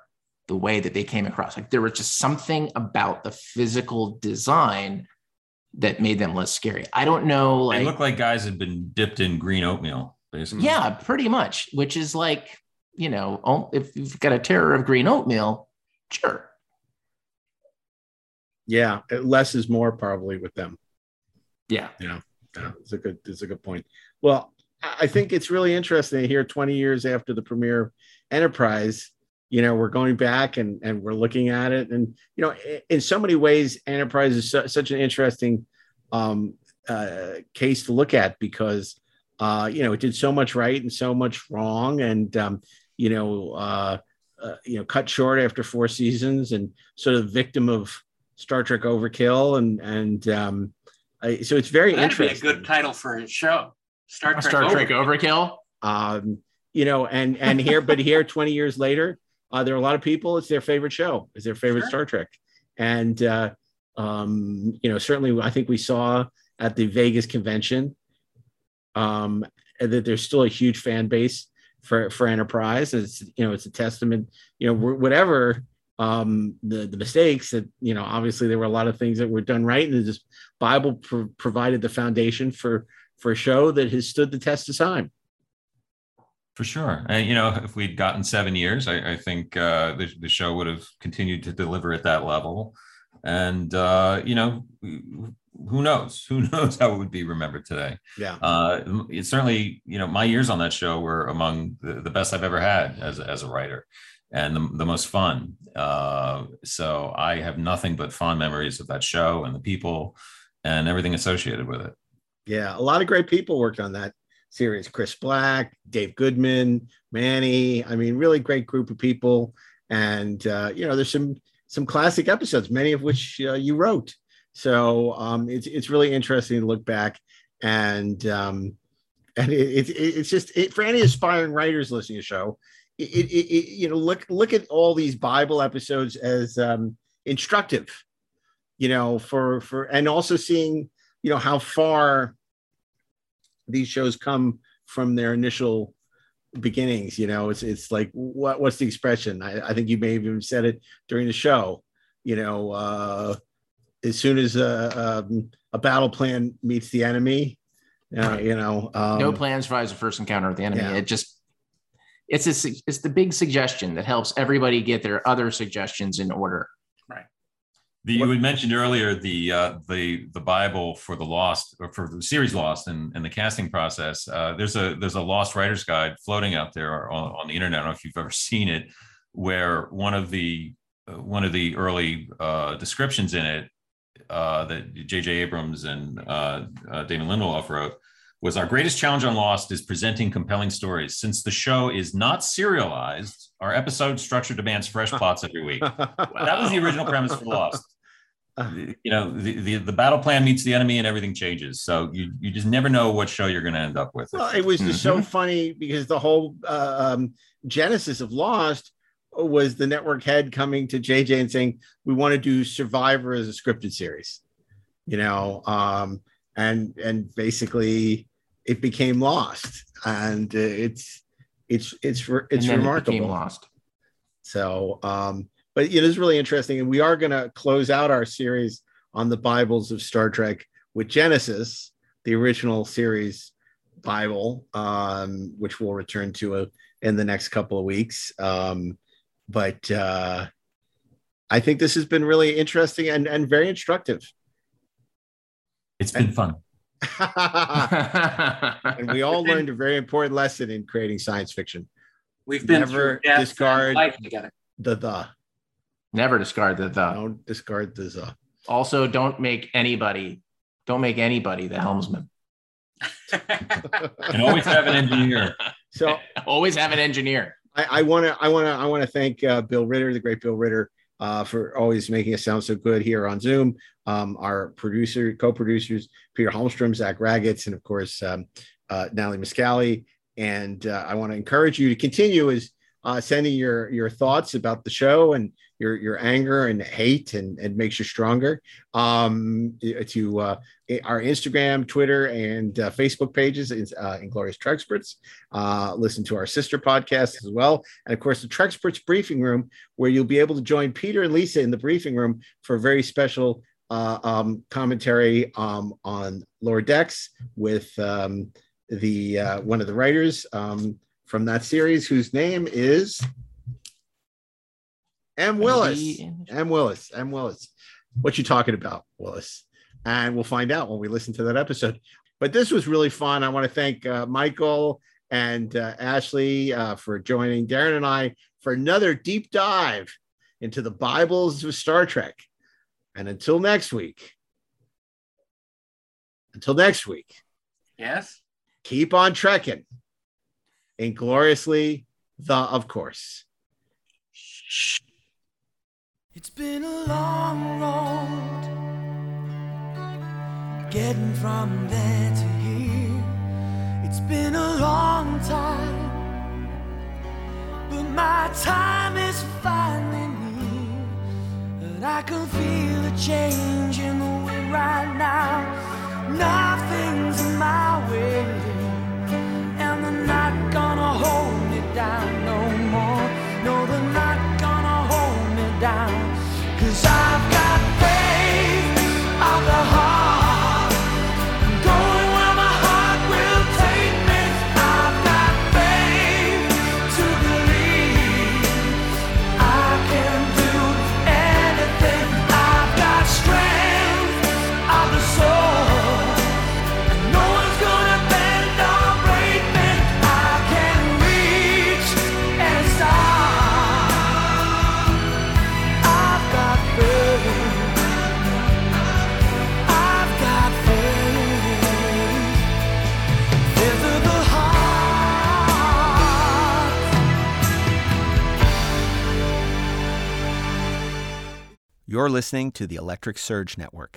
the way that they came across. Like there was just something about the physical design that made them less scary. I don't know. Like, they look like guys had been dipped in green oatmeal, basically. Yeah, pretty much. Which is like, you know, oh, if you've got a terror of green oatmeal, sure. Yeah, less is more probably with them. Yeah. Yeah. Yeah. It's a good, it's a good point. Well, I think it's really interesting here 20 years after the premiere Enterprise, you know, we're going back and, and we're looking at it. And, you know, in so many ways, Enterprise is su- such an interesting um, uh, case to look at because, uh, you know, it did so much right and so much wrong. And, um, you know, uh, uh, you know, cut short after four seasons and sort of victim of Star Trek overkill and, and, um, uh, so it's very That'd interesting. Be a good title for a show. Star Trek, Star Trek Overkill. Um, you know, and and here, but here, twenty years later, uh, there are a lot of people. It's their favorite show. It's their favorite sure. Star Trek, and uh, um, you know, certainly, I think we saw at the Vegas convention um, that there's still a huge fan base for for Enterprise. It's you know, it's a testament. You know, whatever um, the the mistakes that you know obviously there were a lot of things that were done right and this bible pro- provided the foundation for for a show that has stood the test of time. For sure. And you know if we'd gotten seven years i, I think uh, the, the show would have continued to deliver at that level. And uh, you know who knows? Who knows how it would be remembered today? Yeah. Uh, it's certainly you know my years on that show were among the, the best i've ever had as, as a writer and the, the most fun. Uh, so I have nothing but fond memories of that show and the people and everything associated with it. Yeah, a lot of great people worked on that series. Chris Black, Dave Goodman, Manny. I mean, really great group of people. And uh, you know, there's some some classic episodes, many of which uh, you wrote. So um, it's it's really interesting to look back and um, and it, it, it's just it, for any aspiring writers listening to the show it, it, it, you know look look at all these bible episodes as um, instructive you know for for and also seeing you know how far these shows come from their initial beginnings you know it's it's like what what's the expression? I, I think you may have even said it during the show you know uh as soon as a, um, a battle plan meets the enemy uh, you know um, no plans survives the first encounter with the enemy. Yeah. it just it's a, it's the big suggestion that helps everybody get their other suggestions in order. Right. The, you had mentioned earlier the uh, the the Bible for the Lost or for the series Lost and, and the casting process. Uh, there's a there's a Lost Writers Guide floating out there on, on the internet. I don't know if you've ever seen it, where one of the uh, one of the early uh, descriptions in it uh, that J.J. Abrams and uh, uh, Damon Lindelof wrote was our greatest challenge on Lost is presenting compelling stories. Since the show is not serialized, our episode structure demands fresh plots every week. That was the original premise for Lost. You know, the, the, the battle plan meets the enemy and everything changes. So you, you just never know what show you're going to end up with. Well, it was just so funny because the whole uh, um, genesis of Lost was the network head coming to JJ and saying, "We want to do Survivor as a scripted series," you know, um, and and basically it became Lost, and uh, it's it's it's it's it remarkable. became Lost. So, um, but it is really interesting, and we are going to close out our series on the Bibles of Star Trek with Genesis, the original series Bible, um, which we'll return to uh, in the next couple of weeks. Um, but uh, I think this has been really interesting and, and very instructive. It's been fun. and we all learned a very important lesson in creating science fiction. We've been Never through discard life together. the the. Never discard the the. Don't discard the the. Also, don't make anybody, don't make anybody the helmsman. And always have an engineer. So always have an engineer. I want to I want to I want to thank uh, Bill Ritter, the great Bill Ritter, uh, for always making us sound so good here on Zoom. Um, our producer, co-producers, Peter Holmstrom, Zach Raggets, and of course um, uh, Natalie Miscali. And uh, I want to encourage you to continue as uh, sending your your thoughts about the show and your your anger and hate and and makes you stronger. Um, to uh, our Instagram, Twitter, and uh, Facebook pages, is uh, Inglorious Treksperts. Uh, listen to our sister podcast as well, and of course the Treksperts Briefing Room, where you'll be able to join Peter and Lisa in the briefing room for a very special uh, um, commentary um, on Lord Dex with um, the uh, one of the writers. Um, from that series, whose name is M. Willis. M. Willis. M. Willis. What you talking about, Willis? And we'll find out when we listen to that episode. But this was really fun. I want to thank uh, Michael and uh, Ashley uh, for joining Daren and I for another deep dive into the Bibles of Star Trek. And until next week, until next week, Yes. keep on trekking. Ingloriously, the of course. It's been a long road getting from there to here. It's been a long time, but my time is finally near. And I can feel a change in the wind right now. Nothing's in my way, down You're listening to the Electric Surge Network.